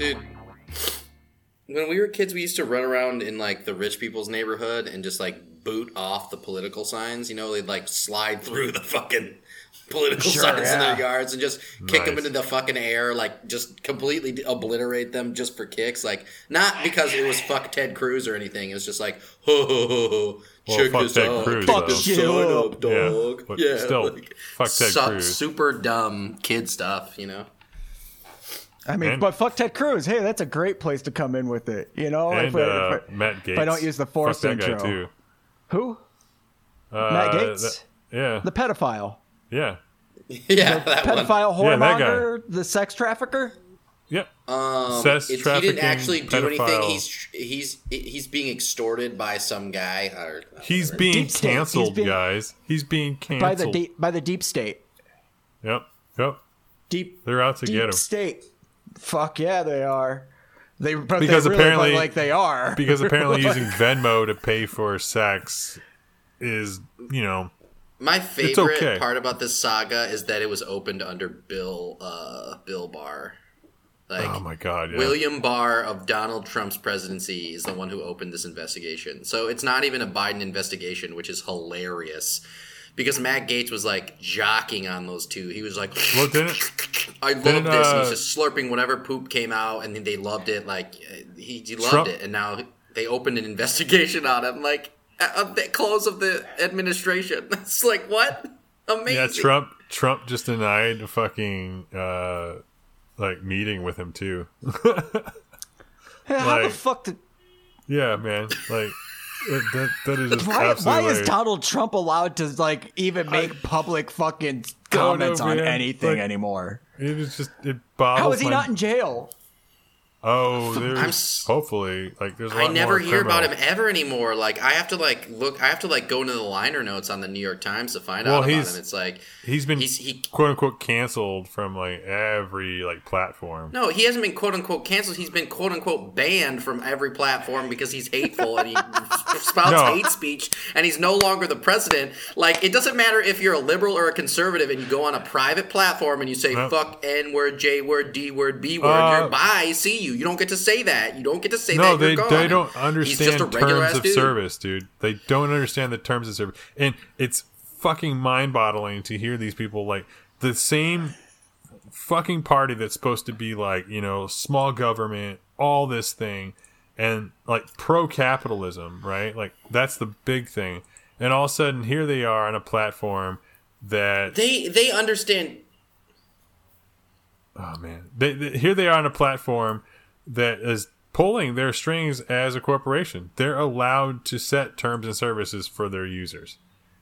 Dude, when we were kids, we used to run around in like the rich people's neighborhood and just like boot off the political signs. You know, they'd like slide through the fucking political Sure, signs in their yards and just kick them into the fucking air, like just completely obliterate them just for kicks. Like, not because it was fuck Ted Cruz or anything. It was just like, ho ho ho ho. Well, check fuck this Ted out. Cruz, Kick though. this sign up, dog. Yeah, but Yeah, still, like, fuck Ted su- Cruz. Super dumb kid stuff, you know? I mean, And- but fuck Ted Cruz. Hey, that's a great place to come in with it. You know, And if, I- uh, if I- Matt Gaetz. I don't use the Fuck forced that intro. guy too. who? Uh, Matt Gaetz? that- yeah, The pedophile, yeah, Yeah, that one. pedophile Yeah, that guy. whoremonger, the sex trafficker. yep. Um, Sex it's- he didn't actually do anything. He's he's he's being extorted by some guy. Or, He's being Deep state. He's canceled, being- guys. He's being canceled. by the deep by the deep state. Yep, yep. Deep They're out to deep get him state. Fuck yeah, they are. They but Because they really apparently- like they are because apparently using Venmo to pay for sex is, you know, My favorite okay. part about this saga is that it was opened under Bill uh, Bill Barr. Like oh my god, yeah. William Barr of Donald Trump's presidency is the one who opened this investigation. So it's not even a Biden investigation, which is hilarious. Because Matt Gaetz was like jockeying on those two. He was like, Well, didn't I love Didn't, this. and uh, he's just slurping whatever poop came out, and then they loved it. Like uh, he, he loved Trump- it, and now they opened an investigation on him. Like at at the close of the administration, it's like what? Amazing. yeah, Trump Trump just denied a fucking uh like meeting with him too. Yeah, How the fuck did yeah, man. Like it, that that is why, why is Donald Trump allowed to like even make public fucking comments know, on anything Like, anymore? it was just it boggles How is he my- not in jail? Oh, there's I'm hopefully like there's. A I never hear about him ever anymore. Like I have to like look. I have to like go into the liner notes on the New York Times to find Well, out about him. It's like He's been he's he. quote unquote canceled from like every like platform. No, he hasn't been quote unquote canceled. He's been quote unquote banned from every platform because he's hateful and he spouts No. hate speech and he's no longer the president. Like, it doesn't matter if you're a liberal or a conservative and you go on a private platform and you say No. fuck N word, J word, D word, B word, Uh, you're bye, see you. You don't get to say that. You don't get to say No, that. they gone. they don't understand terms of dude. service, dude. They don't understand the terms of service, and it's fucking mind-boggling to hear these people like the same fucking party that's supposed to be like you know small government, all this thing, and like pro-capitalism, right? Like that's the big thing, and all of a sudden here they are on a platform that They they understand oh man they, they- here they are on a platform that is pulling their strings as a corporation they're allowed to set terms and services for their users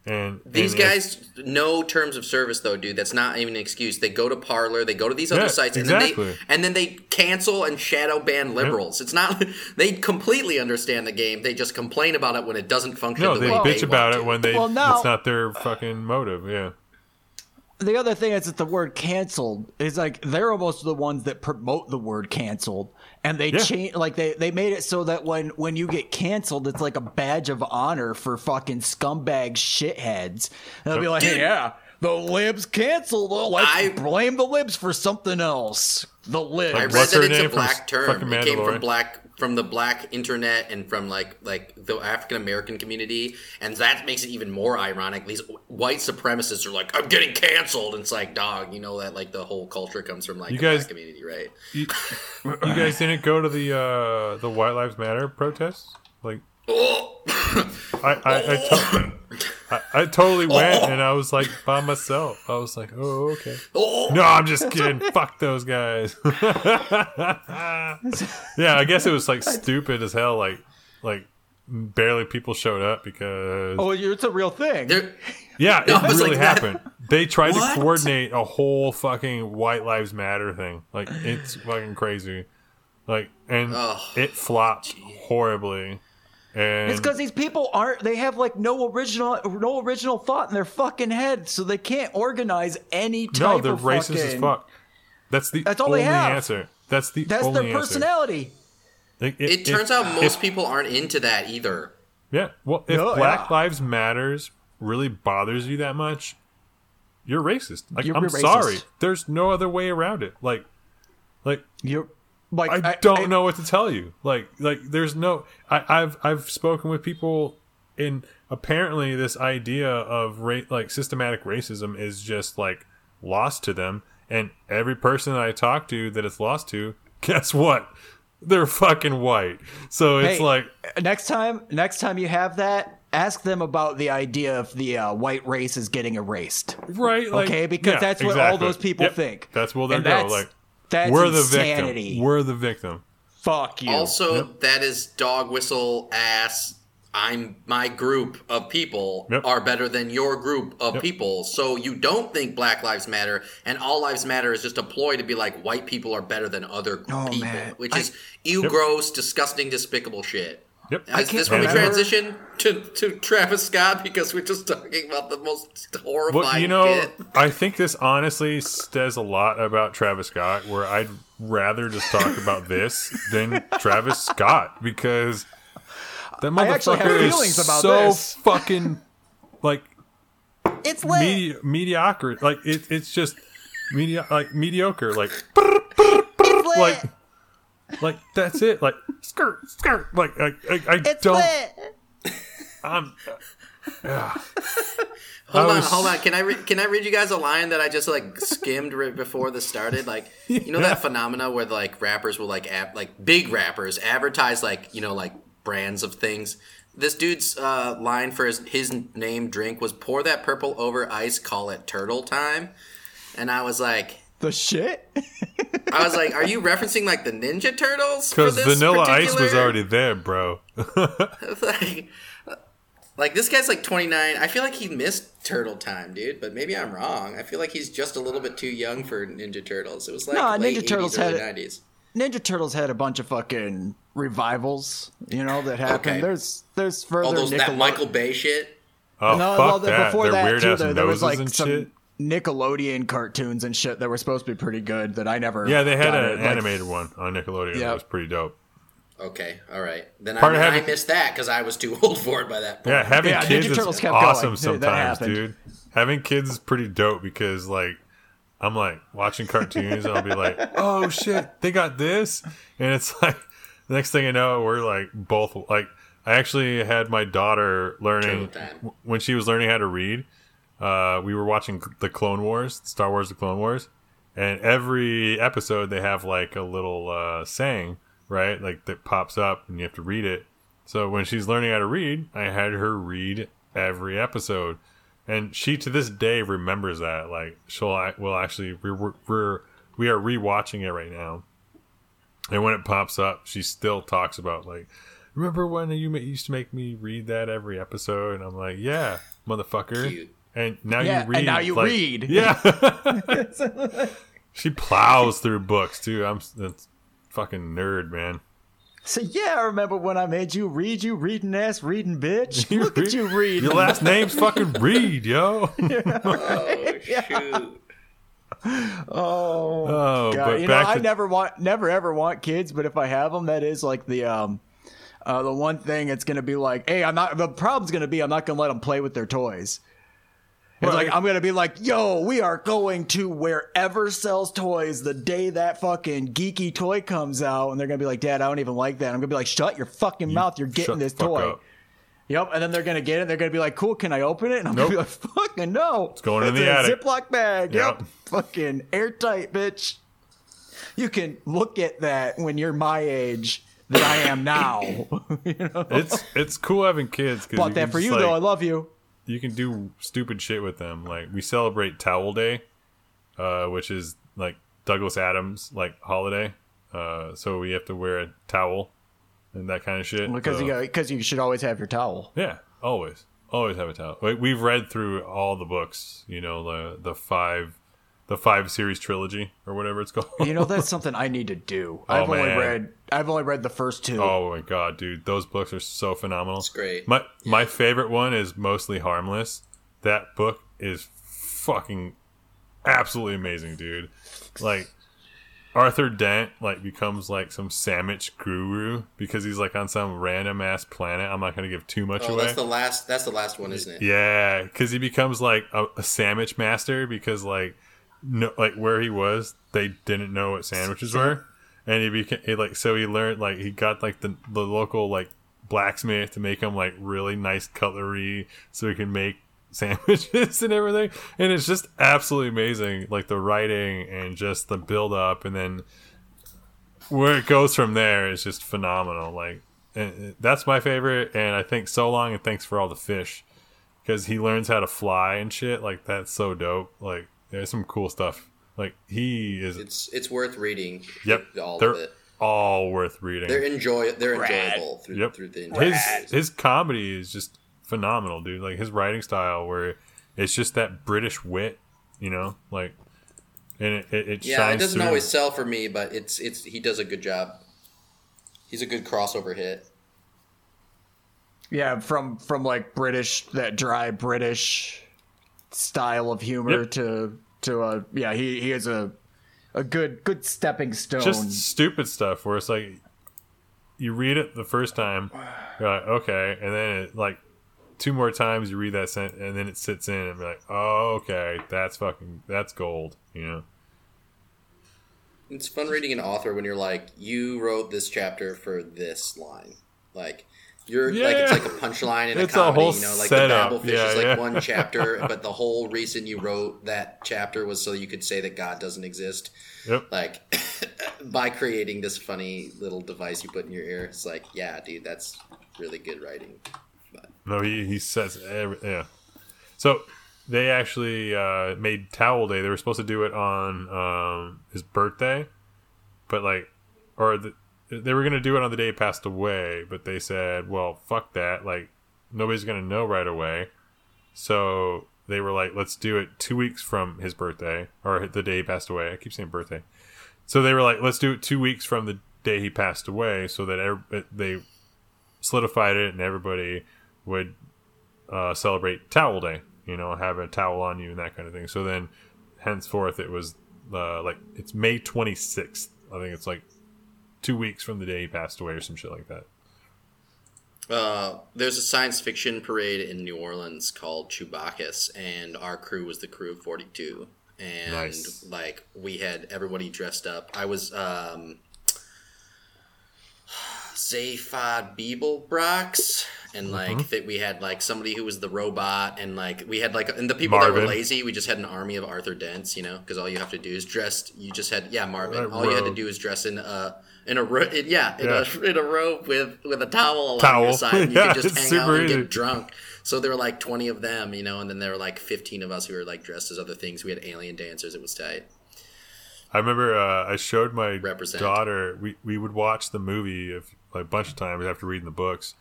and These and if- guys know terms of service though, dude. That's not even an excuse. They go to Parler, they go to these other Yeah, sites, and exactly. then they and then they cancel and shadow ban liberals. It's not they completely understand the game. They just complain about it when it doesn't function. no the they way bitch they about it to. when they Well, now- it's not their fucking motive yeah The other thing is that the word canceled is like they're almost the ones that promote the word canceled. And they Yeah. change like they, they made it so that when when you get canceled, it's like a badge of honor for fucking scumbag shitheads. And they'll be like, Dude. hey, yeah, the libs canceled. Well, let's I- blame the libs for something else. The libs. I Like, read that it's a black term. It came from black from the black internet and from like like the African American community, and that makes it even more ironic. These white supremacists are like, "I'm getting canceled." And it's like, dog, you know that like the whole culture comes from like You the guys- black community, right? you, you guys didn't go to the uh the white lives matter protests like Oh, I I, I, to- I, I totally oh. went and I was like by myself. I was like, oh okay. oh. No, I'm just kidding. Fuck those guys. yeah, I guess it was like stupid as hell. Like, like barely people showed up because oh, it's a real thing. They're- yeah, it I was really like, that- happened. They tried What? to coordinate a whole fucking White Lives Matter thing. Like, it's fucking crazy. Like, and Ugh. it flopped horribly. And It's because these people aren't. They have like no original, no original thought in their fucking head, so they can't organize any type of no, they're of racist fucking. as fuck. That's the That's all they have. answer. That's the That's only their answer. personality. Like, It turns out most people aren't into that either. Yeah. Well, if No, Black yeah. Lives Matters really bothers you that much, you're racist. Like You're I'm racist. sorry. There's no other way around it. Like like You're like I don't know what to tell you. Like, like there's no. I, I've I've spoken with people, and apparently this idea of rate like systematic racism is just like lost to them. And every person that I talk to that it's lost to, guess what? They're fucking white. So it's Hey, like, next time next time you have that ask them about the idea of the uh, white race is getting erased right? Like, okay because yeah, that's what all those people Yep. think That's where they go. Like, that's we're the insanity. victim. We're the victim. fuck you Also, that is dog whistle ass. I'm my group of people Yep. are better than your group of Yep. people. So you don't think Black Lives Matter and All Lives Matter is just a ploy to be like white people are better than other Oh, people, man. which I- is you Yep. gross, disgusting, despicable shit. Yep. Is can't this when we remember- transition to, to Travis Scott because we're just talking about the most horrifying Well, you know, shit? I think this honestly says a lot about Travis Scott. Where I'd rather just talk about this than Travis Scott because that I motherfucker feelings is about so this. fucking like it's lit medi- mediocre. Like it, it's just media like mediocre. Like it's lit like like that's it. Like skirt skirt. Like I I, I it's don't. lit I'm. Yeah. Hold I on, hold on. Can I re- can I read you guys a line that I just like skimmed right before this started? Like, you know that phenomena where like rappers will like ab- like big rappers advertise like you know like brands of things. This dude's uh, line for his his name drink was "Pour that purple over ice, call it turtle time," and I was like. The shit I was like, "Are you referencing like the Ninja Turtles?" Because this Vanilla Ice was already there, bro. like, like this guy's like 29. I feel like he missed Turtle Time, dude. But maybe I'm wrong. I feel like he's just a little bit too young for Ninja Turtles. It was like Nah, late Ninja Turtles 80s, early had 90s. ninja turtles had a bunch of fucking revivals you know that happened Okay. there's there's further All those that Michael Bay shit. Oh No, fuck well, that! before Their that weird too, ass there, there was like and some shit. Nickelodeon cartoons and shit that were supposed to be pretty good that I never. Yeah, they had an it. Like, animated one on Nickelodeon. Yeah. That was pretty dope. Okay, all right. Then I, Part of I having- missed that because I was too old for it by that point. Yeah, having Yeah, kids Ninja is Turtles kept awesome going. Sometimes, dude. Having kids is pretty dope because like I'm like watching cartoons and I'll be like, oh shit, they got this, and it's like the next thing I know, we're like both like I actually had my daughter learning w- when she was learning how to read. Uh, we were watching the Clone Wars, Star Wars: The Clone Wars, and every episode they have like a little uh, saying, right? Like that pops up, and you have to read it. So when she's learning how to read, I had her read every episode, and she to this day remembers that. Like she'll will actually we're, we're we are rewatching it right now, and when it pops up, she still talks about like. Remember when you used to make me read that every episode? And I'm like, yeah, motherfucker. Cute. And now Yeah, you and read. now you like- read. Yeah. she plows through books too. I'm that's fucking nerd, man. So yeah, I remember when I made you read, you reading ass, reading bitch. Look at you read. Your last name's fucking Reed, yo. Oh shoot! Oh, Oh, God. but you know, I to never want, never ever want kids, but if I have them, that is like the um, uh, the one thing it's gonna be like, hey, I'm not. The problem's gonna be I'm not gonna let them play with their toys. It's like I'm gonna be like, yo, we are going to wherever sells toys the day that fucking geeky toy comes out, and they're gonna be like, Dad, I don't even like that. I'm gonna be like, shut your fucking mouth, you're getting this toy. up. Yep, and then they're gonna get it. They're gonna be like, "Cool, can I open it?" And I'm Nope. gonna be like, "Fucking no!" It's going in it's the a attic. Ziploc bag. Yep. Yep. fucking airtight, bitch. You can look at that when you're my age that I am now. you know? it's it's cool having kids Bought that for you though. I love you. You can do stupid shit with them. Like we celebrate Towel Day, uh, which is like Douglas Adams like holiday. Uh, so we have to wear a towel and that kind of shit. Because So- you because you should always have your towel. Yeah, always, always have a towel. We've read through all the books. You know the the five, the five series trilogy or whatever it's called. You know that's something I need to do. Oh, I've only read I've only read the first two. Oh my god, dude, those books are so phenomenal. It's great. My my favorite one is mostly harmless. That book is fucking absolutely amazing, dude. Like Arthur Dent like becomes like some sandwich guru because he's like on some random ass planet. I'm not gonna give too much Oh, away. that's the last. That's the last one, isn't it? Yeah, because he becomes like a, a sandwich master because like no, like where he was, they didn't know what sandwiches were, and he became he, like so he learned like he got like the the local like blacksmith to make him like really nice cutlery so he can make sandwiches and everything. And it's just absolutely amazing like the writing and just the build up and then where it goes from there is just phenomenal. Like that's my favorite. And i think so long and thanks for all the fish because he learns how to fly and shit. Like that's so dope. Like there's some cool stuff like he is It's it's worth reading. Yep, all they're of it. all worth reading. They're enjoy. They're Rad. enjoyable through Yep. through the entire his series. his comedy is just phenomenal, dude. Like his writing style, where it's just that British wit, you know, like, and it it, it Yeah, it doesn't through. always sell for me, but it's it's he does a good job. He's a good crossover hit. Yeah, from from like British that dry British style of humor Yep. to to uh yeah he he is a a good good stepping stone. just stupid stuff where it's like you read it the first time, you're like okay, and then it like two more times you read that sent, and then it sits in and be like, oh okay, that's fucking that's gold, you know. It's fun reading an author when you're like, you wrote this chapter for this line, like. You're like it's Yeah. like a punchline in a It's a comedy, whole you know, like setup. the Babelfish Yeah, is like yeah. one chapter, but the whole reason you wrote that chapter was so you could say that God doesn't exist. Yep. Like by creating this funny little device you put in your ear, it's like, yeah, dude, that's really good writing. No, he he says every, yeah. So they actually uh, made Towel Day. They were supposed to do it on um, his birthday, but like, or the, they were gonna do it on the day he passed away. But they said, "Well, fuck that! Like, nobody's gonna know right away." So they were like, "Let's do it two weeks from his birthday or the day he passed away." I keep saying birthday. So they were like, "Let's do it two weeks from the day he passed away," so that they solidified it and everybody would uh, celebrate Towel Day. You know, have a towel on you and that kind of thing. So then, henceforth, it was uh, like it's May 26th. I think it's like two weeks from the day he passed away or some shit like that. Uh, there's a science fiction parade in New Orleans called Chewbacchus, and our crew was the crew of 42. And Nice. like we had everybody dressed up. I was um, Zaphod Beeblebrox, and like Mm-hmm. that we had like somebody who was the robot, and like we had like and the people that were lazy, we just had an army of Arthur Dents, you know, because all you have to do is dress. You just had yeah Marvin. All you had to do is dress in a in a ro- in, yeah, in, Yeah. A, in a robe with with a towel along Towel. your side. And you Yeah, could just hang out and easy. get drunk. So there were like twenty of them, you know, and then there were like fifteen of us who were like dressed as other things. We had alien dancers. It was tight. I remember uh, I showed my Represent. daughter. We we would watch the movie if, like, a bunch of times after reading the books,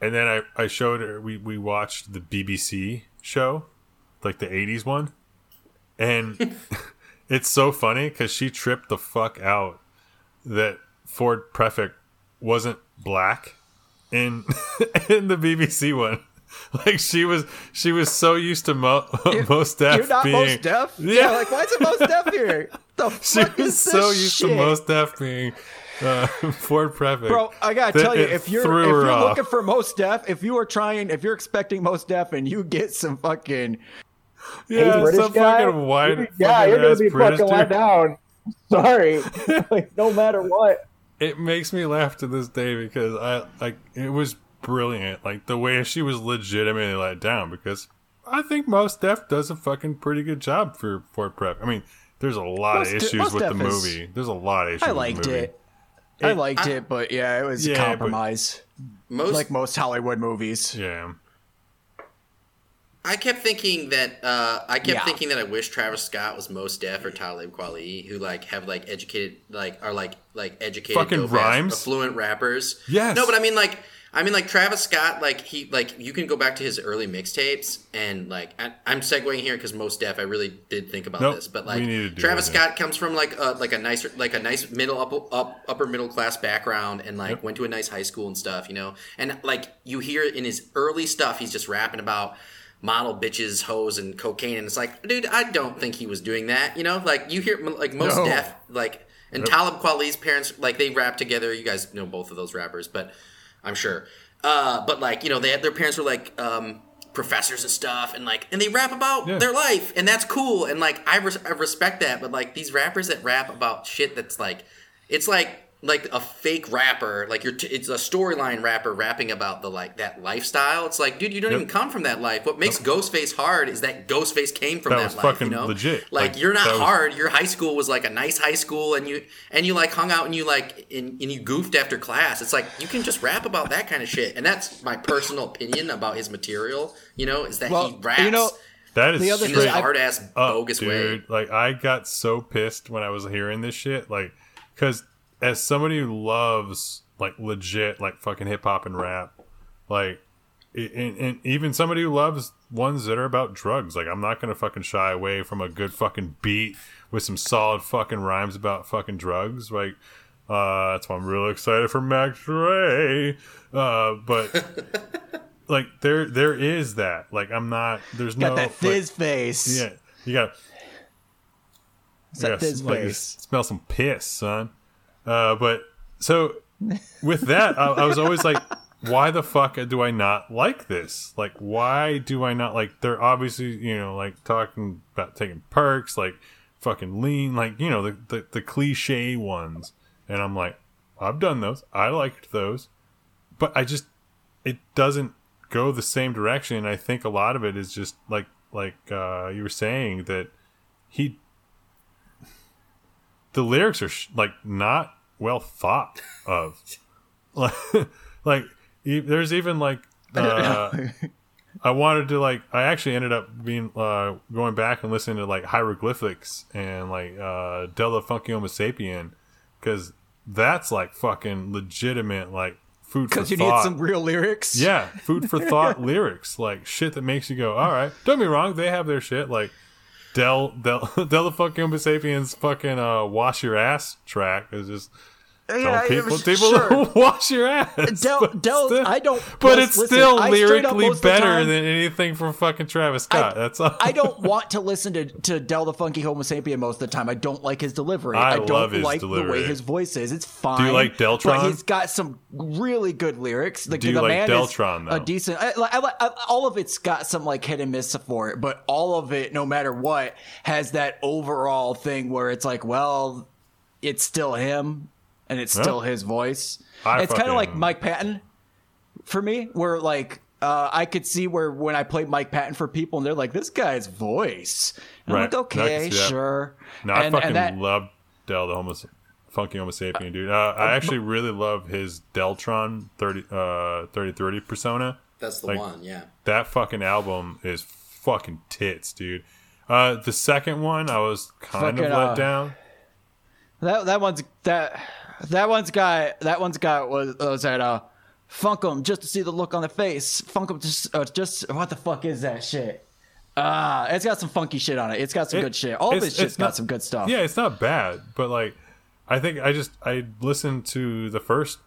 and then I, I showed her. We we watched the BBC show, like the '80s one, and it's so funny because she tripped the fuck out that Ford Prefect wasn't black in in the BBC one. Like she was, she was so used to Mo, Mos Def. You're not being Mos Def? Yeah. Yeah. like why is it Mos Def here? The she fuck was is this so used shit? to Mos Def being uh, Ford Prefect. Bro, I gotta tell you, if you're if you're off. looking for Mos Def, if you are trying, if you're expecting Mos Def, and you get some fucking yeah, British some guy? fucking white, yeah, fucking you're gonna be British fucking let down. Sorry, like no matter what. It makes me laugh to this day because I like it was brilliant. Like the way she was legitimately let down because I think Mos Def does a fucking pretty good job for Ford Prep. I mean, there's a lot Most of issues Most with the Def is- movie. There's a lot of issues. I with liked the movie. it. I liked I- it, but yeah, it was Yeah, a but- compromise. Most like most Hollywood movies. Yeah. I kept thinking that uh, I kept Yeah. thinking that I wish Travis Scott was Mos Def or Talib Kweli, who like have like educated like are like like educated Fucking rhymes? fluent rappers. Yes. No, but I mean like I mean like Travis Scott like he like you can go back to his early mixtapes and like I, I'm segueing here because Mos Def I really did think about Nope, this, but we like need to Travis it, yeah. Scott comes from like a like a nice like a nice middle up, up upper middle class background and like went to a nice high school and stuff, you know. And like you hear in his early stuff, he's just rapping about model bitches, hoes, and cocaine, and it's like, dude, I don't think he was doing that, you know. Like you hear like most No. deaf like and Talib Kweli's parents like they rap together. You guys know both of those rappers, but I'm sure. Uh, but like you know, they had their parents were like um, professors and stuff, and like and they rap about Yeah. their life, and that's cool. And like I, res- I respect that. But like these rappers that rap about shit that's like it's like like a fake rapper, like you're. T- it's a storyline rapper rapping about the like that lifestyle. It's like, dude, you don't Yep. even come from that life. What makes Ghostface hard is that Ghostface came from That that, was life. fucking you know, legit. Like, Like, you're not was- hard. Your high school was like a nice high school, and you and you like hung out and you like and, and you goofed after class. It's like you can just rap about that kind of shit, and that's my personal opinion about his material. You know, is that Well, he raps you know, That is The other straight hard ass up, bogus way. dude. Like I got so pissed when I was hearing this shit, like because as somebody who loves like legit like fucking hip hop and rap, like and, and even somebody who loves ones that are about drugs, like I'm not gonna fucking shy away from a good fucking beat with some solid fucking rhymes about fucking drugs, like. Uh, that's why I'm really excited for Max Ray. Uh, but like there, there is that. Like I'm not. There's got no that like- fizz face. yeah, you got. It's you that gotta fizz like, face. smell some piss, son. Uh, but so with that, I, I was always like, why the fuck do I not like this? Like, why do I not like? They're obviously, you know, like talking about taking perks, like fucking lean, like you know, the the, the cliche ones. And I'm like, I've done those. I liked those, but I just it doesn't go the same direction. And I think a lot of it is just like like uh, you were saying that he the lyrics are sh- like not well thought of like like e- there's even like uh, I wanted to like I actually ended up being uh going back and listening to like hieroglyphics and like uh Del the Funky Homo Sapien because that's like fucking legitimate like food for Because you thought. need some real lyrics. Yeah, food for thought lyrics, like shit that makes you go, all right. Don't be wrong, they have their shit, like Del Del Del the fucking Homo sapiens fucking uh wash your ass track is just Uh, yeah, telling people yeah, people sure. wash your ass. Del, but Del, still- I don't. but lis- it's listen, still I lyrically most of the better time- than anything from fucking Travis Scott. That's all. I don't want to listen to, to Del the Funky Homo Sapien most of the time. I don't like his delivery. I I, don't like the way his voice is. It's fine. Do you like Deltron? But he's got some really good lyrics. Like, Do you the like man Deltron, though? a decent. I, I, I, I- all of it's got some like hit and miss for it, but all of it, no matter what, has that overall thing where it's like, well, it's still him, and it's Yeah. still his voice. I it's kind of like Mike Patton for me, where like uh, I could see where when I played Mike Patton for people, and they're like, "This guy's voice." And Right. I'm like, okay, can see sure. No, I and, fucking and that, love Del the Homo Funky Homo Sapien, dude. Uh, I actually really love his Deltron 30 uh 3030 persona. That's the Like- one. Yeah. that fucking album is fucking tits, dude. Uh, the second one, I was kind Fucking, of let uh, down. that that one's that that one's got that one's got was was that uh funk 'em just to see the look on the face. Funk 'em just uh, just what the fuck is that shit? Ah, it's got some funky shit on it. It's got some It- good shit. All of it's- it's just it's got not- some good stuff. Yeah, it's not bad, but like, I think I just I listened to the first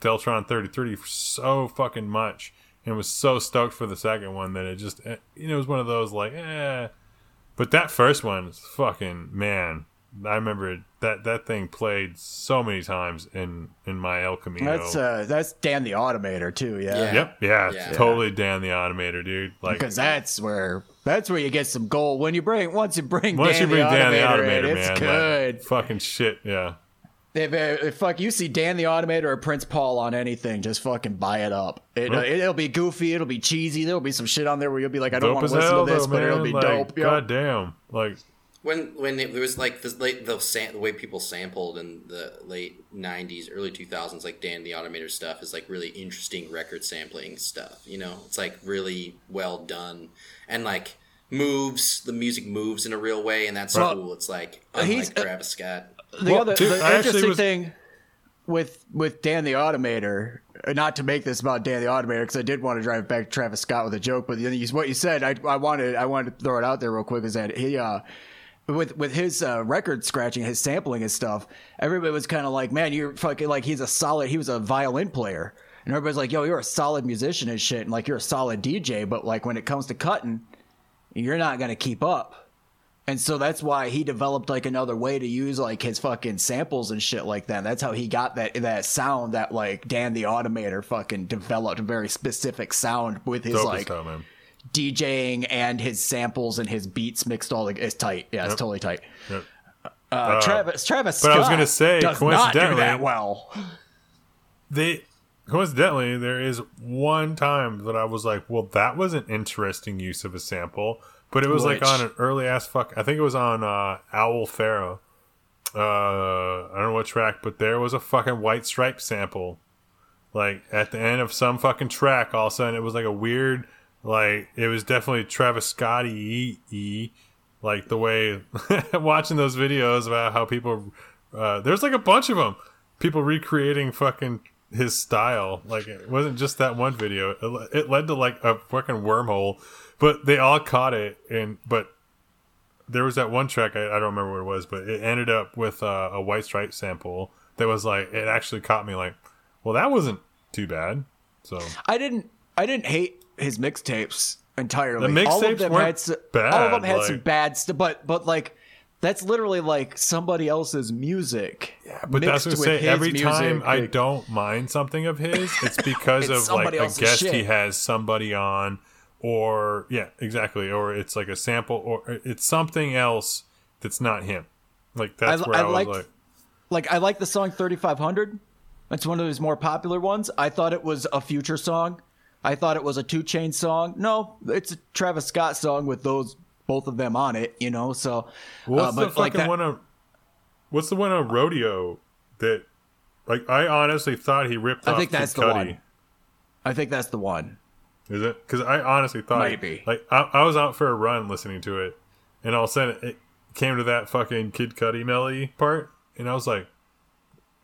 Deltron 3030 so fucking much and was so stoked for the second one that it just eh, you know it was one of those like eh. But that first one, is fucking man, I remember that that thing played so many times in in my El Camino. That's uh that's Dan the Automator too. Yeah. Yeah. Yep. Yeah. Yeah. Totally Dan the Automator, dude. Like Because that's where that's where you get some gold when you bring once you bring once Dan you bring the Dan the Automator, in, Automator, it's man, good. like, fucking shit. Yeah. If, if fuck you see Dan the Automator or Prince Paul on anything, just fucking buy it up. It, uh, Well- it'll be goofy, it'll be cheesy. There'll be some shit on there where you'll be like, I don't want to listen hell, to this, though, but man. it'll be like, dope. yo. God damn. Like, when when it, there was like this late the sam- the way people sampled in the late '90s, early 2000s, like Dan the Automator stuff is like really interesting record sampling stuff. You know, it's like really well done and like moves. The music moves in a real way, and that's Well, cool. It's like he's- unlike Travis Scott. the Well, other dude, the interesting was- thing with with Dan the Automator, uh, not to make this about Dan the Automator, because I did want to drive back Travis Scott with a joke, but then you- what you said, I, I wanted I wanted to throw it out there real quick is that he uh with with his uh, record scratching, his sampling and stuff, everybody was kind of like, man, you're fucking like he's a solid. He was a violin player, and everybody's like, yo, you're a solid musician and shit, and like you're a solid DJ, but like when it comes to cutting, you're not gonna keep up. And so that's why he developed like another way to use like his fucking samples and shit like that. That's how he got that that sound that like Dan the Automator fucking developed a very specific sound with his dope like as hell, man. DJing and his samples and his beats mixed all. It's tight. Yeah, it's Yep. totally tight. Yep. Uh, Travis Travis but I was gonna say, does not do coincidentally- that well. they coincidentally there is one time that I was like, well, that was an interesting use of a sample, but it was like on an early ass fuck. I think it was on uh, Owl Pharaoh. Uh, I don't know what track, but there was a fucking White Stripe sample. Like at the end of some fucking track, all of a sudden it was like a weird, like it was definitely Travis Scotty like the way watching those videos about how people uh, there's like a bunch of them people recreating fucking his style. Like it wasn't just that one video. It, it led to like a fucking wormhole. But they all caught it and but there was that one track I, I don't remember what it was but it ended up with a white stripe sample that was like it actually caught me like well that wasn't too bad. So I didn't I didn't hate his mixtapes entirely. The all of mixtapes them weren't had s- bad, all of them had like- some bad stuff, but but like that's literally like somebody else's music. Yeah, But that's what I say. Every music, time I don't mind something of his, it's because It's of like a guest shit. he has somebody on, or yeah, exactly, or it's like a sample, or it's something else that's not him. Like that's I- where I, I was like- like, Like I like the song 3500. That's one of his more popular ones. I thought it was a future song. I thought it was a Two Chain song. No, it's a Travis Scott song with those both of them on it. You know, so what's uh, the but like fucking that- one on? What's the one on Rodeo that? Like I honestly thought he ripped I off think Kid that's the Cudi. one. I think that's the one. Is it? Because I honestly thought Might he- be. like I, I was out for a run listening to it, and all of a sudden it came to that fucking Kid Cudi melody part, and I was like,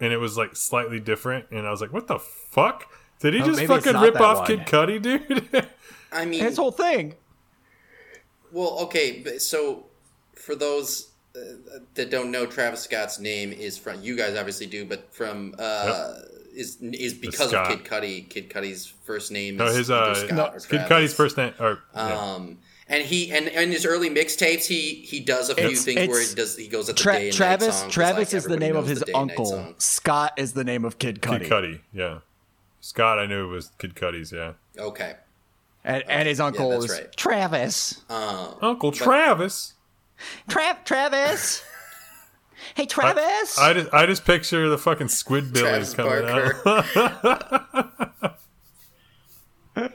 and it was like slightly different, and I was like, what the fuck? Did he Oh, just fucking rip off one. Kid Cudi, dude? I mean, His whole thing. Well, okay, so for those uh, that don't know, Travis Scott's name is from you guys obviously do, but from uh, is is because of Kid Cudi. Kid Cudi's first name no, is his uh, Scott or Kid Cudi's first name, or yeah. Um, and he and in his early mixtapes, he he does a few It's- things where he does he goes at the Tra- day and night Travis song, 'cause, Travis like, is the name of his the day and night uncle. Scott is the name of Kid Cudi. Kid Cudi, yeah. Scott, I knew it was Kid Cudi's, yeah. Okay, And, and his uncle that's is right. Travis. um, Uncle Travis. Trav Travis. Hey Travis. I just I just picture the fucking squid billies Travis coming Barker. out.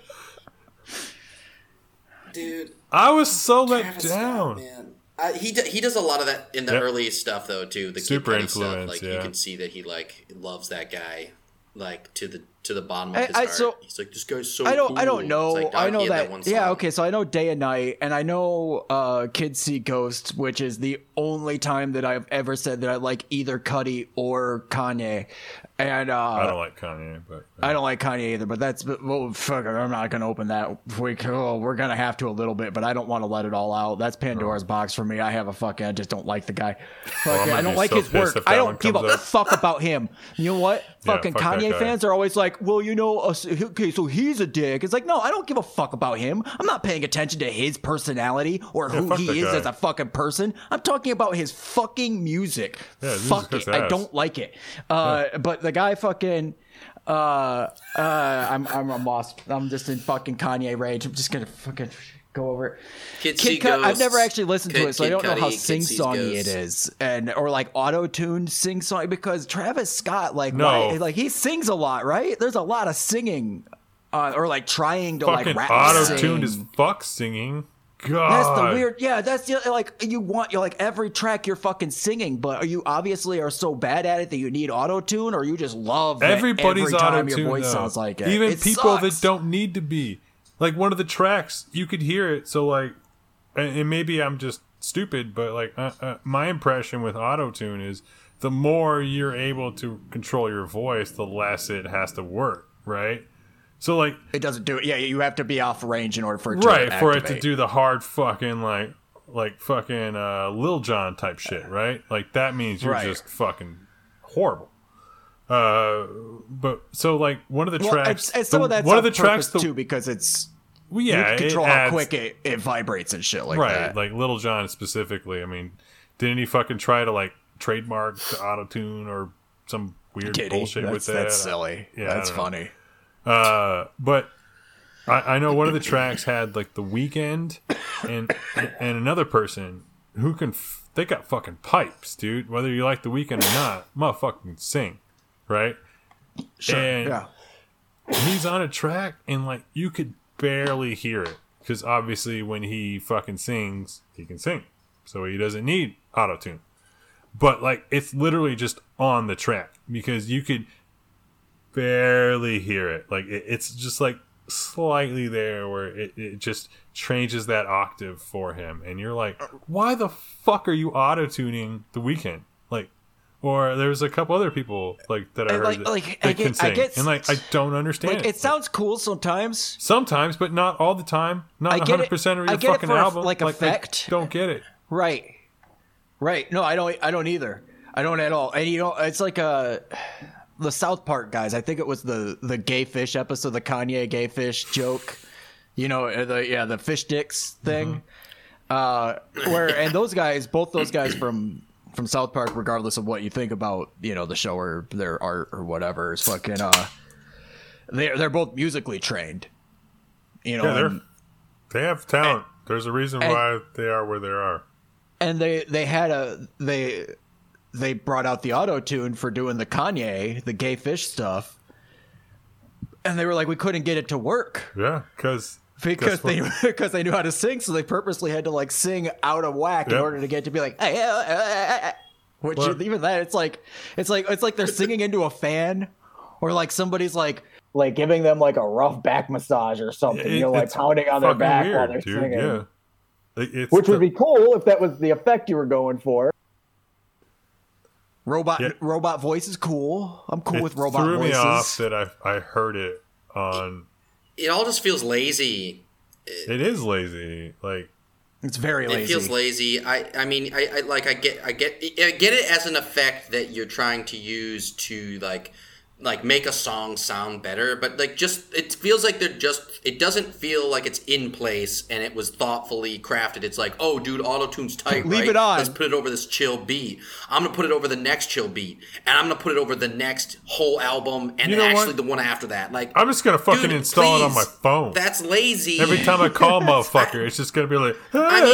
dude. I was so let down. Scott, man. Uh, he d- he does a lot of that in the Yep. early stuff though too. The Kid Super Cudi stuff. influence, Like you can see that he like loves that guy, like to the to the bottom of I- his I- heart. so- He's like, this guy's so. I don't. Cool. I don't know. Like, I know that. one yeah. Okay. So I know Day and Night, and I know uh, Kids See Ghosts, which is the only time that I've ever said that I like either Cudi or Kanye. And uh, I don't like Kanye, but I don't like Kanye either, but that's well, fuck. it, I'm not gonna open that. We oh, we're gonna have to a little bit, but I don't want to let it all out. That's Pandora's box for me. I have a fucking. I just don't like the guy. Gonna I don't like so his work. I don't give a fuck about him. You know what? Yeah, fucking fuck Kanye fans are always like, well, you know, uh, okay, so he's a dick. It's like, no, I don't give a fuck about him. I'm not paying attention to his personality or who he is guy. as a fucking person. I'm talking about his fucking music. Yeah, fuck it. I don't like it. Uh, But the guy fucking. Uh, uh, I'm I'm I'm lost. I'm just in fucking Kanye rage. I'm just gonna fucking go over it. Kid Kid See I've never actually listened to it, so I don't know how Cudi, Kid sing songy it Ghosts. is, and or like auto tuned sing song because Travis Scott, like, No. why, like he sings a lot, right? There's a lot of singing, uh, or like trying to fucking like rap. auto tuned sing. as fuck singing. God, That's the weird. Yeah, that's the, like you want. You're like every track you're fucking singing, but are you obviously are so bad at it that you need auto tune, or you just love Everybody's every time auto your voice sounds like it. Even It people that don't need to be. Like one of the tracks, you could hear it. So like, and, and maybe I'm just stupid, but like uh, uh, my impression with auto tune is the more you're able to control your voice, the less it has to work, right? So like, It doesn't do it. Yeah, you have to be off range in order for it to right for it to do the hard fucking like like fucking uh Lil Jon type shit right like that means you're Right. just fucking horrible uh but so like one of the Well, tracks and, and some the- of that's one on of the tracks the, too because it's well, you yeah can it control how quick it, it vibrates and shit like right that. like little john specifically i mean didn't he fucking try to like trademark the auto tune or some weird Did he? bullshit that's, with that that's silly. Yeah, that's don't know. Uh, but I, I know one of the tracks had like the Weeknd and and another person who can f- they got fucking pipes, dude. Whether you like the Weeknd or not, motherfucking sing, right? Sure. And yeah. he's on a track and like you could barely hear it because obviously when he fucking sings he can sing so he doesn't need auto tune but like it's literally just on the track because you could barely hear it like it, it's just like slightly there where it, it just changes that octave for him and you're like why the fuck are you auto tuning the Weeknd like or there's a couple other people like that I And, heard like- that, like, that I can get- I sing, get- and like I don't understand. Like it sounds cool sometimes. sometimes, but not all the time. Not I get 100 it- percent of I your it fucking for a- album. like, I effect. don't get it. Right. Right. No, I don't I don't either. I don't at all. And you know, it's like uh the South Park guys. I think it was the the gay fish episode, the Kanye gay fish joke. You know, uh, the yeah, the fish dicks thing. Uh where and those guys, both those guys from from South Park regardless of what you think about, you know, the show or their art or whatever, is fucking uh they're they're both musically trained. You know, Yeah, they're and- they have talent. There's a reason and- why they are where they are. and they they had a they they brought out the auto tune for doing the Kanye the gay fish stuff, and they were like we couldn't get it to work Yeah, because because they because they knew how to sing, so they purposely had to like sing out of whack in order to get to be like "Hey, uh, uh, uh, uh," which Well- even that it's like it's like it's like they're singing into a fan or like somebody's like Like giving them like a rough back massage or something. It- you know, like pounding on their back weird, while they're dude. singing. Yeah, Like, it's Which would be cool if that was the effect you were going for. Robot Yeah. robot voice is cool. I'm cool it with robot threw voices. me off that I I heard it on. It all just feels lazy. It is lazy. Like it's very lazy. It feels lazy. I, I mean, I, I like, I get, I get, I get it as an effect that you're trying to use to like, like make a song sound better. But like, just it feels like they're just. It doesn't feel like it's in place and it was thoughtfully crafted. It's like, oh, dude, auto tune's tight. Leave right? it on. Let's put it over this chill beat. I'm gonna put it over the next chill beat, and I'm gonna put it over the next whole album, and You know actually what? the one after that. Like, I'm just gonna fucking dude, install it on my phone. That's lazy. Every time I call motherfucker, it's just gonna be like. I mean,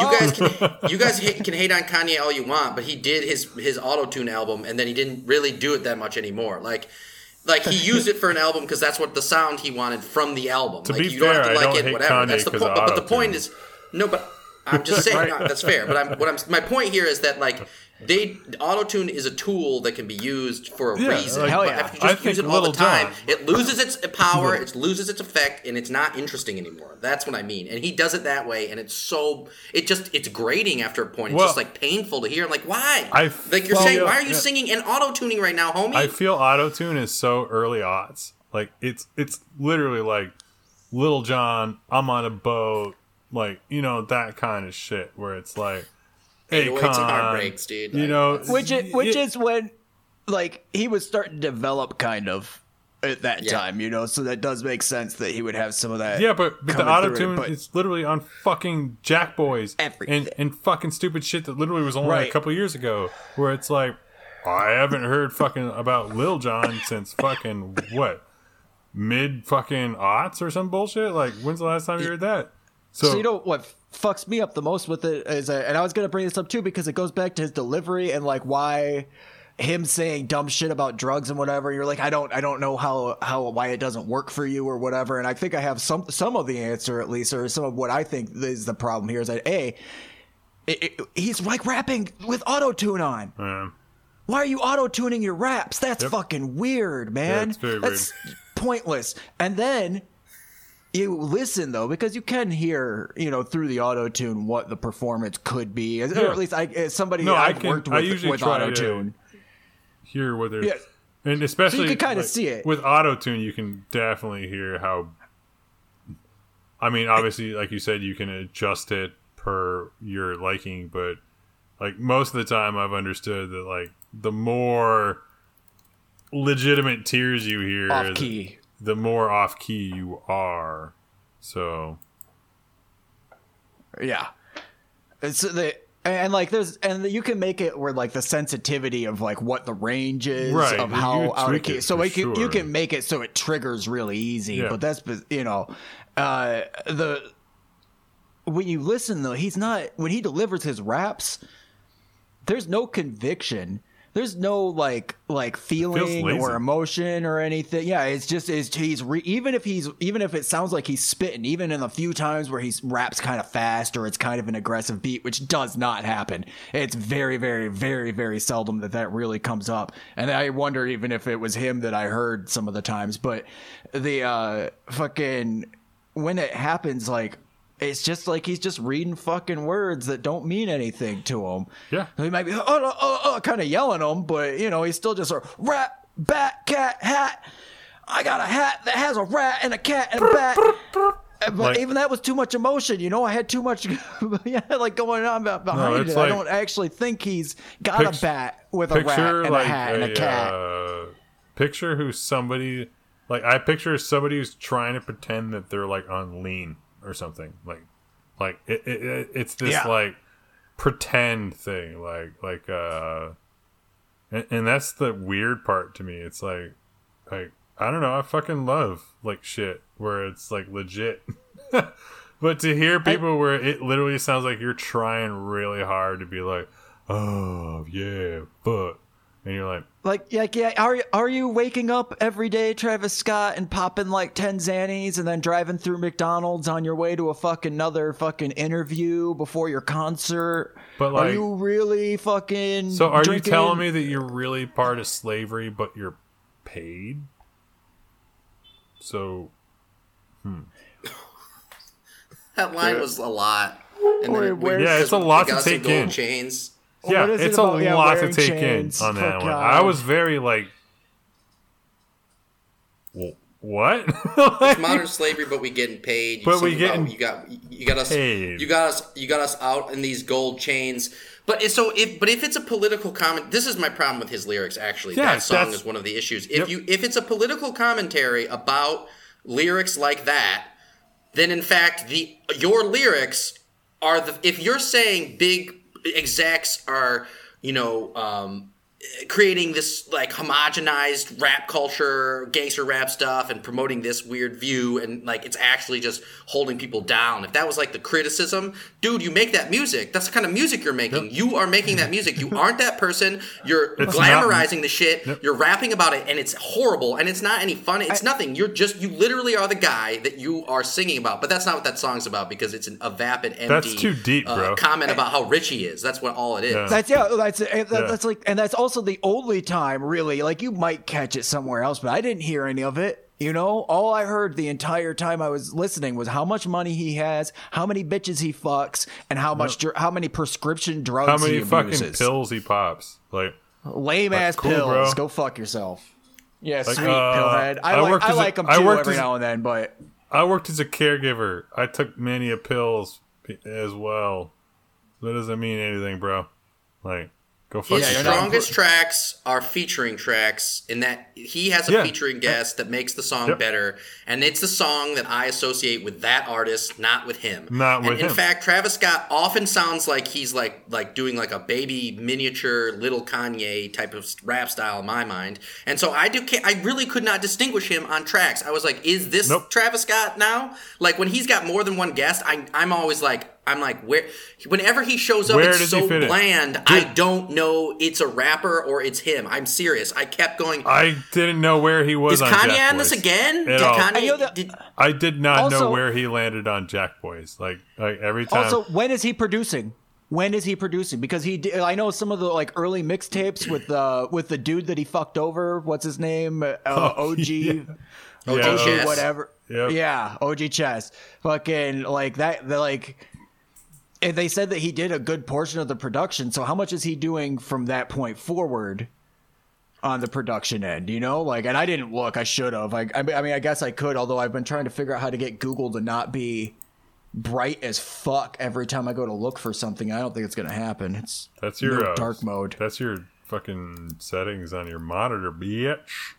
you guys can you guys hate, can hate on Kanye all you want, but he did his his auto tune album, and then he didn't really do it that much anymore. Like, like he used it for an album because that's what the sound he wanted from the album. To like, be you don't have fair, to I like don't it, hate whatever. Kanye that's the point. But, but the point is, no, but I'm just saying no, that's fair. But I'm what I'm my point here is that like. They auto tune is a tool that can be used for a Yeah, reason. like- but yeah. if you I just use it all the time, it loses its power, it loses its effect, and it's not interesting anymore. That's what I mean. And he does it that way, and it's so it just it's grating after a point. It's Well- just like painful to hear. I'm like, why? I like you're saying, why are you singing and auto tuning right now, homie? I feel auto tune is so early odds. Like it's it's literally like Little John, I'm on a boat, like you know that kind of shit where it's like, hey, 808s and heartbreaks, dude. You Like, know, which is, which it- is when like he was starting to develop kind of at that Yeah. time you know so that does make sense that he would have some of that yeah, but, but the auto tune is literally on fucking Jack Boys Everything. and and fucking stupid shit that literally was only Right. a couple years ago. Where it's like, I haven't heard fucking about Lil Jon since fucking what mid fucking aughts or some bullshit. Like, when's the last time you heard that? So, so you know what fucks me up the most with it is uh, and i was gonna bring this up too because it goes back to his delivery and like why him saying dumb shit about drugs and whatever you're like i don't i don't know how how why it doesn't work for you or whatever and i think i have some some of the answer at least or some of what i think is the problem here is that a it, it, he's like rapping with auto tune on um, Why are you auto tuning your raps? That's Yep. fucking weird, man. very That's pointless. And then you listen though, because you can hear, you know, through the auto tune what the performance could be, or at least I, as somebody No, I I've can- worked I with, usually with auto tune. hear whether Yeah. and especially you can kinda like, see it. with auto tune you can definitely hear how i mean obviously like you said you can adjust it per your liking but like most of the time i've understood that like the more legitimate tears you hear Off key. The more off key you are so Yeah. It's the and like there's and you can make it where like the sensitivity of like what the range is Right, of how out of key. So like you, you can make it so it triggers really easy. Yeah. But that's you know uh the when you listen though, he's not when he delivers his raps. There's no conviction. There's no like like feeling or emotion or anything. Yeah, it's just it's he's re, even if he's even if it sounds like he's spitting, even in the few times where he's raps kind of fast or it's kind of an aggressive beat, which does not happen. It's very very very very seldom that that really comes up. And I wonder even if it was him that I heard some of the times, but the uh fucking when it happens like it's just like he's just reading fucking words that don't mean anything to him. Yeah. He might be oh, oh, oh, oh, kind of yelling them, but you know, he's still just a rat, bat, cat, hat. I got a hat that has a rat and a cat and a bat. But Like- even that was too much emotion, you know. I had too much, yeah, like going on behind it's it. I don't actually think he's got a bat with a rat and like a hat and a a, cat. uh, picture who somebody like I picture somebody who's trying to pretend that they're like on lean or something like like it, it, it it's this Yeah. like pretend thing like like uh and, and that's the weird part to me. It's like like I don't know I fucking love like shit where it's like legit. But to hear people where it literally sounds like you're trying really hard to be like oh yeah but and you're like Like, like, yeah, are are you waking up every day, Travis Scott, and popping like ten Xannies, and then driving through McDonald's on your way to a fucking another fucking interview before your concert? But, are you really fucking? So are drinking- you telling me that you're really part of slavery, but you're paid? So hmm. That line was a lot. And Wait, then we- where's- Yeah, it's a lot to take gold in. Chains. Yeah, What is it it's a yeah, lot to take chains? in on that Fuck one. God. I was very like, "Wh- what? It's modern slavery, but we getting paid. But we getting about- you got you got us paid. you got us you got us out in these gold chains. But it's so if but if it's a political comment, this is my problem with his lyrics. Actually, Yeah, that song is one of the issues. If Yep. you if it's a political commentary about lyrics like that, then in fact the your lyrics are the if you're saying big execs are you know um, creating this like homogenized rap culture, gangster rap stuff, and promoting this weird view, and like it's actually just holding people down. If that was like the criticism, dude, you make that music. That's the kind of music you're making. You are making that music. You aren't that person. You're It's glamorizing the shit. You're rapping about it, and it's horrible, and it's not any fun. It's nothing. You're just you literally are the guy that you are singing about. But that's not what that song's about because it's an, a vapid, empty That's too deep, uh, bro. comment about how rich he is. That's what all it is. Yeah. That's yeah. That's eh, that, Yeah. that's like, and that's also the only time really. Like you might catch it somewhere else, but I didn't hear any of it. You know, all I heard the entire time I was listening was how much money he has, how many bitches he fucks, and how much dr- how many prescription drugs How many he fucking abuses. pills he pops? Like, Lame ass cool, pills. bro. Go fuck yourself. Yeah, Like, sweet uh, pillhead. I, I like I as a- like them I too worked every as- now and then, but I worked as a caregiver. I took many a pills as well. That doesn't mean anything, bro. Like, go fuck His yourself. strongest tracks are featuring tracks in that he has a Yeah. featuring guest that makes the song Yep. better, and it's the song that I associate with that artist, not with him. Not and with in him. fact, Travis Scott often sounds like he's like like doing like a baby miniature little Kanye type of rap style in my mind, and so I do. ca- I really could not distinguish him on tracks. I was like, is this Nope. Travis Scott now? Like when he's got more than one guest, I, I'm always like. I'm like, where? Whenever he shows up, Where it's so fit in? bland. I don't know it's a rapper or it's him. I'm serious. I kept going. I didn't know where he was Is on Kanye Jack on this Boys again? Did. Kanye? I know did, I did not know where he landed on Jack Boys. Like, like every time. Also, when is he producing? When is he producing? Because he, di- I know some of the like early mixtapes with the with the dude that he fucked over. What's his name? Uh, OG, yeah. OG Yeah, Chess. whatever. Yep. Yeah, OG Chess. Fucking like that. The like. And they said that he did a good portion of the production. So how much is he doing from that point forward? On the production end, you know, like, and I didn't look. I should have. Like, I mean, I mean, I guess I could. Although I've been trying to figure out how to get Google to not be bright as fuck every time I go to look for something. I don't think it's gonna happen. It's That's your no uh, dark mode. That's your fucking settings on your monitor, bitch.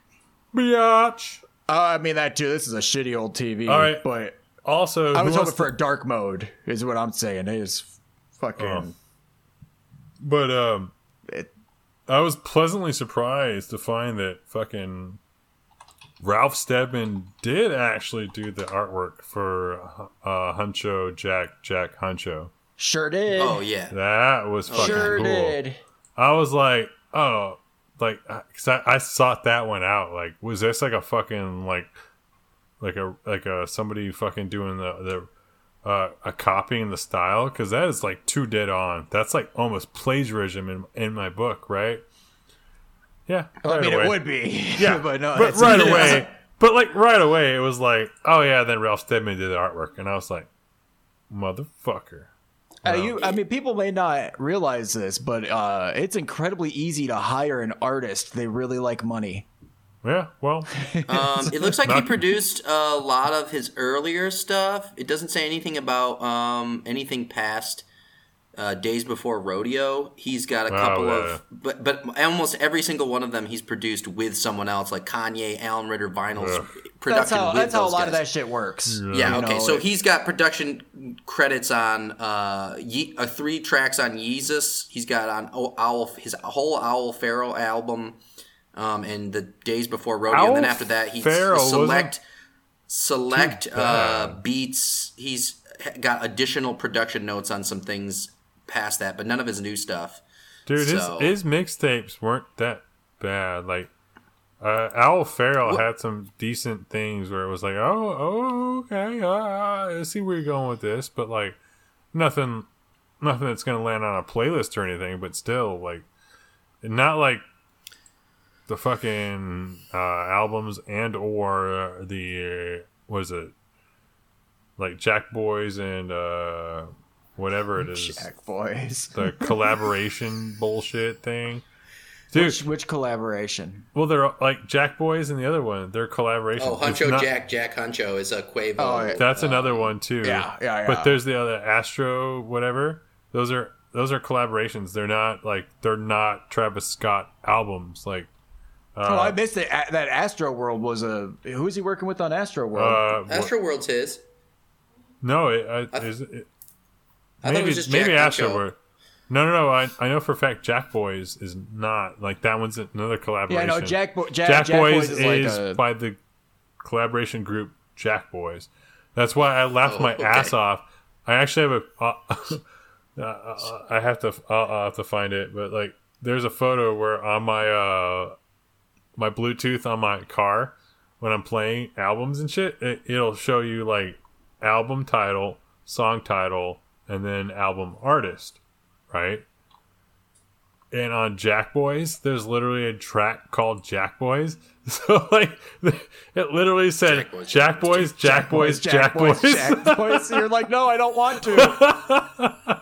Biatch. Uh, I mean that too. This is a shitty old TV. All right. but Also, I was wants hoping for a dark mode. Is what I'm saying. It is fucking. Oh. But um, It- I was pleasantly surprised to find that fucking Ralph Steadman did actually do the artwork for uh, Huncho Jack Jack Huncho. Sure did. Oh yeah. That was fucking sure cool. did. I was like, oh, like, cause I, I sought that one out. Like, was this like a fucking like, like a like a somebody fucking doing the the uh, a copying the style? Because that is like too dead on. That's like almost plagiarism in in my book, right? Yeah, Well, I mean, away. it would be. Yeah, but no, but right away. But like right away, it was like, oh yeah. Then Ralph Steadman did the artwork, and I was like, motherfucker. Uh, you, I mean, people may not realize this, but uh, it's incredibly easy to hire an artist. They really like money. Yeah, well, Um, it looks like he produced a lot of his earlier stuff. It doesn't say anything about um, anything past uh, Days Before Rodeo. He's got a Oh, couple yeah. of, but but almost every single one of them he's produced with someone else, like Kanye, Allen Ritter, Vinylz Ugh. production. That's how with that's how a those lot of that shit works. Yeah. You Okay. know, so it- he's got production credits on uh, Ye- uh three tracks on Yeezus. He's got on Owl his whole Owl Pharaoh album, um, and the days before Rodeo. and then after that, he's select select uh, beats. He's got additional production notes on some things past that, but none of his new stuff. Dude, So- his his mixtapes weren't that bad. Like uh, Owl Pharaoh What- had some decent things where it was like, oh, oh, okay, uh, I see where you're going with this, but like nothing, nothing that's gonna land on a playlist or anything. But still, like, not like the fucking uh, albums and or uh, the uh, what is it, like Jack Boys and uh, whatever it is Jack boys. the collaboration bullshit thing. Dude, Which, which collaboration? well, they're like Jack Boys and the other one. They're collaboration. Oh, It's Huncho not- Jack Jack Huncho is a Quavo. Oh, yeah. That's another one too. Yeah, yeah, yeah. But there's the other Astro, whatever. Those are those are collaborations. They're not like they're not Travis Scott albums. Like, uh, oh, I missed it. That Astro World was a. Who's he working with on Astro World? uh, Astro World's his. no, it, I, I- is it, I thought maybe it was just maybe Astro World. No, no, no. I, I know for a fact Jack Boys is not like that one's another collaboration. yeah, collaboration. no, Jack, Bo- Jack, Jack, Jack Boys, is, is, like a. by the collaboration group Jack Boys. That's why I laughed Oh, my okay. ass off. I actually have a. Uh, uh, I have to. I'll, I'll have to find it, but like, there's a photo where on my uh, my Bluetooth on my car when I'm playing albums and shit, it, it'll show you like album title, song title, and then album artist, right? And on Jack Boys, there's literally a track called Jack Boys. So like, it literally said Jack Boys, Jack Boys, Jack Boys. Jack Boys. You're like, no, I don't want to.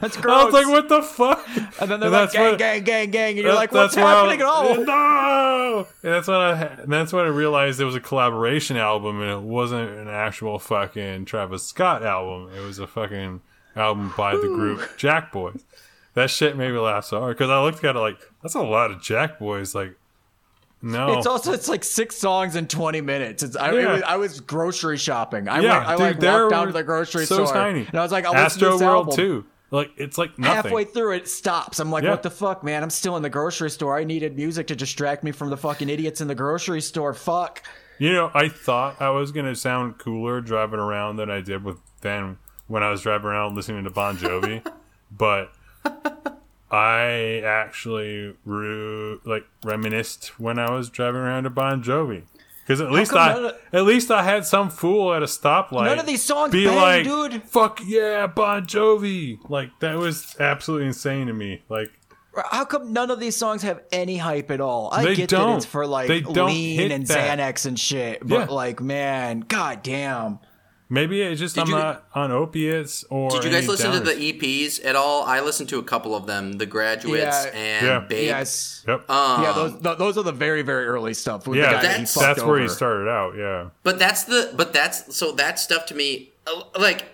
That's gross. I was like, what the fuck? And then they're like, gang, gang, gang, gang, and you're like, what's happening at all? No, and that's when I and that's when I realized it was a collaboration album and it wasn't an actual fucking Travis Scott album. It was a fucking album by the group Jack Boys. That shit made me laugh so hard because I looked at it like that's a lot of Jack Boys. Like, no, It's also it's like six songs in twenty minutes. It's I, Yeah. was, I was grocery shopping. I yeah, went, I dude, like walked down to the grocery so store tiny. and I was like, I'll listen to Astro World album. too. Like, it's like nothing. Halfway through it stops. I'm like, Yeah. what the fuck, man? I'm still in the grocery store. I needed music to distract me from the fucking idiots in the grocery store. Fuck. You know, I thought I was gonna sound cooler driving around than I did with than when I was driving around listening to Bon Jovi, but I actually re- like reminisced when I was driving around to Bon Jovi because at least I of- at least I had some fool at a stoplight. None of these songs be bang, like, dude. "Fuck yeah, Bon Jovi!" Like that was absolutely insane to me. Like How come none of these songs have any hype at all? I get that it's for like lean and that. Xanax and shit, but Yeah. like, man, god damn. Maybe it's just Did I'm you- not on opiates or. Did you guys any listen to the. EPs at all? I listened to a couple of them, The Graduates Yeah. and Yeah. Babe. Yes. Yep. Um, yeah, those th- those are the very very early stuff. With yeah, the guy that that's- fucked that's where he started out. Yeah. But that's the but that's so that stuff to me uh, like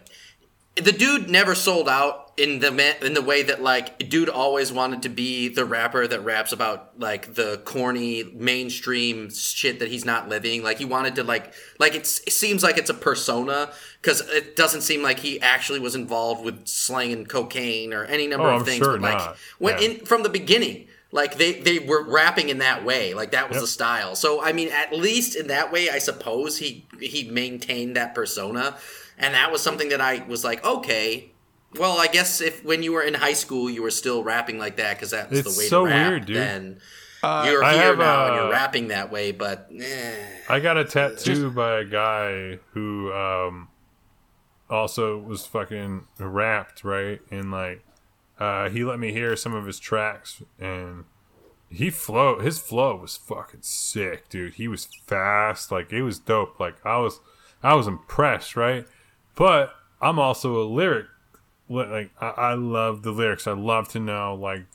the dude never sold out in the ma- in the way that like dude always wanted to be the rapper that raps about like the corny mainstream shit that he's not living like he wanted to like like it's, it seems like it's a persona because it doesn't seem like he actually was involved with slanging cocaine or any number Oh, of I'm things sure but like not. when Yeah. in from the beginning Like they they were rapping in that way, like that was Yep. the style. So I mean, at least in that way, I suppose he he maintained that persona, and that was something that I was like, okay. Well, I guess if when you were in high school, you were still rapping like that because that's It's the way so to rap. weird, dude. Then you're I here have, now and uh, you're rapping that way, but eh. I got a tattoo by a guy who um, also was fucking rapped, right? And like, uh, he let me hear some of his tracks, and he flow. His flow was fucking sick, dude. He was fast, like it was dope. Like I was, I was impressed, right? But I'm also a lyric, li- like I, I love the lyrics. I love to know like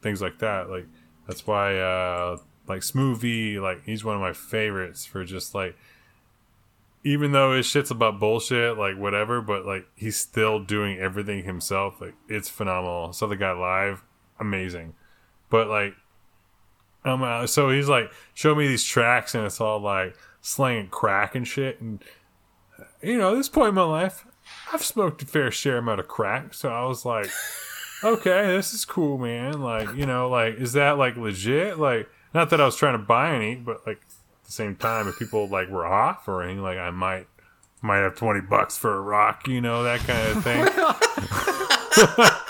things like that. Like that's why uh like Smoothie, like he's one of my favorites for just like even though his shit's about bullshit, like whatever, but like he's still doing everything himself. Like it's phenomenal. Saw the guy live, amazing. But like um uh, so he's like show me these tracks and it's all like slanging crack and shit and you know, this point in my life, I've smoked a fair share amount of crack, so I was like okay, this is cool, man. Like, you know, like, is that like legit? Like, not that I was trying to buy any, but like at the same time, if people like were offering, like, I might might have twenty bucks for a rock, you know, that kind of thing.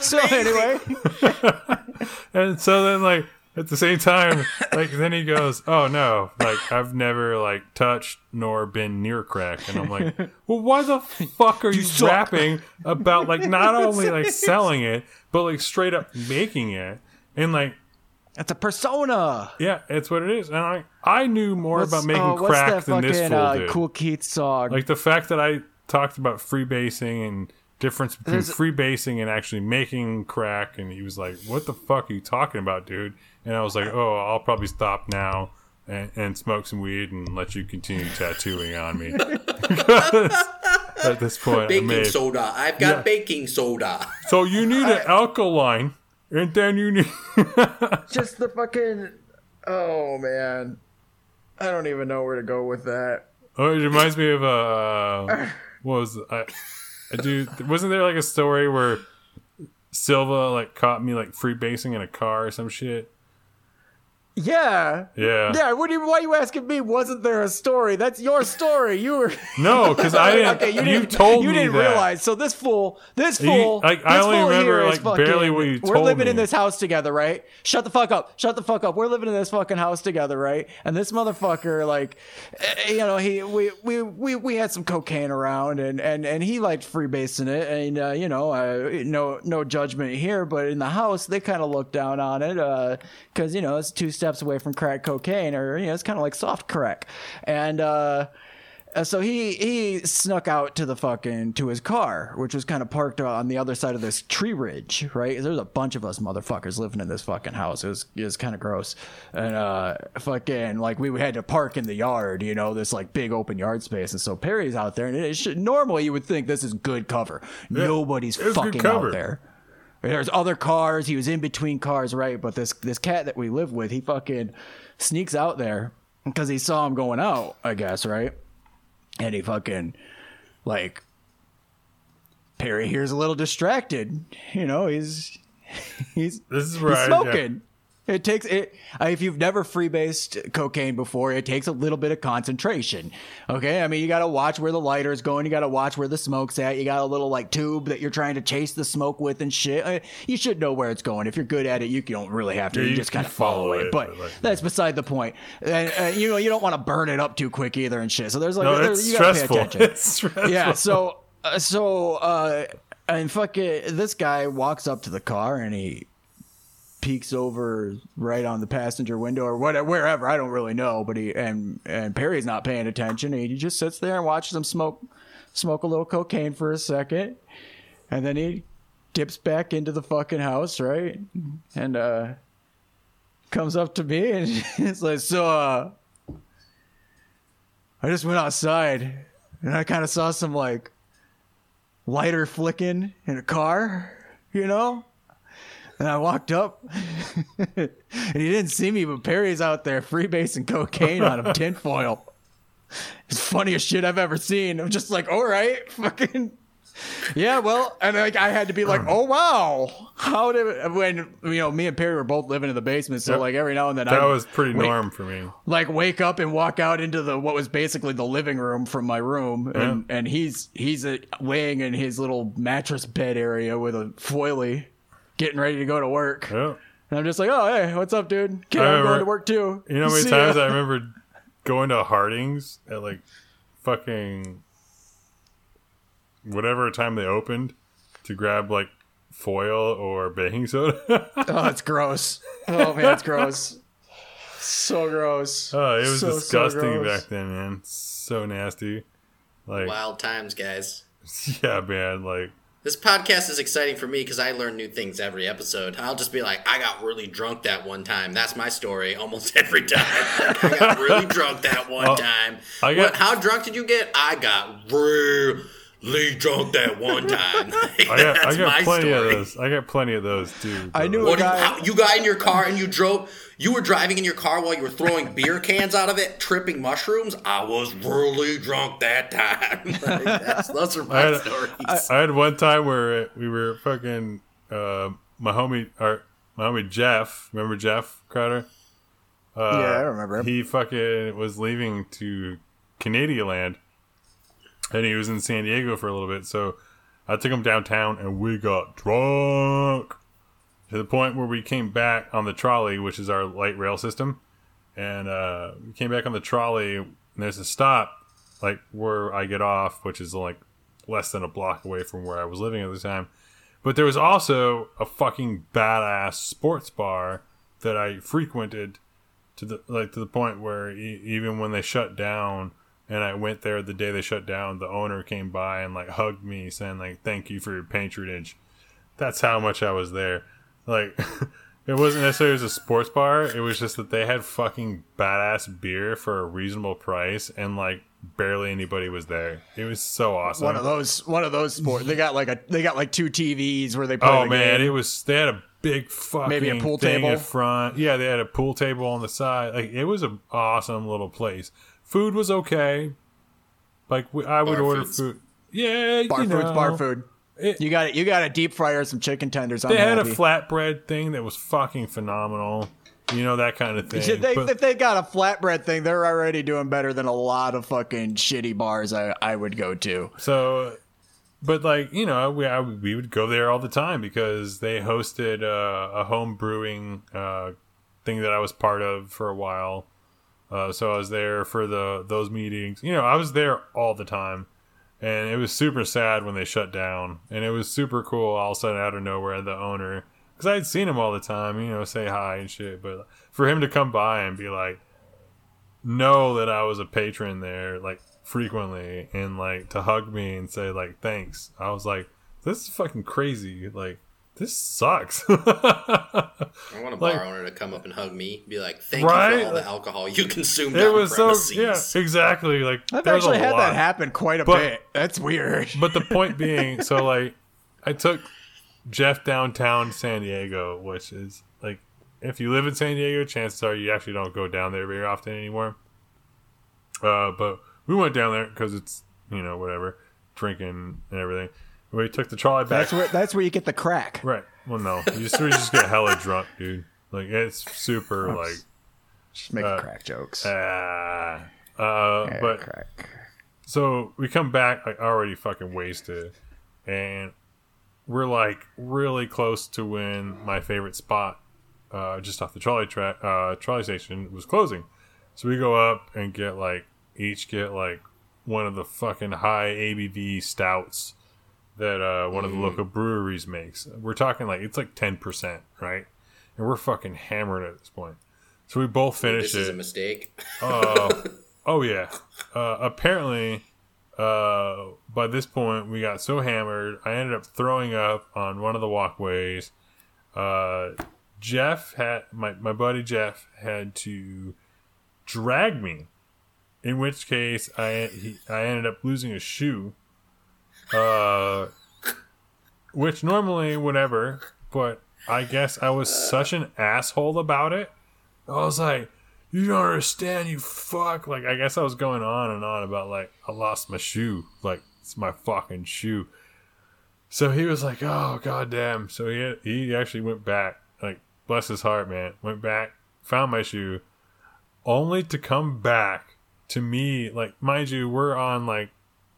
So anyway, and so then, like, at the same time, like, then he goes, "Oh no, like, I've never like touched nor been near crack," and I'm like, "Well, why the fuck are you, suck. rapping about like not only like selling it, but like straight up making it?" And like that's a persona. Yeah, it's what it is. And I I knew more What's- about making oh, what's crack than this fucking, fool uh, did. Kool Keith song? Like the fact that I talked about freebasing and difference between There's- freebasing and actually making crack, and he was like, "What the fuck are you talking about, dude?" And I was like, "Oh, I'll probably stop now." And, and smoke some weed and let you continue tattooing on me. At this point, baking made, soda. I've got Yeah. baking soda. so you need an alkaline, and then you need Just the fucking. Oh man, I don't even know where to go with that. Oh, it reminds me of uh, what was I, I do? Wasn't there like a story where Silva like caught me like freebasing in a car or some shit? Yeah. Yeah. Yeah, what do you, why are you asking me? Wasn't there a story? That's your story. You were. No, because I didn't. okay, you, you, didn't. told you me didn't realize. So this fool, this You- fool, like, I this only fool remember, here is like, barely what you told me. We're living in this house together, right? Shut the fuck up. Shut the fuck up. We're living in this fucking house together, right? And this motherfucker, like, eh, you know, he we we we, we had some cocaine around, and and and he liked freebasing it, and uh, you know, uh, no no judgment here, but in the house they kind of looked down on it, because you know it's two steps away from crack cocaine, or you know it's kind of like soft crack, and. uh uh, so he he snuck out to the fucking to his car, which was kind of parked on the other side of this tree ridge, right? There's a bunch of us motherfuckers living in this fucking house. It was it was kind of gross, and uh, fucking like we had to park in the yard, you know, this like big open yard space. And so Perry's out there, and it should normally you would think this is good cover. Nobody's fucking out there. There's other cars. He was in between cars, right? But this this cat that we live with, he fucking sneaks out there because he saw him going out, I guess, right? And he fucking like Perry here's a little distracted. You know, he's he's This is he's right. smoking. It takes it if you've never freebased cocaine before, it takes a little bit of concentration. Okay, I mean you got to watch where the lighter is going. You got to watch where the smoke's at. You got a little like tube that you're trying to chase the smoke with and shit. Uh, You should know where it's going. If you're good at it, you don't really have to. Yeah, you, you just kind of follow, it. it, But like, that's beside the point. And uh, you know you don't want to burn it up too quick either and shit. So there's like No, you gotta pay attention It's stressful. yeah so uh, so uh and fucking this guy walks up to the car and he peeks over right on the passenger window or whatever wherever i don't really know but he and and perry's not paying attention he just sits there and watches him smoke smoke a little cocaine for a second and then he dips back into the fucking house right and uh comes up to me and it's like so uh i just went outside and I kind of saw some like lighter flicking in a car, you know. And I walked up, and he didn't see me, but Perry's out there freebasing cocaine on a tinfoil. It's funniest shit I've ever seen. I'm just like, all right, fucking. Yeah, well, and like I had to be like, oh wow, how did when you know me and Perry were both living in the basement, so Yep. like every now and then That I was pretty wait- norm for me. like wake up and walk out into the what was basically the living room from my room, and and he's he's uh, laying in his little mattress bed area with a foily, getting ready to go to work, Yeah. and I'm just like, oh hey, what's up, dude? Kid, I I'm going to work too. You know how many See times ya. I remember going to Harding's at like fucking whatever time they opened to grab like foil or baking soda. Oh, it's gross. Oh man, it's gross. So gross. oh, it was So, so disgusting gross. back then, man. So nasty. Like, Wild times, guys. yeah, man. Like, This podcast is exciting for me because I learn new things every episode. I'll just be like, I got really drunk that one time. That's my story almost every time. Like, I got really drunk that one Oh, time. Got- what, how drunk did you get? I got really drunk that one time. I got, I got my plenty of those. I got plenty of those too. I knew like, What do you, guy- how, you got in your car and you drove. You were driving in your car while you were throwing beer cans out of it, tripping mushrooms. I was really drunk that time. Like, that's, those are I my had- stories. I had one time where we were fucking uh, my homie, our my homie Jeff. Remember Jeff Crowder? Uh, Yeah, I remember him. He fucking was leaving to Canadian land, and he was in San Diego for a little bit. So I took him downtown, and we got drunk to the point where we came back on the trolley, which is our light rail system, and uh, we came back on the trolley. And there's a stop, like where I get off, which is like less than a block away from where I was living at the time. But there was also a fucking badass sports bar that I frequented to the like to the point where e- even when they shut down and I went there the day they shut down, the owner came by and like hugged me saying like thank you for your patronage. That's how much I was there. Like it wasn't necessarily as a sports bar, it was just that they had fucking badass beer for a reasonable price and like barely anybody was there. It was so awesome. one of those one of those sports. They got like a they got like two TVs where they play Oh the man, game. it was. They had a big fucking Maybe a pool table? in front. Yeah, they had a pool table on the side. Like it was an awesome little place. Food was okay. Like we, I would Bar order foods. food. Yeah, bar you food's know. bar food. It- You got it. You got a deep fryer, some chicken tenders. I'm They had a flatbread thing that was fucking phenomenal. You know that kind of thing. If they, But- if they got a flatbread thing, they're already doing better than a lot of fucking shitty bars I, I would go to. So, but like you know, we I, we would go there all the time because they hosted uh, a home brewing uh, thing that I was part of for a while. Uh, so I was there for the those meetings. You know, I was there all the time, and it was super sad when they shut down. And it was super cool all of a sudden out of nowhere the owner, because I had seen him all the time. You know, say hi and shit. But for him to come by and be like, know that I was a patron there, like frequently, and like to hug me and say like thanks. I was like, this is fucking crazy. Like this sucks. I want a bar owner to come up and hug me, be like, "Thank you for all the alcohol you consumed." it on was so premises. yeah, exactly. Like I've actually had lot. that happen quite a But- bit. That's weird. But the point being, so like, I took Jeff downtown San Diego, which is like, if you live in San Diego, chances are you actually don't go down there very often anymore. Uh, but we went down there because it's you know whatever, drinking and everything. We took the trolley back. That's where that's where you get the crack. right. Well, no, you just, we just get hella drunk, dude. Like it's super like Just making Uh, crack jokes. ah. Uh, Yeah, but crack. so we come back like already fucking wasted, and we're like really close to when my favorite spot, uh, just off the trolley track, uh, trolley station was closing. So we go up and get like each get like one of the fucking high ABV stouts that uh, one of the local breweries makes. We're talking like it's like ten percent, right? And we're fucking hammered at this point. So we both finish This is a mistake. Oh, oh yeah. Uh, apparently, uh, by this point, we got so hammered, I ended up throwing up on one of the walkways. Uh, Jeff had my my buddy Jeff had to drag me, in which case I he, I ended up losing a shoe. Uh, which normally whatever, but I guess I was such an asshole about it. I was like, you don't understand, you fuck. Like, I guess I was going on and on about, like, I lost my shoe. Like, it's my fucking shoe. So he was like, "Oh goddamn!" So he he actually went back, like bless his heart, man. Went back, found my shoe, only to come back to me. Like, mind you, we're on like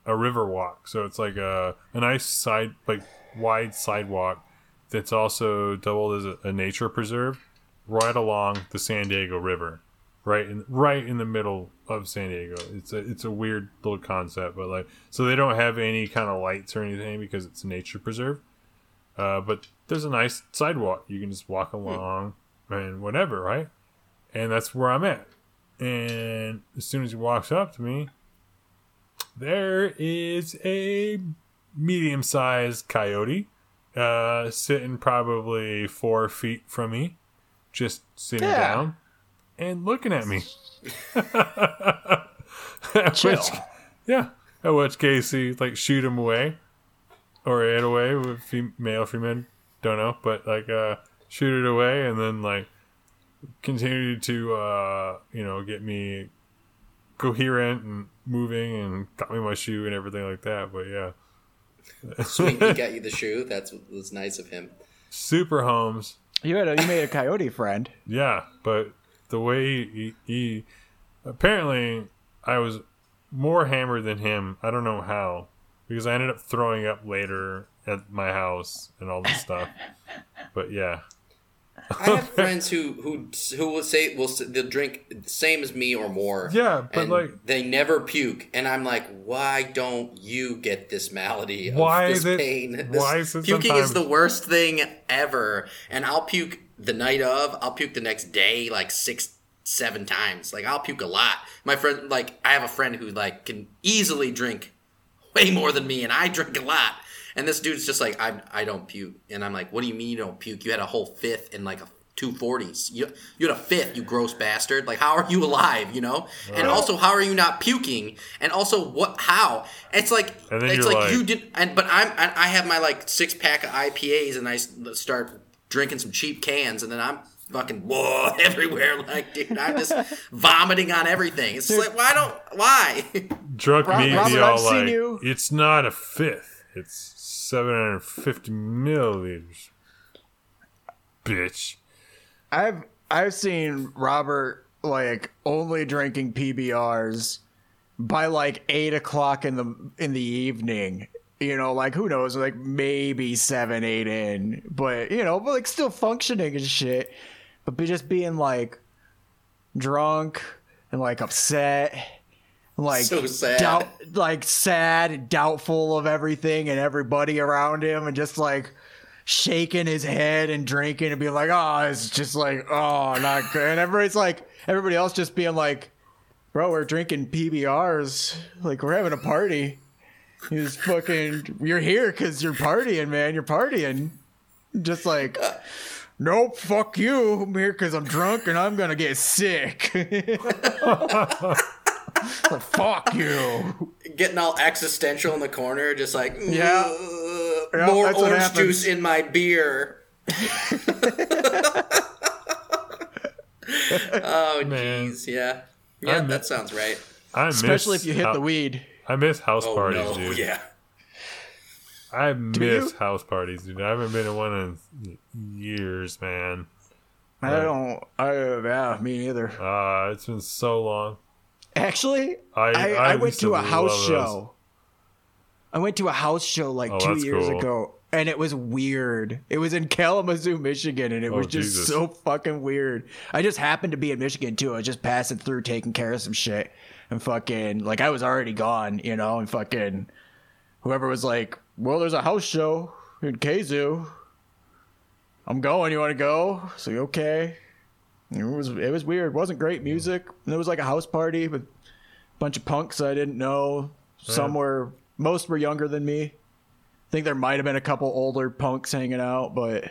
a river walk, so it's like a a nice side, like wide sidewalk that's also doubled as a, a nature preserve, right along the San Diego River, right in right in the middle of San Diego. It's a it's a weird little concept, but like so they don't have any kind of lights or anything because it's a nature preserve. Uh, but there's a nice sidewalk. You can just walk along and whatever, right? And that's where I'm at. And as soon as he walks up to me, there is a medium sized coyote uh, sitting probably four feet from me, just sitting Yeah. down and looking at me. At Chill. which- yeah. At which case he like shoot him away or it away with fem- male female don't know but like uh shoot it away and then like continue to uh you know get me coherent and moving and got me my shoe and everything like that but yeah Sweet, he got you the shoe. That's was nice of him. super homes You had a, you made a coyote friend. Yeah, but the way he, he apparently I was more hammered than him. I don't know how because I ended up throwing up later at my house and all this stuff. But yeah, I have friends who who who will say will they'll drink the same as me or more. Yeah, but, like- they never puke, and I'm like, why don't you get this malady? Of Why this is it- pain? This- why is puking is the worst thing ever, and I'll puke the night of. I'll puke the next day like six seven times. Like I'll puke a lot. My friend, like I have a friend who like can easily drink way more than me, and I drink a lot. And this dude's just like, I, I don't puke. And I'm like, what do you mean you don't puke? You had a whole fifth in like a 240s. You, you had a fifth, you gross bastard. Like, how are you alive, you know? And also, how are you not puking? And also, what, how? It's like, And then it's you're like, like- you did, and, but I'm, I I have my like six pack of IPAs and I start drinking some cheap cans and then I'm fucking whoa everywhere. Like, dude, I'm just vomiting on everything. It's just like, why don't, why? drunk Rob- me Robert, be all I've seen like, you- "It's not a fifth. It's 750 milliliters." Bitch. I've I've seen Robert like only drinking PBRs by like eight o'clock in the in the evening. You know, like who knows, like maybe seven, eight in, but you know, but like still functioning and shit. But be just being like drunk and like upset, like So sad. doubt, like sad, and doubtful of everything and everybody around him, and just like shaking his head and drinking and being like, oh, it's just like, oh, not good. And everybody's like, everybody else just being like, bro, we're drinking PBRs. Like, we're having a party. He's fucking, you're here because you're partying, man. You're partying. Just like, nope, fuck you. I'm here because I'm drunk and I'm to get sick. like, fuck you. Getting all existential in the corner, just like, Yeah. "Ugh, Yeah, more orange juice in my beer. oh, Man. jeez, yeah. Yeah, I that sounds right. I Especially if you hit hou- the weed. I miss house Oh, parties, no, dude. yeah. I miss you? house parties, dude. I haven't been to one in years, man. I don't, I, yeah, me neither. Uh, it's been so long. Actually, I- I, I I, went to a house those. show. I went to a house show like Oh, two years cool. ago, and it was weird. It was in Kalamazoo, Michigan, and it Oh, was just Jesus. so fucking weird. I just happened to be in Michigan too. I was just passing through, taking care of some shit, and fucking like I was already gone, you know, and fucking whoever was like, "Well, there's a house show in Kazoo. I'm going. You want to go?" So okay. It was it was weird. It wasn't great music. It was like a house party with a bunch of punks I didn't know. Some Yeah. were most were younger than me. I think there might have been a couple older punks hanging out, but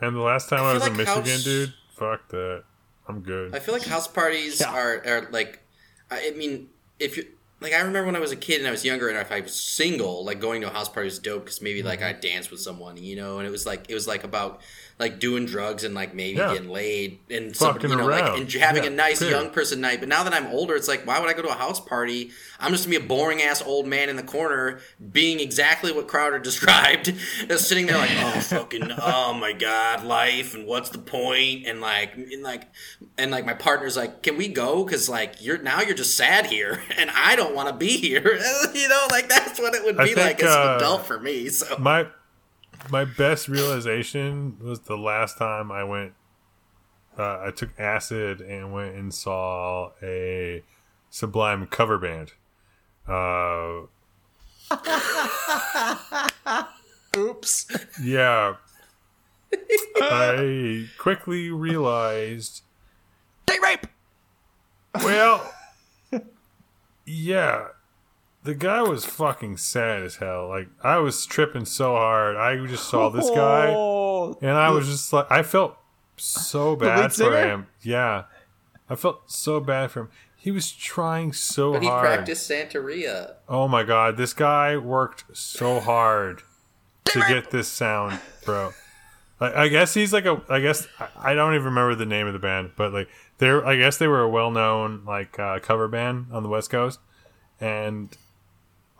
And the last time I, I was feel in Michigan, house- dude, fuck that. I'm good. I feel like house parties Yeah. are, are like, I I mean, if you like I remember when I was a kid and I was younger and if I was single, like going to a house party was dope because maybe like Mm-hmm. I danced with someone, you know, and it was like it was like about like doing drugs and like maybe Yeah. getting laid and some, you know around. like and having Yeah, a nice period. young person night. But now that I'm older, it's like why would I go to a house party? I'm just gonna be a boring ass old man in the corner being exactly what Crowder described, just sitting there like oh fucking oh my god life and what's the point? point and like and like and like my partner's like can we go because like you're now you're just sad here and I don't want to be here you know like that's what it would be think, like as an uh, adult for me so my my best realization was the last time I went. Uh, I took acid and went and saw a Sublime cover band. Uh, Oops. yeah, I quickly realized. Date rape. Well, yeah, the guy was fucking sad as hell. Like I was tripping so hard. I just saw this guy. Oh, And I was just like, I felt so bad for him. Yeah. I felt so bad for him. He was trying so but he hard. practiced Santeria Oh my God. This guy worked so hard to get this sound, bro. I, I guess he's like a, I guess, I- I don't even remember the name of the band, but like, they're, I guess they were a well known, like, uh, cover band on the West Coast. And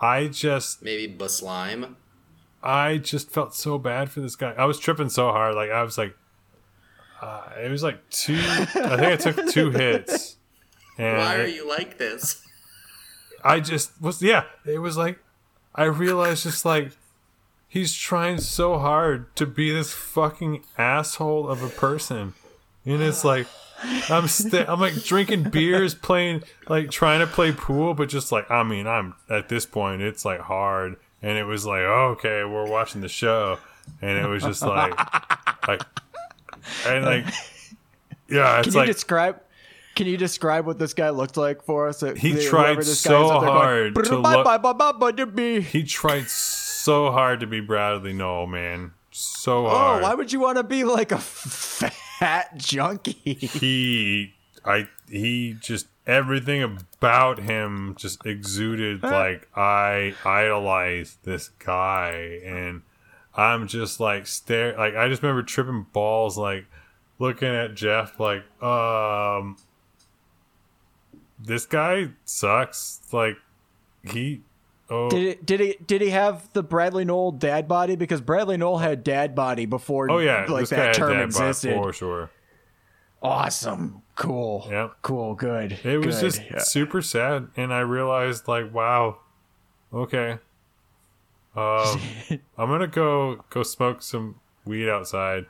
I just, maybe Buslime I just felt so bad for this guy. I was tripping so hard. Like I was like, uh, it was like two. I think I took two hits, and why are you like this I just was yeah. It was like I realized just like he's trying so hard to be this fucking asshole of a person, and it's like. I'm sta I'm like drinking beers, playing like trying to play pool, but just like I mean, I'm at this point, it's like hard, and it was like oh, okay, we're watching the show, and it was just like like and like yeah, it's Can you like describe? Can you describe what this guy looked like for us? He Whoever tried this so up going, hard to look- bye, bye, bye, bye, to be." he tried so hard to be Bradley Nowell, man, so hard. Oh, why would you want to be like a fat junkie? he I he just everything about him just exuded like I idolize this guy. And I'm just like stare like I just remember tripping balls like looking at Jeff like um this guy sucks. Like he oh Did it, did he did he have the Bradley Nowell dad body? Because Bradley Nowell had dad body before oh yeah like that term existed. for sure Awesome. Cool. Yeah. Cool. Good. It was good. just Yeah. super sad, and I realized like, wow, okay, um, I'm gonna go go smoke some weed outside,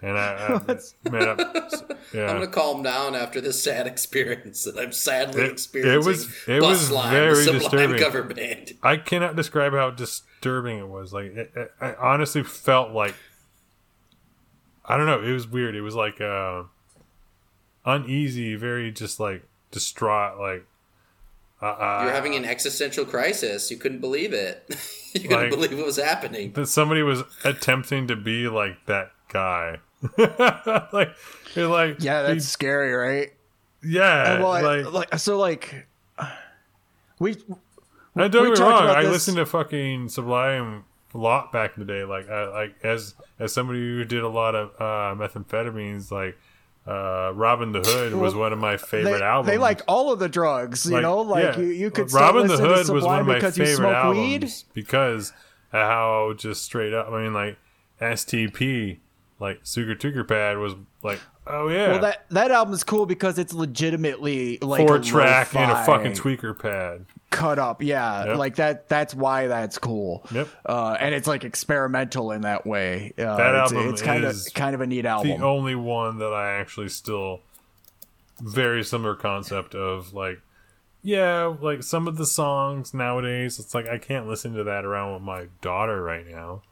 and I, I man, I, yeah, I'm gonna calm down after this sad experience that I'm sadly It- it experiencing. was- it was Bus Line, very disturbing. cover band. I cannot describe how disturbing it was. Like, it, it- I honestly felt like, I don't know, it was weird. It was like uh, uneasy, very just like distraught, like. Uh, You're having an existential crisis. You couldn't believe it. you couldn't Like- believe what was happening. that somebody was attempting to be like that guy. like, you're like, yeah, that's scary, right? yeah, And well, I- like, like so, like we and don't we get me wrong. I this- listened to fucking Sublime a lot back in the day. Like, I, like as as somebody who did a lot of uh, methamphetamines, like uh, Robbin' the Hood was one of my favorite they, albums. they like all of the drugs, you Like, know. Like yeah. you, you could Robbin' the Hood was one of my because you favorite smoke albums weed. because of how just straight up. I mean, like STP, like Sugar Tucker Pad was like, oh yeah, Well, that that album is cool because it's legitimately like four a track and a fucking tweaker pad. cut up. Yeah, Yep. like that. That's why that's cool. Yep. Uh, and it's like experimental in that way. Uh, That it's, album it's kind of kind of a neat album. The only one that I actually still very similar concept of like yeah, like some of the songs nowadays, it's like I can't listen to that around with my daughter right now.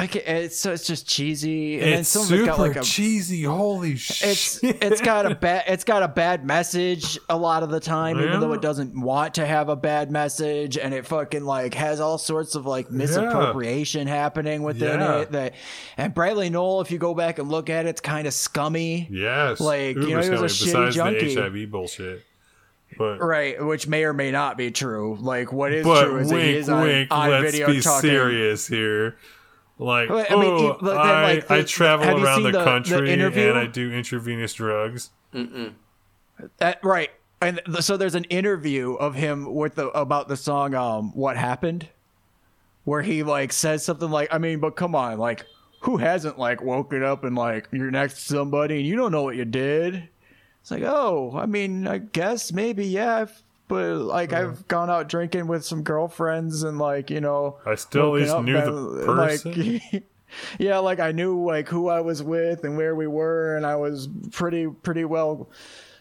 Okay, it's so it's just cheesy, and it's some of super got like a cheesy. Holy it's shit! it's got a bad it's got a bad message a lot of the time even though it doesn't want to have a bad message and it fucking like has all sorts of like misappropriation happening within Yeah. it that and Bradley Nowell if you go back and look at it it's kind of scummy yes, like, you know, uber he was a shitty junkie. the HIV bullshit. but Right, which may or may not be true. Like what is true is that he wink, is on, wink. on let's video be talking. serious here. Like, I mean, oh, but then, I, like, I the- travel around the, the- the country interview? and I do intravenous drugs. That, right, and th- so there's an interview of him with the about the song um "What Happened," where he like says something like, "I mean, but come on, like who hasn't like woken up and like you're next to somebody and you don't know what you did?" It's like, oh, I mean, I guess maybe yeah, I've, but like I've gone out drinking with some girlfriends and like you know I still at least knew and, the person. Like, yeah, like I knew like who I was with and where we were, and I was pretty pretty well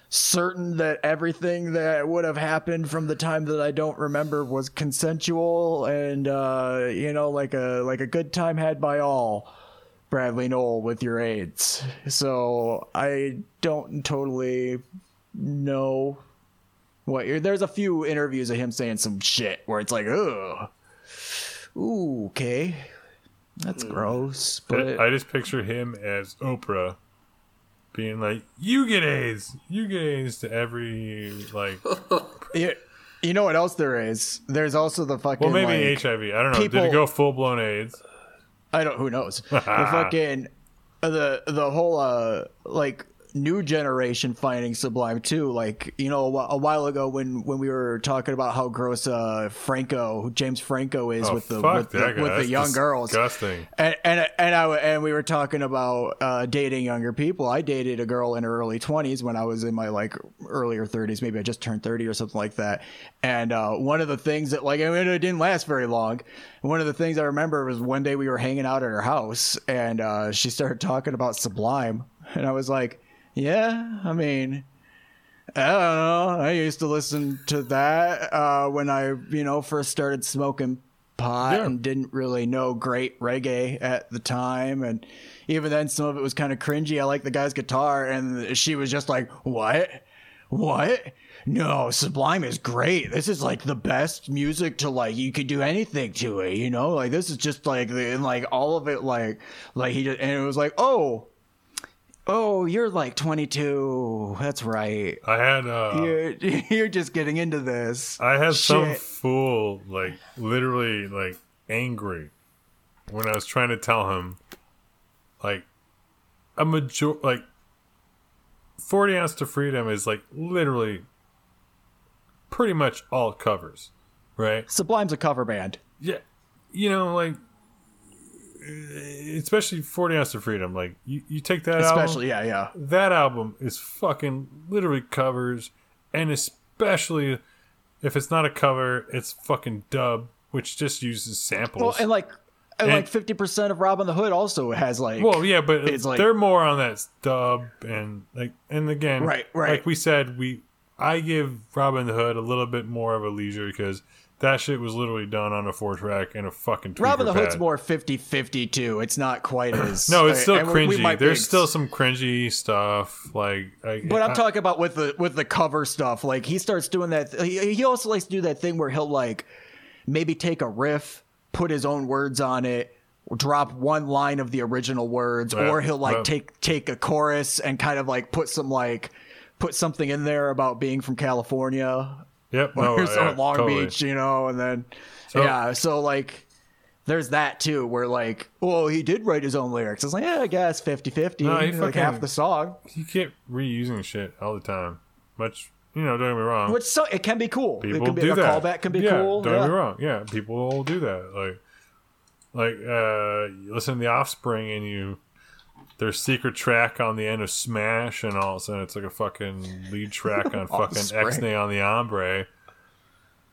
certain that everything that would have happened from the time that I don't remember was consensual and uh, you know like a like a good time had by all. Bradley Nowell with your AIDS. So I don't totally know what you're. There's a few interviews of him saying some shit where it's like, ugh, ooh, okay, that's gross. But I just picture him as Oprah being like, "You get AIDS, you get AIDS" to every like. you, you know what else there is? There's also the fucking. Well, maybe like, HIV. I don't know. Did people- it go full blown AIDS? I don't. Who knows? the fucking the the whole uh like new generation finding Sublime too. Like you know a, while ago when when we were talking about how gross uh Franco James Franco is Oh, with the with the, with the young girls. Disgusting. And and and I and we were talking about uh, dating younger people. I dated a girl in her early twenties when I was in my like earlier thirties. Maybe I just turned thirty or something like that. And uh, one of the things that like I mean, it didn't last very long. One of the things I remember was one day we were hanging out at her house and uh, she started talking about Sublime, and I was like, "Yeah, I mean." I don't know. I used to listen to that uh, when I, you know, first started smoking pot Yeah. and didn't really know great reggae at the time. And even then, some of it was kind of cringy. I like the guy's guitar, and she was just like, "What? What? No, Sublime is great. This is like the best music to like. You could do anything to it, you know. Like this is just like the and like all of it, like like he just, and it was like, oh." Oh, you're like 22. That's right. I had uh, You're, you're just getting into this. I had some fool like literally like angry when I was trying to tell him like a major like forty ounce to freedom is like literally pretty much all covers, right? Sublime's a cover band. Yeah, you know like especially forty ounce to freedom. Like you, you take that album, Especially, yeah, yeah. that album is fucking literally covers, and especially if it's not a cover, it's fucking dub, which just uses samples. Well, and like, and, And- like 50% of Robbin' the Hood also has like. Well, yeah, but It's like- they're more on that dub and like, and again, Right, right. Like we said, we I give Robbin' the Hood a little bit more of a leisure because that shit was literally done on a four track and a fucking. Robbin' the Hood's pad. more 50 50 too. It's not quite as. No, it's still and we- we cringy. might There's be- still some cringy stuff. Like, I, But I'm I- talking about with the with the cover stuff. Like he starts doing that. He, he also likes to do that thing where he'll like maybe take a riff, put his own words on it, drop one line of the original words, Yeah, or he'll like well- take take a chorus and kind of like put some like put something in there about being from California Yep. No, or yeah, Long totally. Beach, you know, and then So- yeah, so like. There's that too, where like, well, he did write his own lyrics. It's like, yeah, I guess 50 50, No, he like fucking- half the song. You keep reusing shit all the time. Much, you know, don't get me wrong. Which so it can be cool. people it can be do a that. callback can be yeah, cool. Don't yeah. get me wrong. Yeah, people will do that. Like, like uh, you listen to the Offspring and you there's secret track on the end of Smash, and all of a sudden it's like a fucking lead track on fucking Offspring. Ixnay on the Hombre.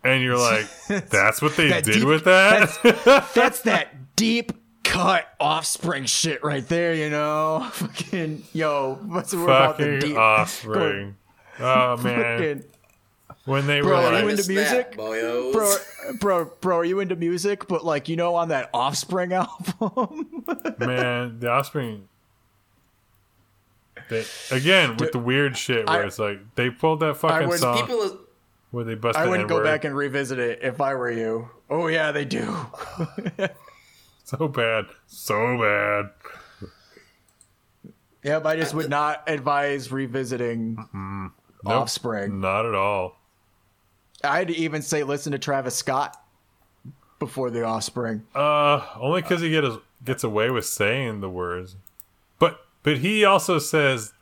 And you're like, that's what they That did deep- with that? That's that deep cut offspring shit right there, you know? Fucking yo, what's the word about the fucking deep Offspring. Oh man, fucking when they Bro, were are you like, into music? that. Bro, bro, bro, are you into music? But like, you know, on that Offspring album, man, the Offspring. They, again with the weird shit where I- it's like they pulled that fucking would- song People, where they bust I wouldn't go back and revisit it if I were you. Oh yeah, they do. so bad, so bad. Yep, I just would not advise revisiting Nope, Offspring. not at all. I'd even say listen to Travis Scott before the Offspring. Uh, only because he get his, gets away with saying the words, but but he also says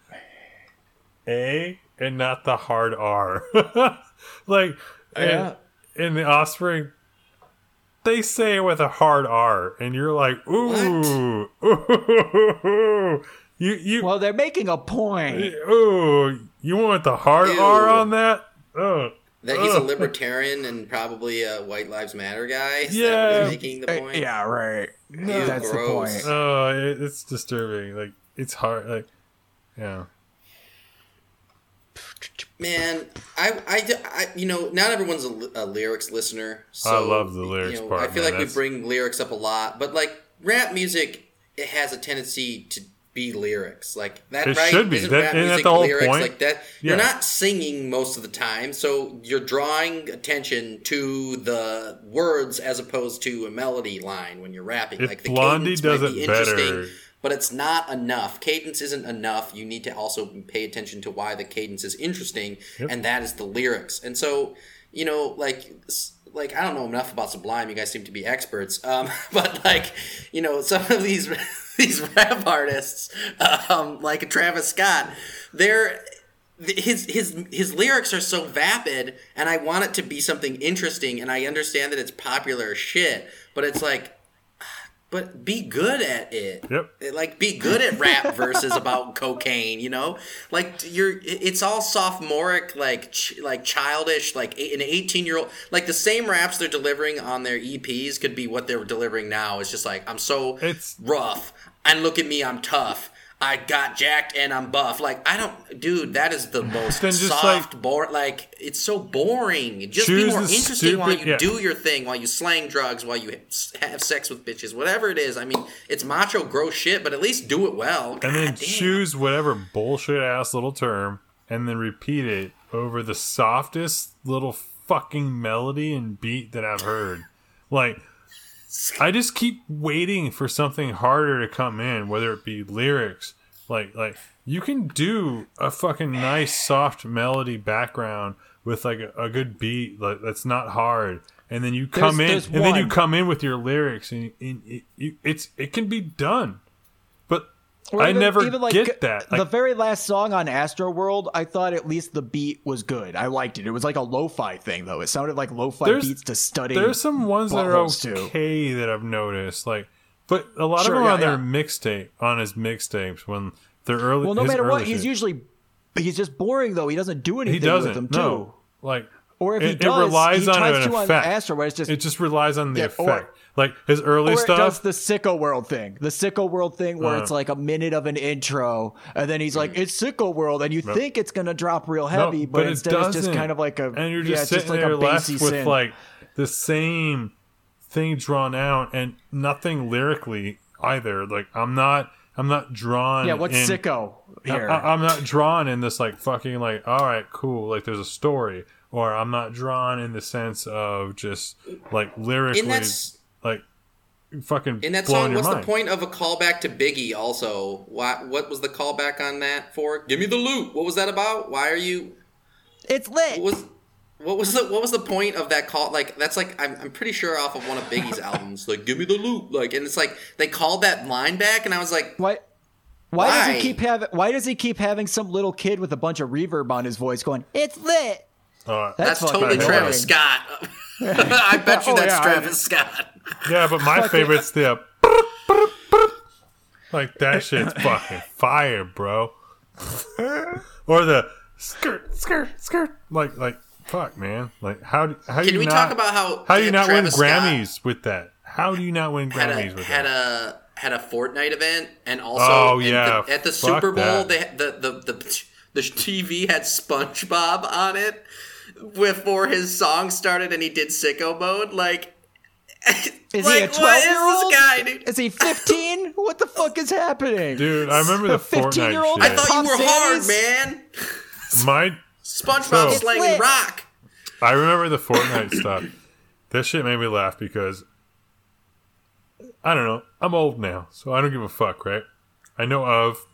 a and not the hard R. like Yeah. in, in the Offspring, they say it with a hard R, and you're like, ooh, ooh, you you Well, they're making a point. ooh, you want the hard Ew. R on that? Ugh. That he's a libertarian and probably a White Lives Matter guy. Is Yeah. what making the Uh, point? yeah, right. That's gross. the point. Oh, it, it's disturbing. Like it's hard. Like yeah. Man, I, I, I- you know, not everyone's a, a lyrics listener. So, I love the lyrics you know, part, I feel man. like we bring lyrics up a lot, but like rap music, it has a tendency to be lyrics like that. It right? should be. Isn't That- rap music the whole lyrics point? like that? You're not singing most of the time, so you're drawing attention to the words as opposed to a melody line when you're rapping. If like the Blondie does it better- interesting, but it's not enough. Cadence isn't enough. You need to also pay attention to why the cadence is interesting, and that is the lyrics. And so, you know, like, like I don't know enough about Sublime. You guys seem to be experts, um, but like, you know, some of these these rap artists, um, like Travis Scott, they're his his his lyrics are so vapid and I want it to be something interesting and I understand that it's popular shit but it's like but be good at it. Yep. Eh, like be good at rap verses about cocaine you know? Like you're it's all sophomoric like ch- like childish like an 18 year old like the same raps they're delivering on their eps could be what they're delivering now. It's just like i'm so It's- rough and look at me i'm tough I got jacked and I'm buff. Like I don't, dude. That is the most soft, bore. Like it's so boring. Just be more interesting while you yeah. do your thing, while you slang drugs, while you have sex with bitches, whatever it is. I mean, it's macho, gross shit, but at least do it well. and then damn. choose whatever bullshit ass little term and then repeat it over the softest little fucking melody and beat that I've heard. Like I just keep waiting for something harder to come in, whether it be lyrics. Like like you can do a fucking nice soft melody background with like a, a good beat like, that's not hard. And then you come in, there's and then you come in with your lyrics, and, and it, you, it's it can be done. Or I even- never even, like, get that. the Like, very last song on Astroworld, I thought at least the beat was good. I liked it. It was like a lo-fi thing, though. It sounded like lo-fi beats to study. there's some ones that are too. okay that I've noticed, like, but a lot Sure, of them yeah, on their yeah. mixtape on his mixtapes when they're early. well, no matter what, early he's usually he's just boring though. He doesn't do he anything doesn't with them too. no like Or if it, he it does, relies he on tries an to on effect. Astro, where it's just it just relies on the Yeah, or- effect. Like his early or it stuff. does the sicko world thing the sicko world thing where Uh. it's like a minute of an intro and then he's like it's sicko world and you think it's gonna drop real heavy No, but, it instead it's just kind of like a and you're yeah, just it's sitting just like there a left bassy with synth. like the same thing drawn out and nothing lyrically either. Like I'm not, I'm not drawn. yeah what's in, sicko here I, I'm not drawn in this like fucking like all right cool like there's a story or I'm not drawn in the sense of just like lyrically And that's like fucking in that song. What's mind. the point of a callback to Biggie? Also, what what was the callback on that for? Give me the loot. What was that about? Why are you? it's lit What was what was the what was the point of that call? Like that's like I'm, I'm pretty sure off of one of Biggie's albums. Like give me the loot. Like and it's like they called that line back, and I was like, why why, does he keep having why does he keep having some little kid with a bunch of reverb on his voice going it's lit Uh, That's that's, totally annoying. Travis Scott. I bet you Oh, that's yeah, I- Travis Scott. yeah but my favorite's the like that shit's fucking fire bro or the skirt skirt skirt like like fuck man like how do how do Can you we not, talk about how how do you not win Travis Scott Grammys with that how do you not win had Grammys a with had that a had a Fortnite event and also Oh, yeah, the, at the Super Bowl that. they had- the, the the the TV had SpongeBob on it before his song started and he did sicko mode like is like, he a 12 year old guy dude? is he 15 what the fuck is happening Dude, I remember the 15-year-old? Fortnite I shit. thought you were hard man My, SpongeBob So- slanging rock I remember the Fortnite stuff. This shit made me laugh because I don't know. I'm old now, so I don't give a fuck, right? I know of.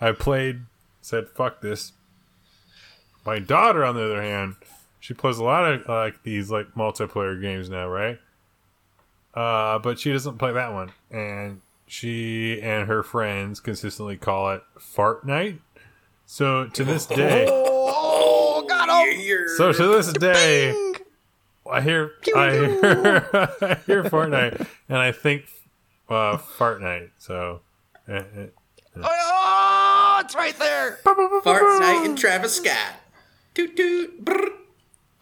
I played, said fuck this. My daughter, on the other hand, she she plays a lot of like these like multiplayer games now, right? Uh, but she doesn't play that one, and she and her friends consistently call it Fart Night. So to this day, Oh, got him! so to this day, I hear I hear, I hear fart night, and I think uh, Fart Night. So. eh, eh. Oh, it's right there. Fart Night and Travis Scott. Toot toot. Brr.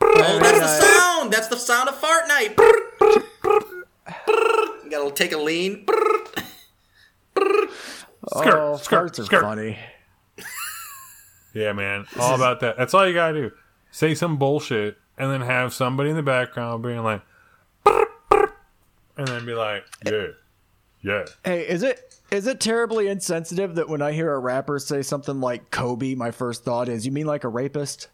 Oh, that's the sound. That's the sound of Fart Night. Brr. Brr. You gotta take a lean. Skirt, oh, skirt, farts are skirt. funny. Yeah, man. All about that. That's all you gotta do. Say some bullshit and then have somebody in the background being like, and then be like, yeah, yeah. Hey, is it is it terribly insensitive that when I hear a rapper say something like Kobe, my first thought is, you mean like a rapist?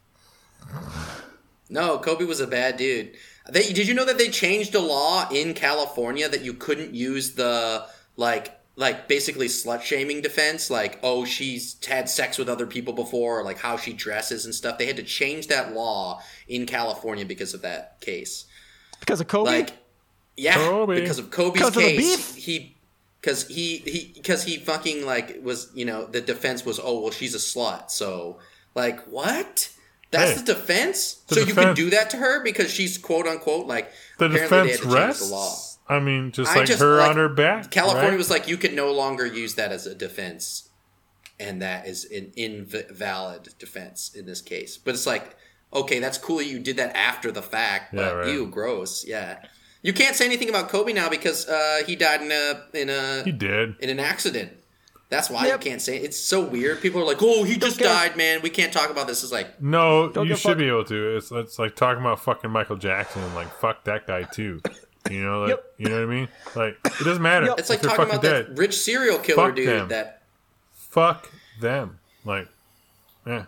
No, Kobe was a bad dude. They, did you know that they changed a law in California that you couldn't use the like like basically slut shaming defense, like oh she's had sex with other people before, or like how she dresses and stuff. They had to change that law in California because of that case. Because of Kobe? Like, yeah, Kobe. because of Kobe's 'Cause of the case, beef? he because he he because he fucking like was you know the defense was oh well she's a slut so like what that's Hey, the defense the so you can do that to her because she's quote unquote like The defense had to change the law. I mean, just I like just, her like, on her back. California right? was like you can no longer use that as a defense and that is an invalid defense in this case but it's like okay that's cool you did that after the fact Yeah, but right. ew gross yeah you can't say anything about Kobe now because uh, he died in a in a he did. in an accident. That's why Yep. you can't say it. It's so weird. People are like, "Oh, he just give a- died, man. We can't talk about this." It's like, No, you should fuck. be able to. It's it's like talking about fucking Michael Jackson and like fuck that guy too. You know, like, Yep. you know what I mean? Like it doesn't matter. Yep. it's like talking about dead. that rich serial killer Fuck dude. them. That Fuck them. Like, yeah.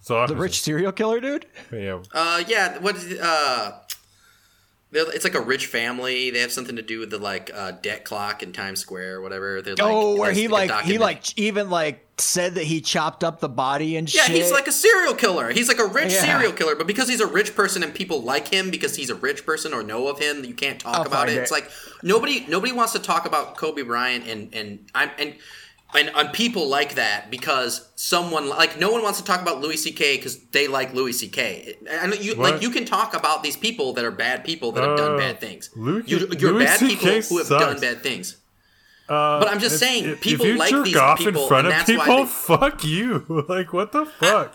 So the rich serial killer dude? Yeah. uh, yeah, what is it, uh, they're- it's like a rich family. They have something to do with the like uh, debt clock in Times Square or whatever. They're like, oh, where he a like he like even like said that he chopped up the body and shit. Yeah, shit. he's like a serial killer. He's like a rich Yeah. serial killer, but because he's a rich person and people like him because he's a rich person or know of him, you can't talk I'll about it. it. It's like nobody nobody wants to talk about Kobe Bryant and and I'm and and on people like that because someone like no one wants to talk about Louis C.K. because they like Louis C.K. And you What? like you can talk about these people that are bad people that have done Uh, bad things. Louis- you, you're Louis bad people who have done bad things. Uh, But I'm just if- saying, if, people if like these off people, in front and of that's why people, they- fuck you. Like, what the fuck?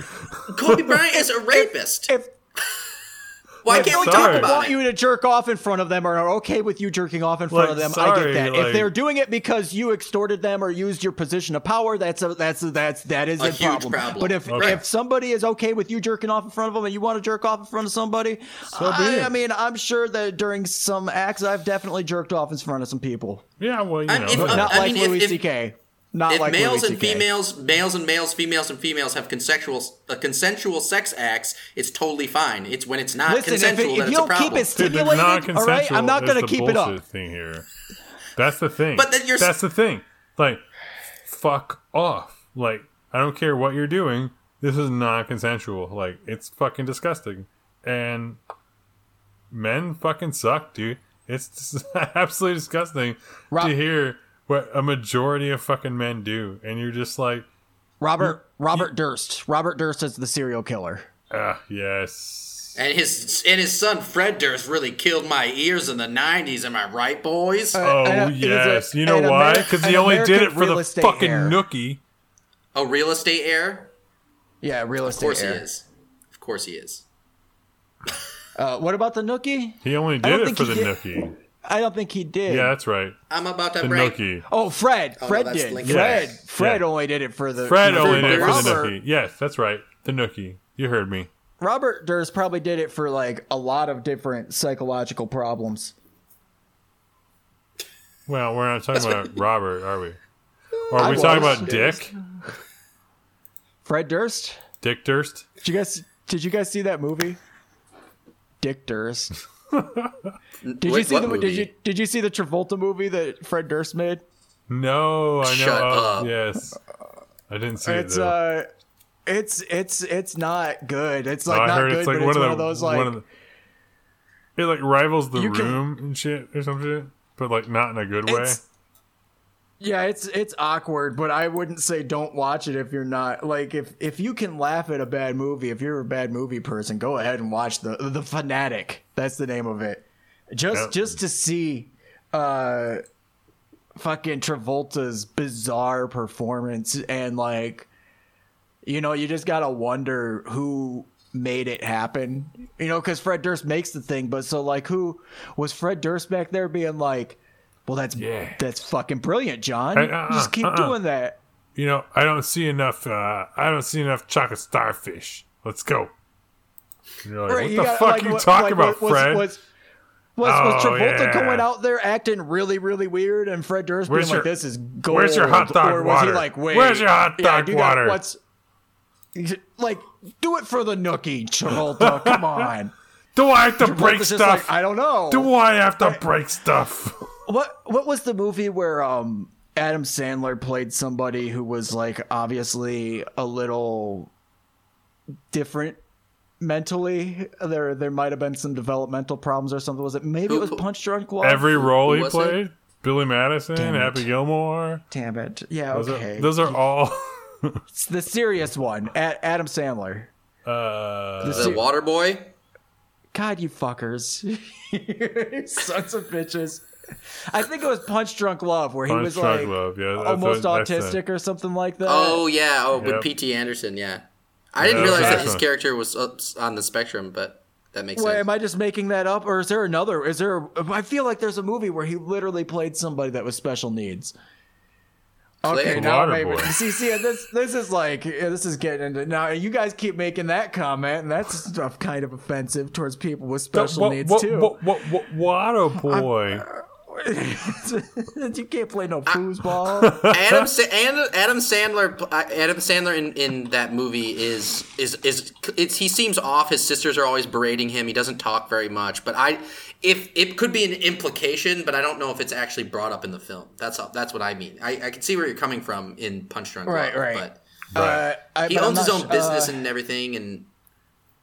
Kobe Bryant is a rapist. If Why if can't we sorry. talk about it? want it? you to jerk off in front of them or are okay with you jerking off in front Like, of them, I get that. like- if they're doing it because you extorted them or used your position of power, that's a that's a, that's that is A a, huge problem. problem. But if Okay. if somebody is okay with you jerking off in front of them and you want to jerk off in front of somebody, So I. I mean, I'm sure that during some acts, I've definitely jerked off in front of some people. Yeah, well, you I- know. if- uh, Not I like mean, Louis if- C.K. Not if like males Louis and CK. females, males and males, females and females have consensual uh, consensual sex acts, it's totally fine. It's when it's not Listen, if, consensual it, that if it's you a don't problem. keep it Dude, the stimulated, all right, I'm not going to keep it up. Thing here, that's the thing. But then you're- that's the thing. Like, fuck off. Like, I don't care what you're doing. This is not consensual. Like, it's fucking disgusting. And men fucking suck, dude. It's absolutely disgusting Rob- to hear what a majority of fucking men do, and you're just like, Robert Robert Durst. Robert Durst is the serial killer. ah, yes. and his and his son Fred Durst really killed my ears in the '90s. Am I right, boys? Oh uh, he's a- yes, you know why? Because he an only did it for the fucking heir. nookie. a real estate heir? Yeah, real estate. Of estate. course he is. Of course he is. Uh, what about the Nookie? He only did it for the did. nookie. I don't think he did. Yeah, that's right. I'm about to The break. nookie. Oh, Fred. Oh, no, Fred that's did. Lincoln. Fred. Yes. Fred Yeah. only did it for the. Fred only did it for the nookie. Yes, that's right. The nookie. You heard me. Robert Durst probably did it for like a lot of different psychological problems. Well, we're not talking about Robert, are we? Or are I we talking was. about Dick? Fred Durst. Dick Durst? Did you guys? Did you guys see that movie? Dick Durst. Did you see the? movie? Did you Did you see the Travolta movie that Fred Durst made? No, I know. Shut of- up. Yes. I didn't see It's it though. uh, It's it's it's not good. It's Oh, like I not good, it's like but one it's of one of those like one of the. It like rivals the You can- room and shit or some shit, but like not in a good way. It's- Yeah, it's it's awkward, but I wouldn't say don't watch it if you're not like if if you can laugh at a bad movie, if you're a bad movie person, go ahead and watch the the Fanatic. That's the name of it. Just Yep. just to see uh fucking Travolta's bizarre performance and like you know, you just got to wonder who made it happen. You know, cuz Fred Durst makes the thing, but so like who was Fred Durst back there being like well, that's Yeah. that's fucking brilliant, John. Hey, uh-uh, Just keep uh-uh. doing that. You know, I don't see enough. uh I don't see enough chocolate starfish. Let's go. Like, Right, what the gotta- fuck like, you what- talking like, about, was, Fred? Was, was, was Oh, Travolta yeah. going out there acting really, really weird, and Fred Durst Where's being like, "This is gold"? where's your hot dog or was he like, "Wait, Where's your hot yeah, dog got- water?" what's like, do it for the nookie, Travolta. Come on. Do I have to break Travolta's just stuff? I don't know. Do I have to break stuff? What what was the movie where um Adam Sandler played somebody who was like obviously a little different mentally? There there might have been some developmental problems or something. Was it maybe it was Punch Drunk Love? Every role who he was it? played, Billy Madison, Damn it. Happy Gilmore. Damn it! Yeah, Those, okay. are, those are all. It's the serious one. A- Adam Sandler. uh, The The se- Waterboy. God, you fuckers, sons of bitches. I think it was Punch Drunk Love where he Punch was Drunk like Love, yeah, almost what- that's the- autistic or something like that. Oh yeah, oh with Yep. P.T. Anderson. Yeah, I didn't Yeah, realize that his character was on the spectrum, but that makes Wait, sense. am I just making that up, or is there another? Is there? I feel like there's a movie where he literally played somebody that was special needs. Okay, Clay? now Waterboy. maybe see, see, this this is like yeah, this is getting into now. You guys keep making that comment, and that's stuff kind of offensive towards people with special what, needs what, too. What, what, what, what a boy! you can't play no foosball. Adam Sa- Adam Adam Sandler uh, Adam Sandler in, in that movie is is is it's he seems off. His sisters are always berating him. He doesn't talk very much. But I if it could be an implication, but I don't know if it's actually brought up in the film. That's all, that's what I mean. I, I can see where you're coming from in Punch Drunk Right, Love, right. But Uh, I, he but I'm owns his own su- business uh, and everything, and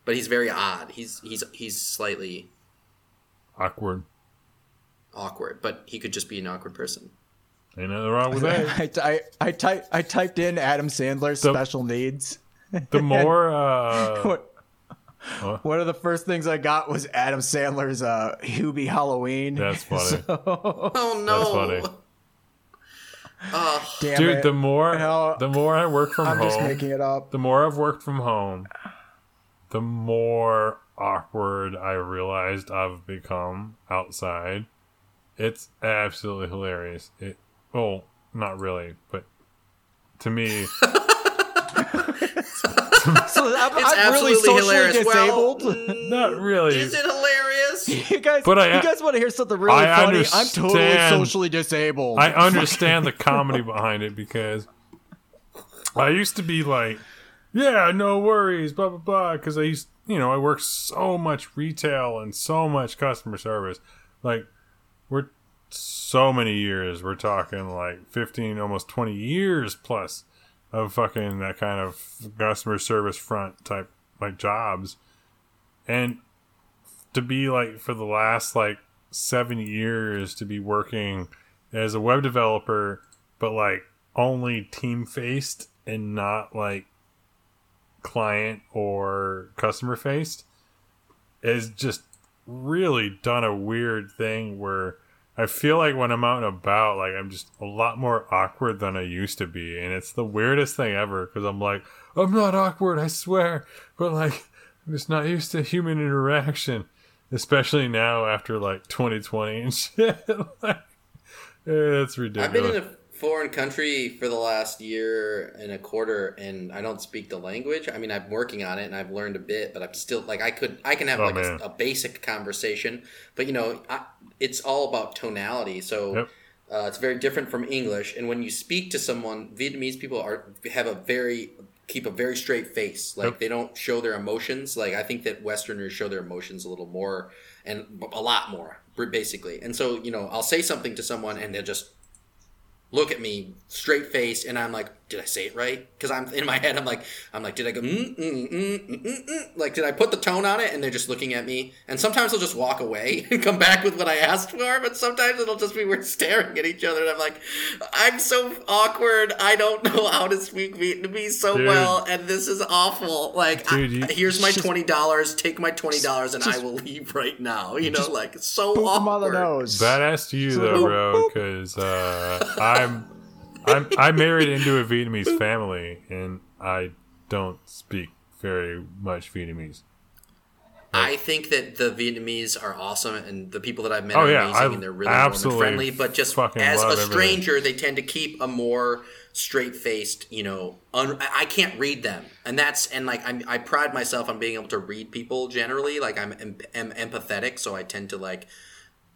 but he's very odd. He's he's he's slightly Awkward. Awkward, but he could just be an awkward person. Ain't nothing wrong with that. I, I, I, type, I typed in Adam Sandler's The- special needs. The more, uh, What? One of the first things I got was Adam Sandler's uh, Hubie Halloween. that's funny. Oh no! That's funny. Oh, Damn Dude, it. the more, No, the more I work from home I'm home, just making it up. the more I've worked from home, the more awkward I realized I've become outside. It's absolutely hilarious. It, well, not really, but to me, So I'm, It's I'm really socially hilarious. Well, disabled. not really. is it hilarious? you guys, But I- you guys want to hear something really I funny? I'm totally socially disabled. I understand the comedy behind it because I used to be like, yeah, no worries, blah blah blah. Because I used, you know, I worked so much retail and so much customer service. Like, we're so many years. We're talking like fifteen, almost twenty years plus of fucking that kind of customer service front type like jobs, and to be like for the last like seven years to be working as a web developer, but like only team faced and not like client or customer faced is just really done a weird thing where I feel like when I'm out and about, like I'm just a lot more awkward than I used to be, and it's the weirdest thing ever because I'm like, I'm not awkward, I swear, but like I'm just not used to human interaction, especially now after like 2020 and shit. like, it's ridiculous. I've been in a foreign country for the last year and a quarter, and I don't speak the language. I mean, I'm working on it, and I've learned a bit, but I'm still like I could I can have Oh, like a, a basic conversation, but you know, I, it's all about tonality. So. Yep. Uh, it's very different from English, and when you speak to someone, Vietnamese people are have a very keep a very straight face. Like Yep. they don't show their emotions. Like I think that Westerners show their emotions a little more and a lot more, basically. And so you know, I'll say something to someone, and they'll just look at me straight face, and I'm like, did I say it right? Because I'm in my head, I'm like, I'm like, did I go, mm, mm, mm, mm, mm, mm? like, did I put the tone on it? And they're just looking at me. And sometimes they'll just walk away and come back with what I asked for. But sometimes it'll just be we're staring at each other, and I'm like, I'm so awkward. I don't know how to speak Vietnamese so Dude. well, and this is awful. Like, Dude, you- here's my just- twenty dollars. Take my twenty dollars, and I will leave right now. You know, like so Boop him on the awkward. nose. Badass to you though, bro, because uh, I'm I'm I married into a Vietnamese family, and I don't speak very much Vietnamese. I think that the Vietnamese are awesome, and the people that I've met Oh, are yeah, amazing, I and they're really warm and friendly. But just as a love everything. stranger, they tend to keep a more straight faced. You know, un- I can't read them, and that's and like I'm, I pride myself on being able to read people generally. Like I'm em- empathetic, so I tend to like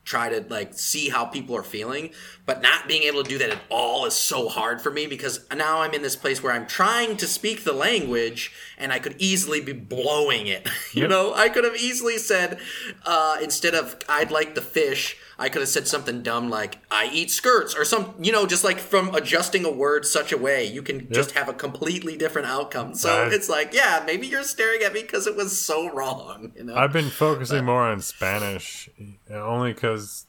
try to like see how people are feeling but not being able to do that at all is so hard for me because now i'm in this place where i'm trying to speak the language and i could easily be blowing it. You know i could have easily said uh, instead of i'd like the fish i could have said something dumb like i eat skirts or some you know just like from adjusting a word such a way you can just have a completely different outcome so I- it's like yeah maybe you're staring at me because it was so wrong you know I've been focusing more on Spanish, only because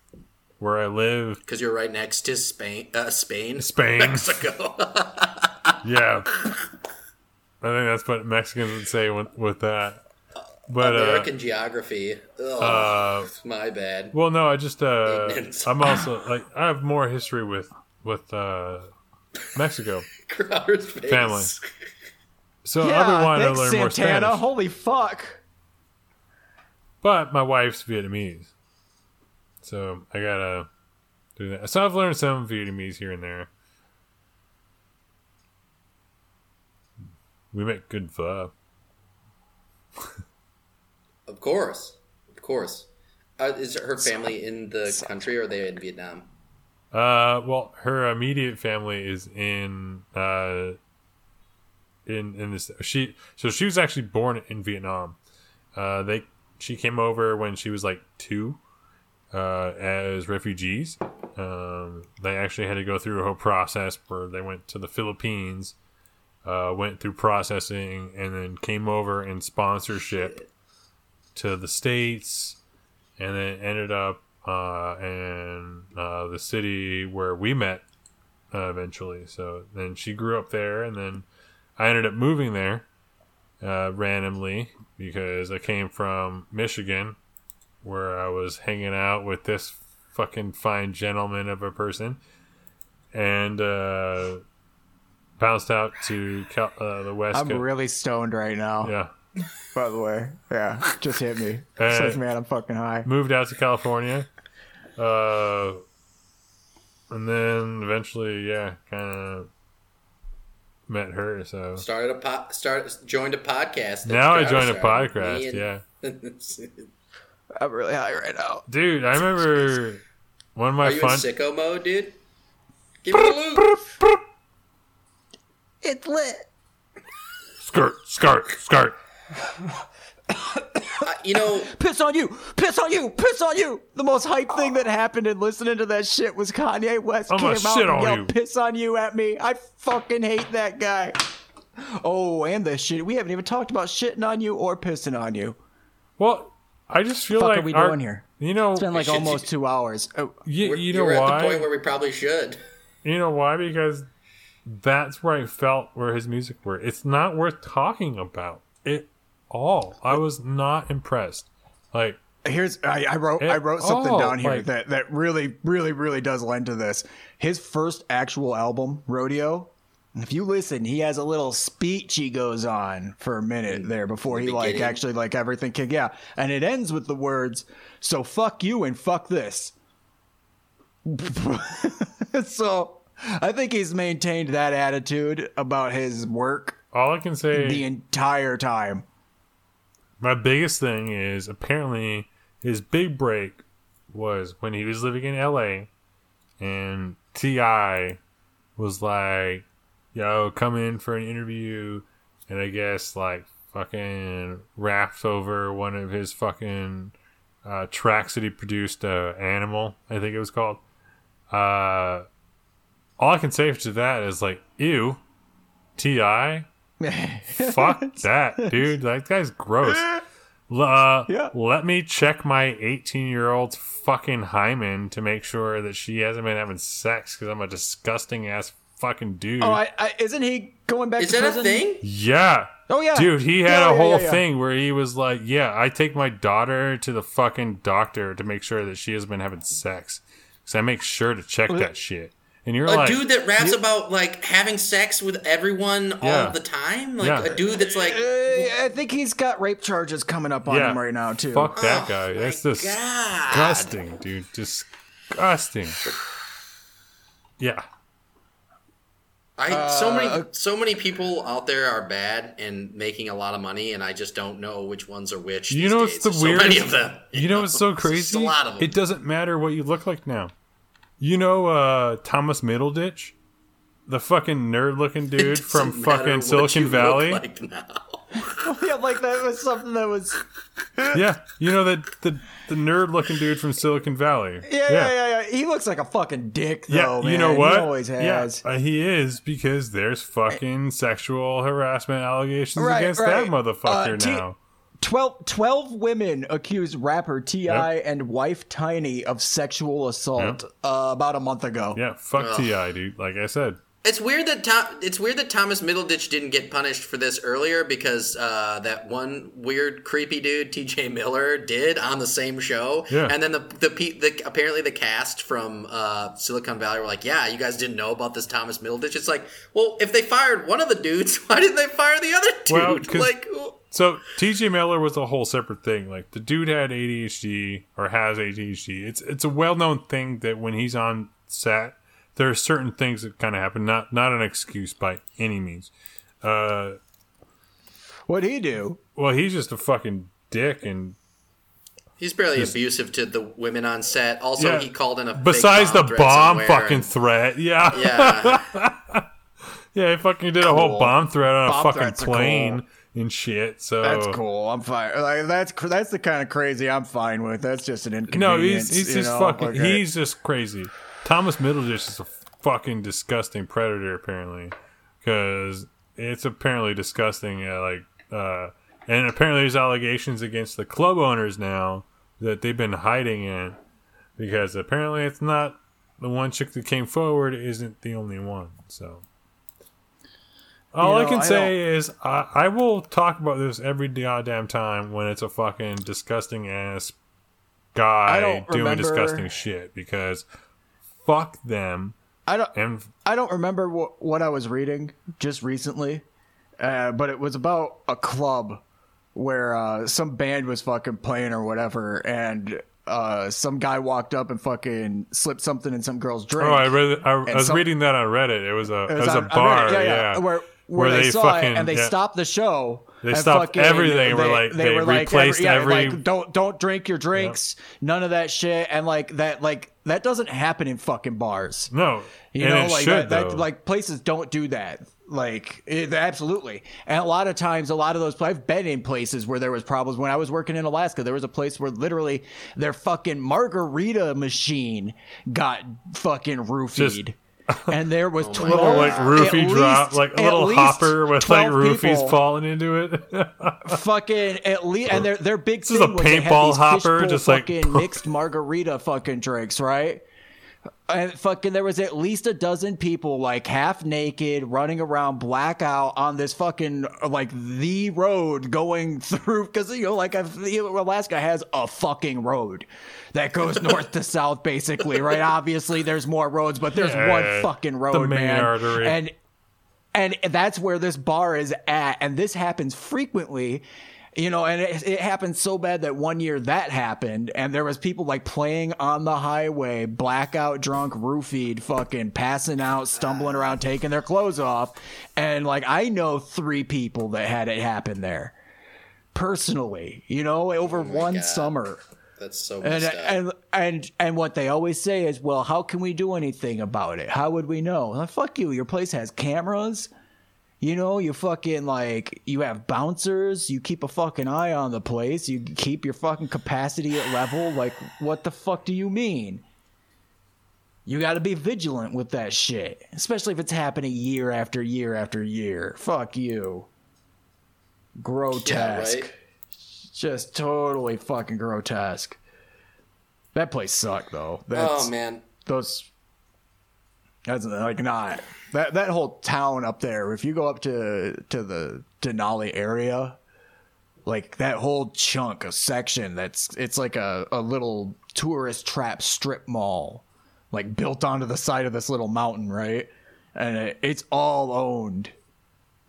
where I live, because you're right next to Spain, uh, Spain, Spain. Mexico. yeah. I think that's what Mexicans would say with, with that. But uh, American geography. Ugh, uh, my bad. well, no, I just uh, I'm also like I have more history with with uh, Mexico. Crowder's face. Family. So yeah, I've been wanting thanks, to learn more Santana. Spanish. Holy fuck. But my wife's Vietnamese. So I gotta do that. So I've learned some Vietnamese here and there. We make good pho. Of course, of course. Uh, is her family in the country or are they in Vietnam? Uh, well, her immediate family is in uh, in in this. She so she was actually born in Vietnam. Uh, they she came over when she was like two, uh, as refugees. Um, they actually had to go through a whole process where they went to the Philippines, uh, went through processing, and then came over in sponsorship to the states, and then ended up uh, in uh, the city where we met uh, eventually. So then she grew up there, and then I ended up moving there uh, randomly because I came from Michigan, where I was hanging out with this fucking fine gentleman of a person, and uh, bounced out to Cal- uh, the West I'm Coast. really stoned right now. yeah. By the way, yeah, just hit me. It's like, man, I'm fucking high. moved out to California. Uh, and then eventually, yeah, kind of met her. So Started a po- start joined a podcast. now I Crowder joined a podcast. And- Yeah, I'm really high right now. dude, I remember one of my Are you fun. in sicko mode, dude? Give me the loot. It's lit. Skirt, skirt, skirt. Uh, you know, Piss on you! Piss on you! Piss on you! The most hype thing that happened in listening to that shit was Kanye West I'ma came out shit and on yelled you. "Piss on you" at me. I fucking hate that guy. Oh, and the shit. We haven't even talked about shitting on you or pissing on you. Well, I just feel Fuck like are we our- doing here? You know, It's been like should- almost two hours. Oh, you, we're, you know we're why? at the point where we probably should. You know why? Because that's where I felt where his music were. It's not worth talking about at all. I was not impressed. Like, Here's I, I wrote I wrote something oh, down here like- that that really really really does lend to this. His first actual album, Rodeo. If you listen, he has a little speech he goes on for a minute there before he like actually like everything kick yeah, and it ends with the words, "So fuck you and fuck this." so I think he's maintained that attitude about his work all I can say, the entire time. My biggest thing is apparently his big break was when he was living in LA and T.I. was like, yo, come in for an interview. And I guess like fucking raps over one of his fucking uh, tracks that he produced, uh, Animal, I think it was called. Uh, all I can say to that is like, ew, T.I. Fuck that, dude. That guy's gross. Uh, Yeah. Let me check my 18 year old's fucking hymen to make sure that she hasn't been having sex because I'm a disgusting ass fucking dude. Oh, I, I, isn't he going back Is to that prison? a thing? yeah. Oh yeah, Dude, he had Yeah, a yeah, whole yeah, yeah. thing where he was like, "Yeah, I take my daughter to the fucking doctor to make sure that she has been having sex, because I make sure to check that shit." And you're A like, dude that raps about like having sex with everyone Yeah. all the time? Like Yeah. a dude that's like Uh, I think he's got rape charges coming up on "Yeah, him right now too. Fuck that Oh guy. That's God. disgusting, dude. Disgusting. Yeah. I so Uh, many so many people out there are bad and making a lot of money, and I just don't know which ones are which. You these know days. what's the There's so many weirdest- of them. You know what's so It's just crazy? A lot of them. It doesn't matter what you look like now. You know uh Thomas Middleditch? The fucking nerd looking dude from fucking Silicon Valley. like now. yeah, like that was something that was. yeah, you know that the the nerd looking dude from Silicon Valley. Yeah, yeah, yeah, yeah. He looks like a fucking dick, though. Yeah, you know what? He always has. Yeah, uh, he is because there's fucking sexual harassment allegations Right, against right. that motherfucker Uh, T- now. 12, 12 women accused rapper T.I. Yep. and wife Tiny of sexual assault uh, about a month ago. Yeah, fuck T.I., dude. Like I said, It's weird that Tom, it's weird that Thomas Middleditch didn't get punished for this earlier because uh, that one weird creepy dude T.J. Miller did on the same show. Yeah. And then the the, the apparently the cast from uh, Silicon Valley were like, "Yeah, you guys didn't know about this Thomas Middleditch." It's like, well, if they fired one of the dudes, why didn't they fire the other dude? Well, 'cause- like, So TJ Miller was a whole separate thing. Like the dude had ADHD or has ADHD. It's it's a well known thing that when he's on set, there are certain things that kind of happen. Not not an excuse by any means. Uh, What'd he do? well, he's just a fucking dick, and he's barely abusive to the women on set. Also, Yeah. he called in a besides the bomb threat bomb fucking and- threat, yeah, yeah. yeah, he fucking did a whole bomb threat on Bomb a fucking plane cool. And shit. So That's cool. I'm fine. Like that's that's the kind of crazy I'm fine with. That's just an inconvenience. No, he's he's just know? fucking. Okay. He's just crazy. Thomas Middleditch is a fucking disgusting predator, apparently, because it's apparently disgusting. Uh, like, uh, and apparently there's allegations against the club owners now that they've been hiding in, because apparently it's not the one chick that came forward isn't the only one. So. All You I can I say is I, I will talk about this every goddamn time when it's a fucking disgusting ass guy doing remember- disgusting shit because fuck them I don't. and I don't remember what, what I was reading just recently, uh, but it was about a club where uh, some band was fucking playing or whatever, and uh, some guy walked up and fucking slipped something in some girl's drink. oh I read I, I was some- reading that on Reddit it was a it was, on- a on bar Reddit, yeah, Where, where, they, saw it and they yeah. stopped the show. They stopped fucking- everything They, were like- they replaced yeah, every- like, don't don't drink your drinks, none of that shit, and like that like that doesn't happen in fucking bars. no You know, like should, that, that, like places don't do that. Like it, absolutely, and a lot of times, a lot of those. I've been in places where there was problems. When I was working in Alaska, there was a place where literally their fucking margarita machine got fucking roofied. And there was oh, twelve little like roofie at drop least- like a little hopper with like roofies falling into it fucking at least and their their big is thing a was they paintball hopper, fishbowl just, like, fucking mixed margarita fucking drinks, right? And fucking there was at least a dozen people like half naked running around blackout on this fucking like the road going through because you know like I've, Alaska has a fucking road that goes north to south basically right? Obviously there's more roads but there's Yeah, one fucking road man. artery. and and that's where this bar is at and this happens frequently you know and it, it happened so bad that one year that happened and there was people like playing on the highway blackout drunk roofied fucking passing out stumbling around taking their clothes off and like i know three people that had it happen there personally you know over oh one God. summer That's so and, and and and what they always say is, well, how can we do anything about it? How would we know? Well, fuck you. Your place has cameras. You know, you fucking like you have bouncers. You keep a fucking eye on the place. You keep your fucking capacity at level. Like, what the fuck do you mean? You got to be vigilant with that shit, especially if it's happening year after year after year. Fuck you. Grotesque. right? Just totally fucking grotesque. That place sucked though. Oh, That's, oh man, those that's like not. That that whole town up there if you go up to to the denali area like that whole chunk a section that's it's like a, a little tourist trap strip mall like built onto the side of this little mountain right? And it, it's all owned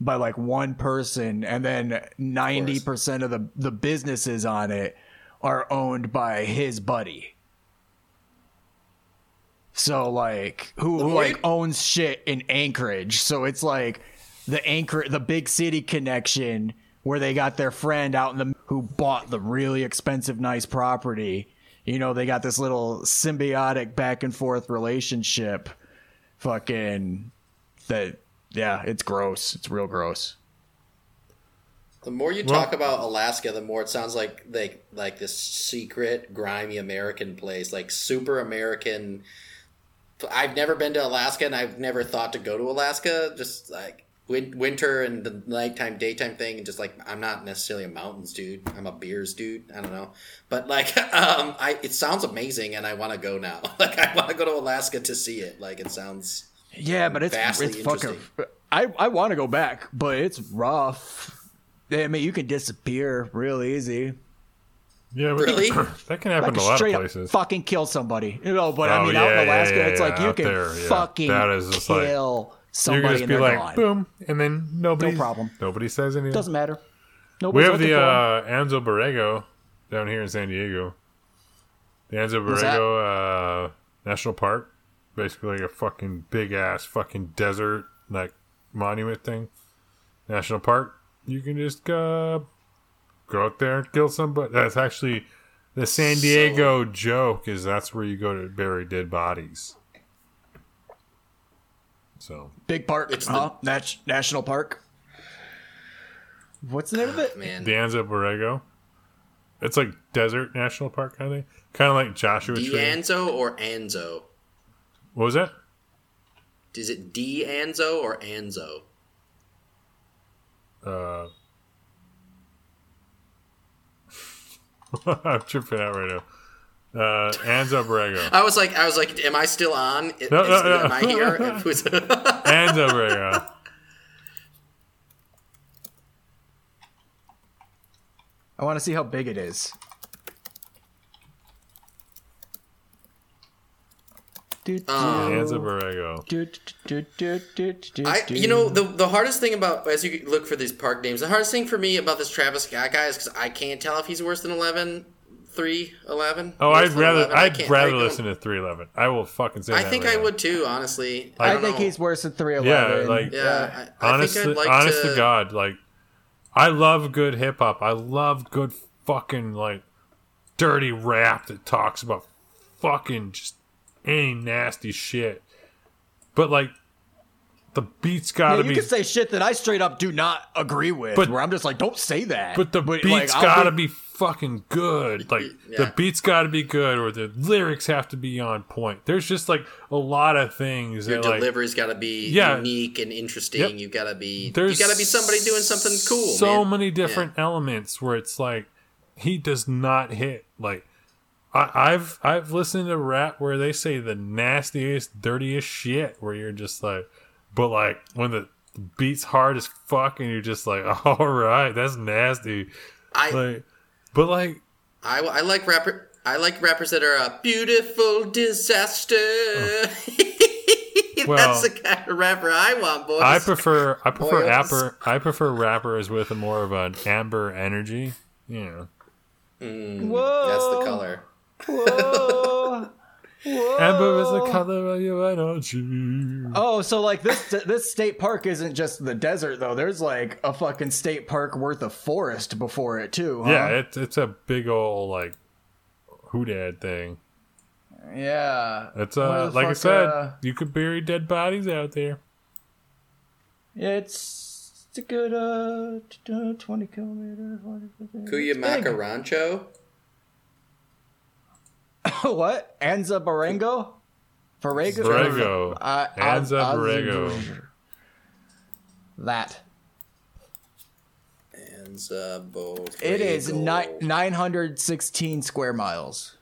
by like one person and then 90% of the the businesses on it are owned by his buddy so like who, who like you- owns shit in Anchorage. So it's like the anchor the big city connection where they got their friend out in the who bought the really expensive nice property. You know, they got this little symbiotic back and forth relationship. Fucking that yeah, it's gross. It's real gross. the more you Well- talk about Alaska, the more it sounds like like like this secret, grimy American place, like super American. I've never been to Alaska, and I've never thought to go to Alaska. Just like win- winter and the nighttime, daytime thing, and just like I'm not necessarily a mountains dude. I'm a beers dude. I don't know, but like um, I it sounds amazing, and I want to go now. Like I want to go to Alaska to see it. Like it sounds. Yeah, but it's it's fucking. I I want to go back, but it's rough. I mean, you can disappear real easy. Yeah, but Really? that can happen Like in a lot of straight up places. fucking kill somebody. You know, but I Oh, mean, out in Alaska, yeah, it's like you can there, yeah. fucking That is just like- kill you somebody can just and be like, gone. boom, and then nobody, No problem. Nobody says anything. Doesn't matter. we have the looking for 'em. uh, Anzo Borrego down here in San Diego. The Anzo Borrego uh, National Park, basically like a fucking big ass fucking desert like monument thing. National Park. You can just uh, go out there and kill somebody. That's actually the San Diego joke. Is that's where you go to bury dead bodies. So big park, It's the- huh? Nat- national park. What's the name of it? Man, the Anza Borrego. It's like desert national park kind of thing, kind of like Joshua Tree. D'Anzo or Anzo? What was that? Is it D'Anzo or Anzo? Uh, I'm tripping out right now. Uh, Anza Borrego. I was like, I was like, am I still on? Is- No, no, no. Am I here? It was- Anza Borrego. I want to see how big it is. Do, Um, Anza Borrego. I, you know, the the hardest thing about as you look for these park names, the hardest thing for me about this Travis Scott guy is because I can't tell if he's worse than 11, 3, 11. Oh, I'd rather 11. I I'd rather listen to 311. I will fucking say that. I that think right I now. would too, honestly. I, I think know. he's worse than three eleven. Yeah, like- Yeah, I, I honestly, think like honest to, to God, like I love good hip hop. I love good fucking like dirty rap that talks about fucking just any nasty shit. But like the beats gotta you be can say shit that I straight up do not agree with. But- where I'm just like, don't say that. but the like, beats I'll gotta be fucking good. Like the beats gotta be good or the lyrics have to be on point. There's just like a lot of things Your that like delivery's got to be Yeah. unique and interesting. Yep. You got to be. there's you got to be somebody doing something cool. So man. many different elements where it's like he does not hit. Like I, I've I've listened to rap where they say the nastiest, dirtiest shit. Where you're just like, but like when the beat's hard as fuck, and you're just like, all right, that's nasty. I, Like, but like I, I like rapper. I like rappers that are a beautiful disaster. Well, That's the kind of rapper I want, boys. I prefer I prefer Boys. rapper I prefer rappers with a more of an amber energy. You know, Whoa, That's the color. Whoa. Whoa. amber is the color of your energy. Oh, so like this this state park isn't just the desert though. There's like a fucking state park worth of forest before it too. Huh? Yeah, it's it's a big old like hoodad thing. yeah. It's Where uh the like I said, uh, you could bury dead bodies out there. It's, it's a good uh t- t- twenty kilometer. 40, 50, it's Cuyamaca. Rancho. what? Anza Barango? Borrego. Borrego. Uh, Anza Oz- Borrego. That. Anza Borrego. It is ni- 916 square miles.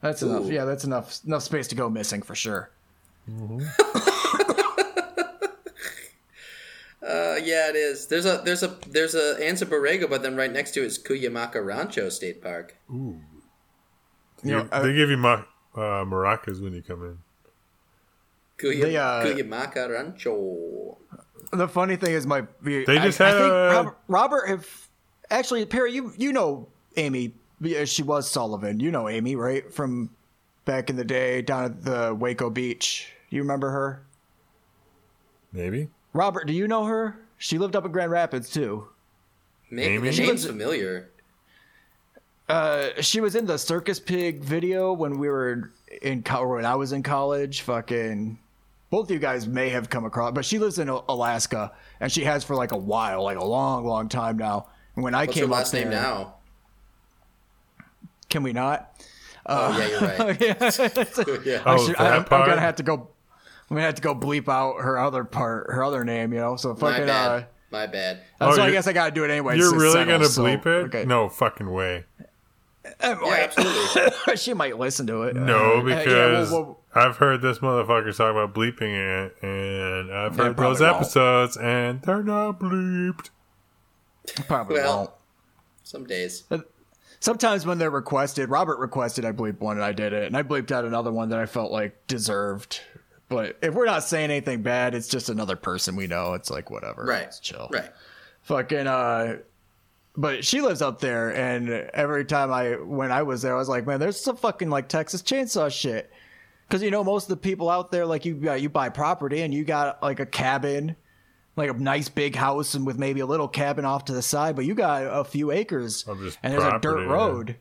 That's enough. Yeah, that's enough enough space to go missing for sure. Uh, yeah, it is. There's a there's a there's a Anza Borrego, but then right next to it is Cuyamaca Rancho State Park. You know, uh, they give you ma- uh, maracas when you come in. Cuya- They, uh, Cuyamaca Rancho. the funny thing is, my They I- just I, think a- Robert, Robert. If actually, Perry, you you know Amy. yeah, She was Sullivan. You know Amy, right? From back in the day down at the Waco Beach. You remember her? Maybe. Robert, do you know her? She lived up in Grand Rapids too. Maybe Amy? She name's was- familiar. Uh, she was in the Circus Pig video when we were in co- when I was in college. Fucking, both of you guys may have come across, but she lives in Alaska and she has for like a while, like a long, long time now. And when I What's her came last up there, name now? can we not? oh yeah, you're right. yeah. I Oh, should, that I, I'm part? gonna have to go. I'm gonna have to go bleep out her other part, her other name. You know, so fucking. My fucking. bad. Uh, My bad. so Oh, I guess I gotta do it anyway. You're to really settle, gonna so- bleep it? okay. No fucking way. Uh, Yeah, absolutely. she might listen to it. No, Uh, yeah, because well, well, I've heard this motherfucker talk about bleeping it, and I've heard those won't. episodes, and they're not bleeped. probably won't. some days. Sometimes when they're requested, Robert requested I bleep one and I did it, and I bleeped out another one that I felt like deserved. But if we're not saying anything bad, it's just another person we know. It's like whatever. Right. It's chill. Right. Fucking uh but she lives up there and every time I when I was there I was like, man, there's some fucking like Texas chainsaw shit. Cuz you know most of the people out there like you got you buy property and you got like a cabin, like a nice big house and with maybe a little cabin off to the side, but you got a few acres and there's a property, dirt yeah. road.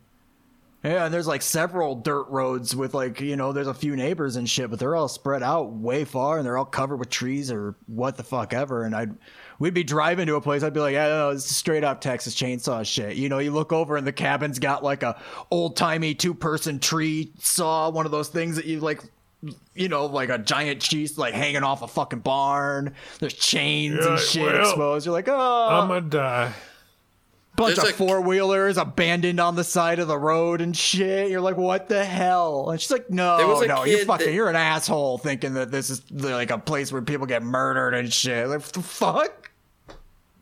Yeah, and there's like several dirt roads with like, you know, there's a few neighbors and shit, but they're all spread out way far and they're all covered with trees or what the fuck ever. And I'd, we'd be driving to a place, I'd be like, yeah, no, it's straight up Texas chainsaw shit. You know, you look over and the cabin's got like a old timey two person tree saw, one of those things that you like, you know, like a giant cheese like hanging off a fucking barn. There's chains Yeah, and shit well, exposed. You're like, oh, I'm gonna die. bunch There's of a- four wheelers abandoned on the side of the road and shit. You're like, what the hell? And she's like, no, There was no, you're fucking, that- you're an asshole thinking that this is like a place where people get murdered and shit. Like, what the fuck?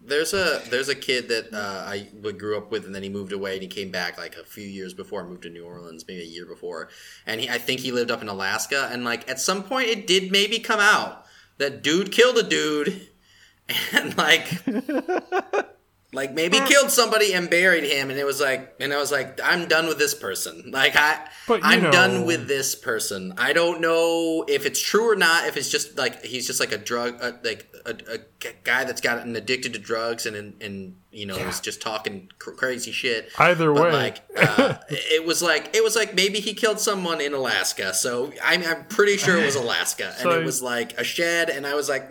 There's a there's a kid that uh, I grew up with, and then he moved away, and he came back like a few years before I moved to New Orleans, maybe a year before, and he, I think he lived up in Alaska, and like at some point it did maybe come out that dude killed a dude, and like like maybe killed somebody and buried him, and it was like, and I was like, I'm done with this person, like i i'm know- done with this person. I don't know if it's true or not. If it's just like he's just like a drug, uh, like a, a guy that's gotten addicted to drugs and and, and you know is just talking cr- crazy shit. Either But way. like uh, it was like it was like maybe he killed someone in Alaska. So I'm, I'm pretty sure it was Alaska, So- and it was like a shed, and I was like,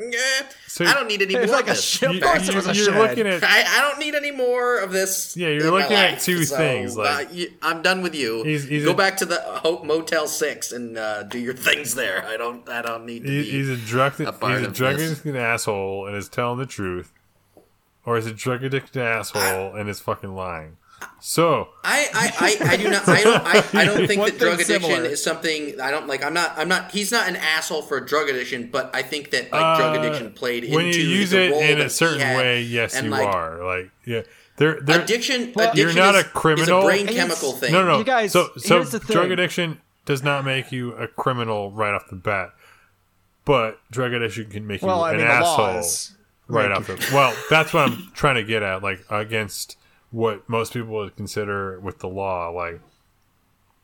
So- I don't need any more like of a this. shit. Of You- it you- was a you're shed. looking at I, I don't need any more of this. Yeah, you're looking at life. two So, things, like- uh, you- I'm done with you. He's- he's Go a- back to the Hope Motel Six and uh, do your things there. I don't. I don't need to He- be. he's a drug a he's a drug this. addicted asshole and is telling the truth, or is a drug addicted asshole and is fucking lying. So I, I, I, I do not. I don't. I, I don't think that drug addiction similar. is something. I don't like. I'm not. I'm not. He's not an asshole for drug addiction, but I think that like drug uh, addiction played when into you use the it role in a certain had, way, yes, and, you like, are. Like yeah, they're they're Addiction. Well, addiction You're not is, a criminal. Is a brain chemical thing. no, no. You guys, so so drug thing. addiction does not make you a criminal right off the bat, but drug addiction can make you I an mean, asshole. right off the well that's what i'm trying to get at like against what most people would consider with the law like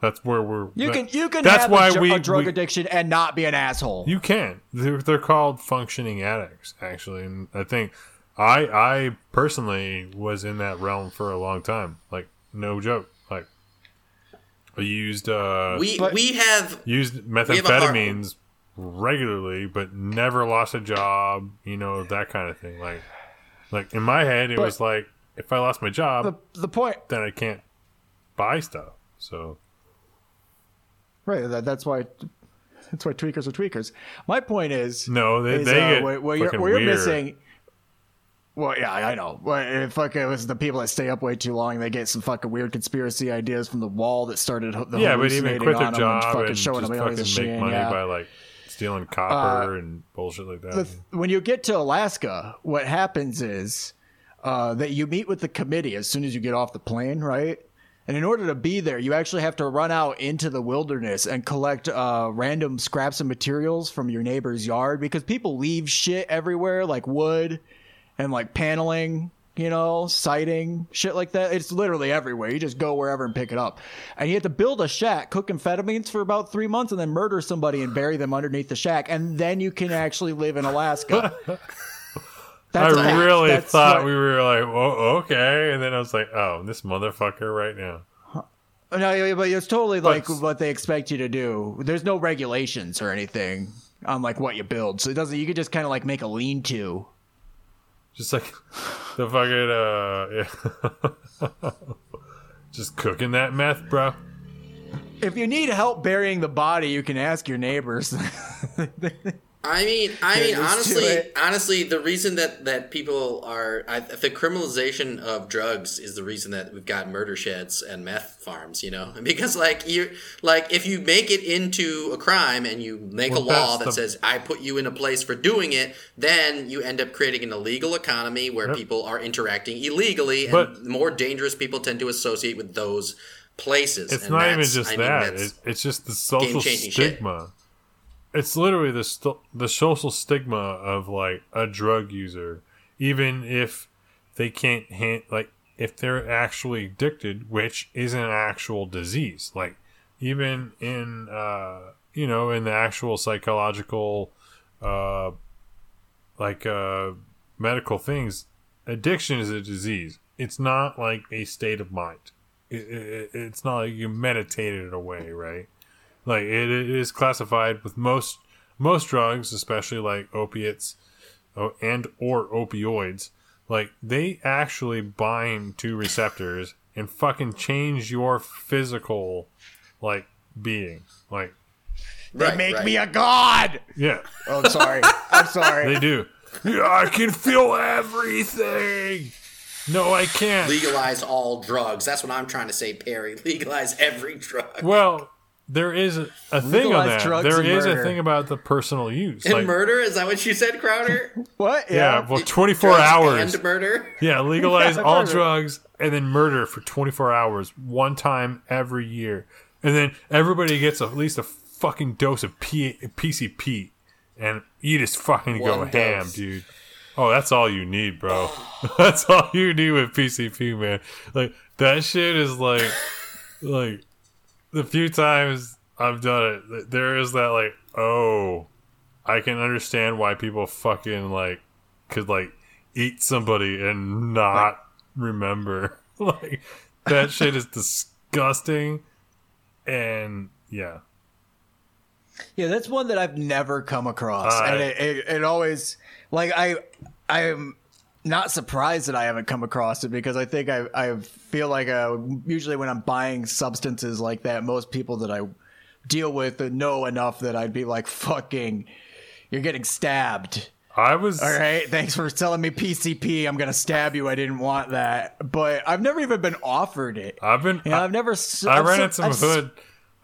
that's where we're You that- can you can that's have why a, we, a drug we- addiction and not be an asshole. you can they're, they're called functioning addicts actually and i think i i personally was in that realm for a long time like no joke like i used uh We we have used have a hard- methamphetamines regularly, but never lost a job. You know that kind of thing. Like, like in my head, it But- was like if I lost my job, the the point then I can't buy stuff. So Right. That, that's why. That's why tweakers are tweakers. My point is, No, they, is, they uh, get where, you're, where you're missing. Well, yeah, I know. If fucking it was the people that stay up way too long, they get some fucking weird conspiracy ideas from the wall that started the yeah, but even quit their job fucking and showing just fucking make money yeah. by like stealing copper and bullshit like that. the when you get to Alaska, what happens is uh, that you meet with the committee as soon as you get off the plane, right? And in order to be there, you actually have to run out into the wilderness and collect uh, random scraps of materials from your neighbor's yard because people leave shit everywhere, like wood and like paneling, you know, siding, shit like that. It's literally everywhere. You just go wherever and pick it up. And you have to build a shack, cook amphetamines for about three months, and then murder somebody and bury them underneath the shack. And then you can actually live in Alaska. I a really That's thought what- we were like, oh, okay. And then I was like, oh, this motherfucker right now. No, but it's totally like But- what they expect you to do. There's no regulations or anything on like what you build, so it doesn't. You could just kind of like make a lean-to. Just like the fucking, uh, yeah. just cooking that meth, bro. If you need help burying the body, you can ask your neighbors. I mean, I mean, honestly, honestly, the reason that that people are I, the criminalization of drugs is the reason that we've got murder sheds and meth farms. You know, because like you, like if you make it into a crime and you make Well, a law that the- says I put you in a place for doing it, then you end up creating an illegal economy where Yep. people are interacting illegally, and But- more dangerous people tend to associate with those places. It's and not even just I that. that's- It, it's just the social game-changing shit. It's literally the st- the social stigma of like a drug user, even if they can't hand like if they're actually addicted, which is an actual disease. Like even in uh you know in the actual psychological uh like uh medical things, addiction is a disease. It's not like a state of mind it, it, it's not like you meditate it away, right? Like it, it is classified with most most drugs, especially like opiates oh, and or opioids. Like they actually bind to receptors and fucking change your physical like being. Like they Right, make right. me a god. yeah, Oh, I'm sorry. I'm sorry. they do. Yeah, I can feel everything. No, I can't. legalize all drugs. That's what I'm trying to say, Perry. Legalize every drug. Well, there is a, a thing on that. drugs There and is a murder. thing about the personal use. And Like, murder? Is that what you said, Crowder? what? yeah, well, 24 Drugs hours. And murder? Yeah, legalize Yeah, all murder. drugs and then murder for 24 hours, one time every year. And then everybody gets at least a fucking dose of P- PCP. And you just fucking go One ham, dose. dude. Oh, that's all you need, bro. that's all you need with PCP, man. Like, that shit is like, like, the few times I've done it, there is that, like, oh, I can understand why people fucking, like, could, like, eat somebody and not remember. like, that shit is disgusting. And, yeah. Yeah, that's one that I've never come across, Uh, and it, it, it always like I I'm not surprised that I haven't come across it because I think I I feel like uh, usually when I'm buying substances like that, most people that I deal with know enough that I'd be like, "Fucking, you're getting stabbed." I was. All right, thanks for selling me PCP. I'm gonna stab you. I didn't want that, but I've never even been offered it. I've been. You know, I've never. s- I I've ran s- at some I've hood.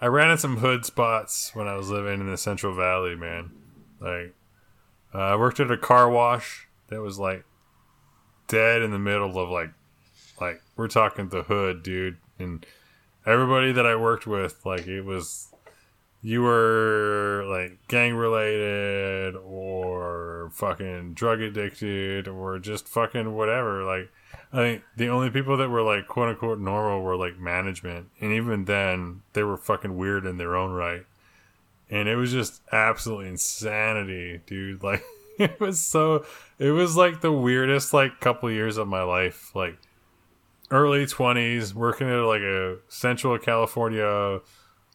I ran at some hood spots when I was living in the Central Valley, man. Like, uh, I worked at a car wash that was like dead in the middle of like, like we're talking the hood, dude, and everybody that I worked with, like it was, you were like gang related or fucking drug addicted or just fucking whatever, like. I think the only people that were like quote unquote normal were like management, and even then they were fucking weird in their own right. And it was just absolutely insanity, dude. Like it was so it was like the weirdest like couple years of my life. Like early twenties, working at like a Central California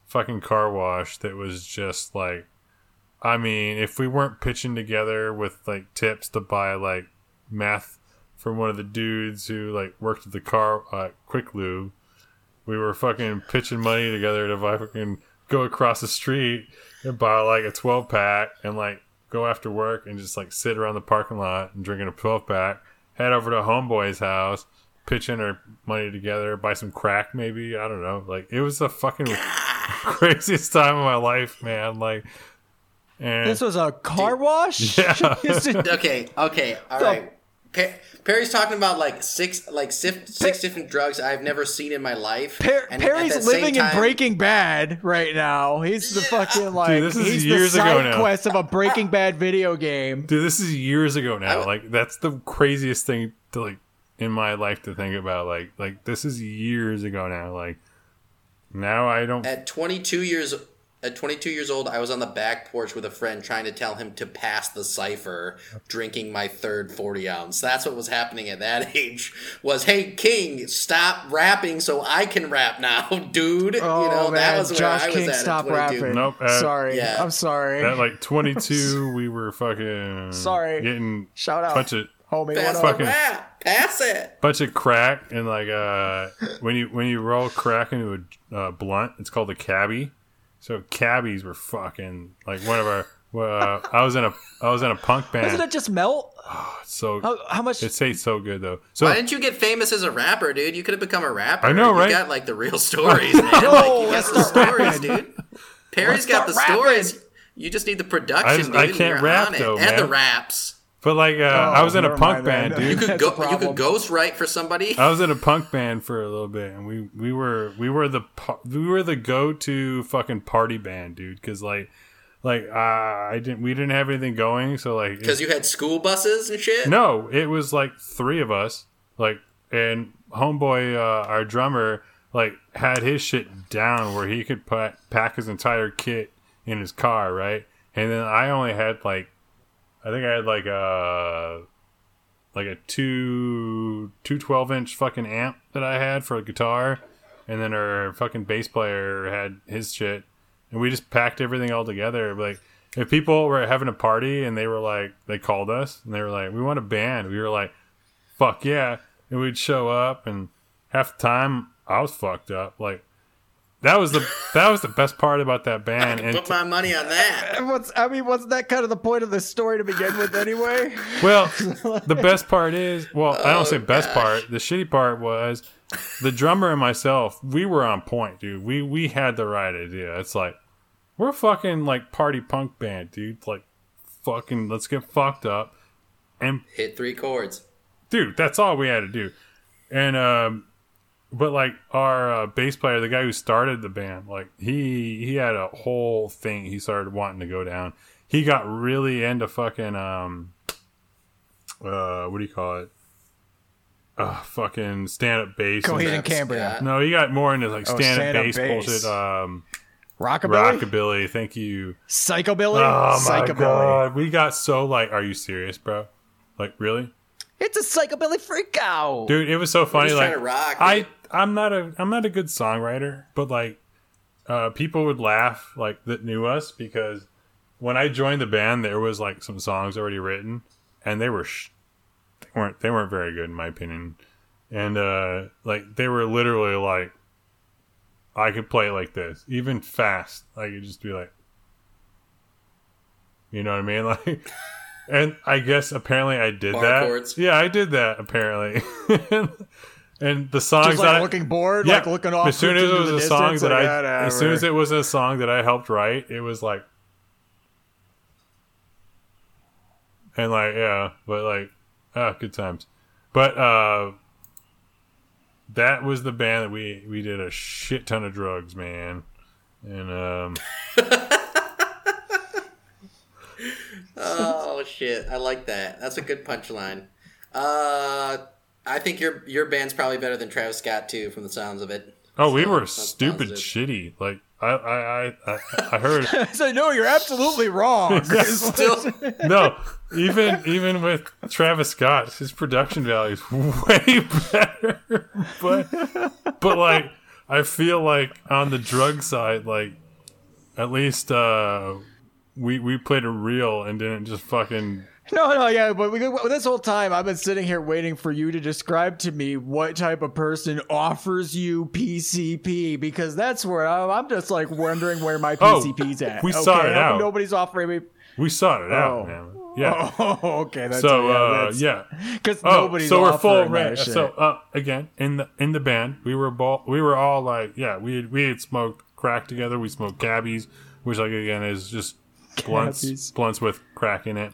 fucking car wash that was just like I mean, if we weren't pitching together with like tips to buy like meth from one of the dudes who like worked at the car uh, quick lube. We were fucking pitching money together to buy fucking go across the street and buy like a 12 pack and like go after work and just like sit around the parking lot and drinking a 12 pack. Head over to homeboy's house, pitch in our money together, buy some crack maybe. I don't know. Like it was the fucking craziest time of my life, man. Like, and This was a car wash. Yeah. Okay, okay, all So- right. Pa- Perry's talking about like six, like six, six different drugs I've never seen in my life. Per- and Perry's living time- in Breaking Bad right now. He's the fucking like this is he's years the ago side now. quest of a Breaking Bad video game. Dude, this is years ago now. I- like that's the craziest thing to like in my life to think about. Like like this is years ago now. Like now I don't At 22 years, at 22 years old, I was on the back porch with a friend trying to tell him to pass the cipher, drinking my third 40 ounce. That's what was happening at that age. Was hey King, stop rapping so I can rap now, dude. Oh you know man, that was where Josh I was King, at. at stop 22. rapping. Nope, uh, sorry, Yeah. I'm sorry. at like 22 we were fucking Sorry. getting Shout out, bunch of homie. Pass What up? Fucking- rap, pass it. bunch of crack and like uh when you when you roll crack into a uh, blunt it's called a cabbie so cabbies were fucking like one of our uh, I was in a I was in a punk band Doesn't it just melt? so How, how much? it tastes so good though so Why didn't you get famous as a rapper, dude? You could have become a rapper. I know, right? You got like the real stories, man. like, you got the stories, dude. Perry's got the rapping. stories. You just need the production, I just- dude. I and can't rap, on it. though, and the raps. But like, uh, I was in a punk band, man. dude. You could go. You could ghost write for somebody. I was in a punk band for a little bit, and we we were we were the we were the go to fucking party band, dude. Because like like uh, I didn't we didn't have anything going, so like Because you had school buses and shit. no, it was like three of us, like and homeboy, uh, our drummer, like had his shit down where he could put pack his entire kit in his car, right? And then I only had like, I think I had like a like a two two twelve inch fucking amp that I had for a guitar, and then our fucking bass player had his shit, and we just packed everything all together. Like if people were having a party and they were like they called us and they were like we want a band, we were like fuck yeah, and we'd show up and half the time I was fucked up like. That was the that was the best part about that band, and Put my money on that. What's I mean, wasn't that kind of the point of the story to begin with anyway? Well, the best part is, well, I don't say Oh, best gosh. part. The shitty part was the drummer and myself. We were on point, dude. We we had the right idea. It's like we're fucking like party punk band, dude. Like fucking, let's get fucked up, and Hit three chords. dude, that's all we had to do. And um, but like our uh, bass player, the guy who started the band, like he he had a whole thing. He started wanting to go down. He got really into fucking um, uh, what do you call it? Uh, fucking stand up bass. and- Coheed and Cambria, Scott. No, he got more into like Oh, stand up stand-up bass, bass. bullshit. Um, rockabilly, rockabilly. Thank you. psychobilly, Oh my psychobilly. god, we got so like, are you serious, bro? Like really? It's a psychobilly freak out. dude it was so funny like trying to rock, i dude. I'm not a i'm not a good songwriter but like uh people would laugh like that knew us because when i joined the band there was like some songs already written and they were sh- they weren't they weren't very good in my opinion and uh like they were literally like i could play it like this even fast i could just be like you know what i mean like and I guess apparently I did Bar that. chords. Yeah, I did that apparently. and the songs Just that like I- looking bored, yeah, like looking off. As soon as it was the a song that like, I, "Ah, as soon as it was a song that I helped write, it was like, and like yeah, but like, ah, good times. But uh, that was the band that we we did a shit ton of drugs, man, and um. Oh shit! I like that. That's a good punchline. Uh, I think your your band's probably better than Travis Scott too, from the sounds of it. Oh, we were stupid positive. shitty. Like I, I, I, I, I heard. so no, you're absolutely wrong. Still, no, even even with Travis Scott, his production value is way better. but but like I feel like on the drug side, like at least uh we we played a real and didn't just fucking No, no, yeah, but we, this whole time I've been sitting here waiting for you to describe to me what type of person offers you PCP because that's where I'm, I'm just like wondering where my Oh, PCP's at. we sought it out. Nobody's offering me. We sought it out, Oh. man. Yeah. Oh, okay. That's so uh, yeah. because Oh, nobody's so we're full right. So uh, again, in the in the band, we were ball, we were all like, yeah, we had, we had smoked crack together. We smoked cabbies, which like again is just blunts Cabbies. blunts with crack in it.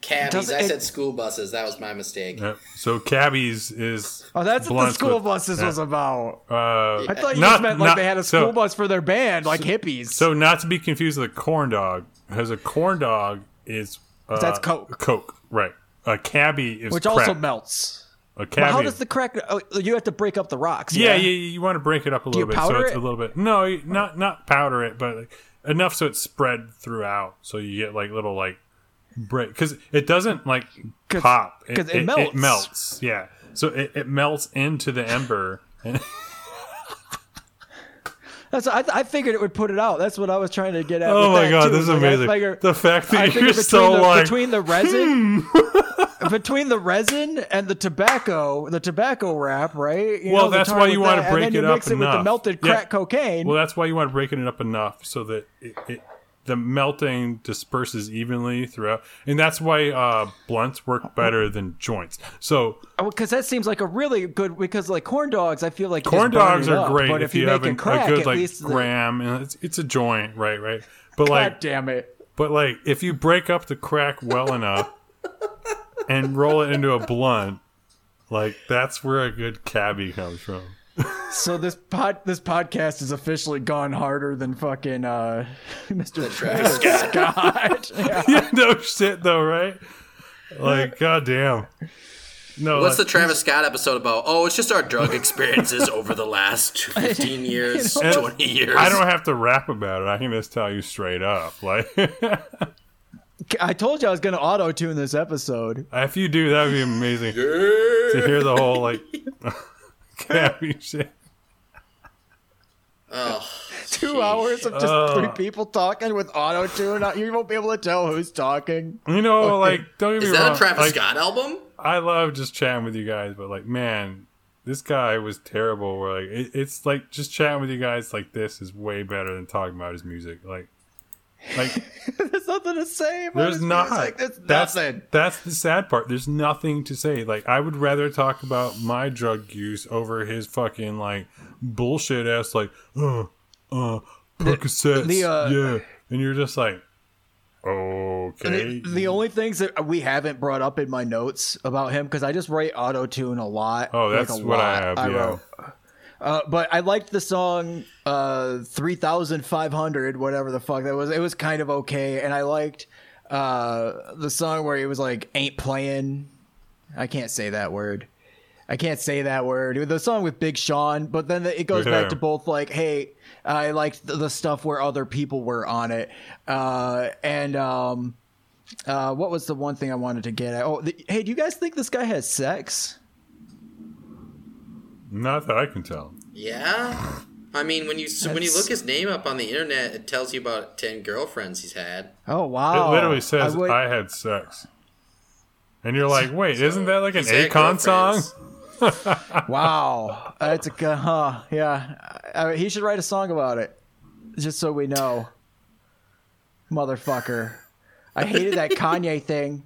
Cabbies. Does I it- said school buses. That was my mistake. Yep. So cabbies is oh, that's what the school with- buses yeah. was about. Uh, I thought you Not- just meant like not- they had a so- school bus for their band, like hippies. So not to be confused with a corn dog, because a corn dog is uh, That's Coke. Coke, right? A cabbie is which crack. also melts. a But cabbie. how does the crack? Oh, you have to break up the rocks. yeah, Yeah, yeah, you want to break it up a you little bit, so it's it? a little bit. No, not not powder it, but like, enough so it's spread throughout, so you get like little like break because it doesn't like 'Cause- pop 'cause it melts. It melts, yeah. So it, it melts into the ember, and That's I, I figured it would put it out. That's what I was trying to get at. oh my god, too. this is Like, amazing. figure- the fact that you're so the, like between the resin, hmm. between the resin and the tobacco, the tobacco wrap, right? You Well, know, that's why you wanna break and then it up it with the enough. melted Yeah. crack cocaine. Well, that's why you want to break it up enough so that it, it, the melting disperses evenly throughout, and that's why uh, blunts work better than joints. So because that seems like a really good. Because like corn dogs, I feel like corn dogs are up, great But if, you, you make have it an, crack, a good at like least gram, and it's it's a joint, right? Right. But God like, damn it! but like, if you break up the crack well enough and roll it into a blunt, like that's where a good cabbie comes from. So this pod, this podcast is officially gone harder than fucking uh, Mr. Travis Scott. yeah. yeah, no shit though, right? Like, goddamn. No, What's the Travis Scott episode about? Oh, it's just our drug experiences over the last 15 years, You know, 20 years. I don't have to rap about it. I can just tell you straight up. Like, I told you I was going to auto tune this episode. if you do, that would be amazing Yeah. to hear the whole like cabbie shit. Oh, Two jeez. hours of just Oh. three people talking with auto tune. You won't be able to tell who's talking. You know, like, don't get me Is that wrong. a Travis like, Scott album? I love just chatting with you guys, but like, man, this guy was terrible. Where like, it, it's like just chatting with you guys like this is way better than talking about his music. Like, like There's nothing to say. About There's not. music. There's that's nothing. that's the sad part. There's nothing to say. Like I would rather talk about my drug use over his fucking like bullshit ass like uh uh Percocets. the, uh, yeah, and you're just like, okay. The, the only things that we haven't brought up in my notes about him because I just write auto tune a lot. Oh, that's a what I lot. have, yeah. wrote. Uh, but I liked the song uh, 3500, whatever the fuck that was. It was kind of okay. And I liked uh, the song where he was like, ain't playing. I can't say that word. I can't say that word. The song with Big Sean, but then it goes Yeah. back to both like, hey, I liked the, the stuff where other people were on it. Uh, and um, uh, what was the one thing I wanted to get at? Oh, the, hey, do you guys think this guy has sex? Not that I can tell. Yeah. I mean, when you so when you look his name up on the internet, it tells you about 10 girlfriends he's had. Oh wow! It literally says I would- I, had sex, and you're like, wait, isn't that like an He's had Akon song? wow, that's a good, huh? Yeah, I, I- he should write a song about it, just so we know. Motherfucker, I hated that Kanye thing,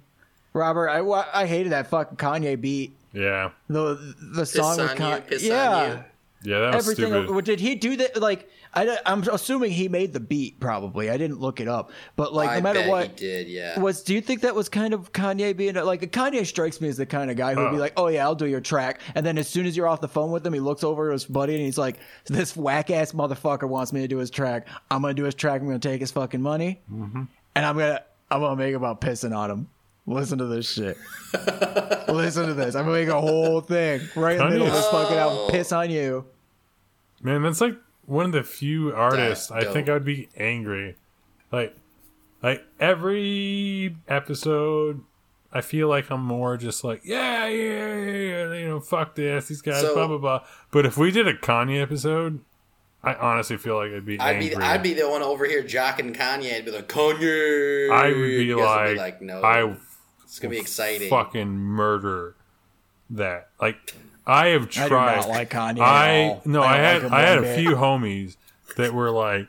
Robert. I I hated that fucking Kanye beat. Yeah, The the song with on Kanye. you, piss yeah. yeah, that was Everything. stupid. Did he do that? Like, I, am assuming he made the beat. Probably. I didn't look it up, but like, I no matter bet what, he did, yeah. was do you think that was kind of Kanye being like Kanye strikes me as the kind of guy who'd be like, "Oh yeah, I'll do your track," and then as soon as you're off the phone with him, he looks over at his buddy and he's like, "This whack ass motherfucker wants me to do his track. I'm gonna do his track. I'm gonna take his fucking money, Mm-hmm. and I'm gonna I'm gonna make about pissing on him." Listen to this shit. Listen to this. I'm gonna make a whole thing right in the middle of this fucking album. Piss on you. Man, that's like one of the few artists I think. I would be angry. Like, like every episode, I feel like I'm more just like, yeah, yeah, yeah, yeah, you know, fuck this, these guys, So- blah blah blah. But if we did a Kanye episode, I honestly feel like I'd be I'd angry. be I'd be the one over here jocking Kanye and be like Kanye. I would be like, would be like no. I It's gonna be exciting. fucking murder that. Like I have I do tried. not like Kanye. I at all. no, don't I had like I had one a few homies that were like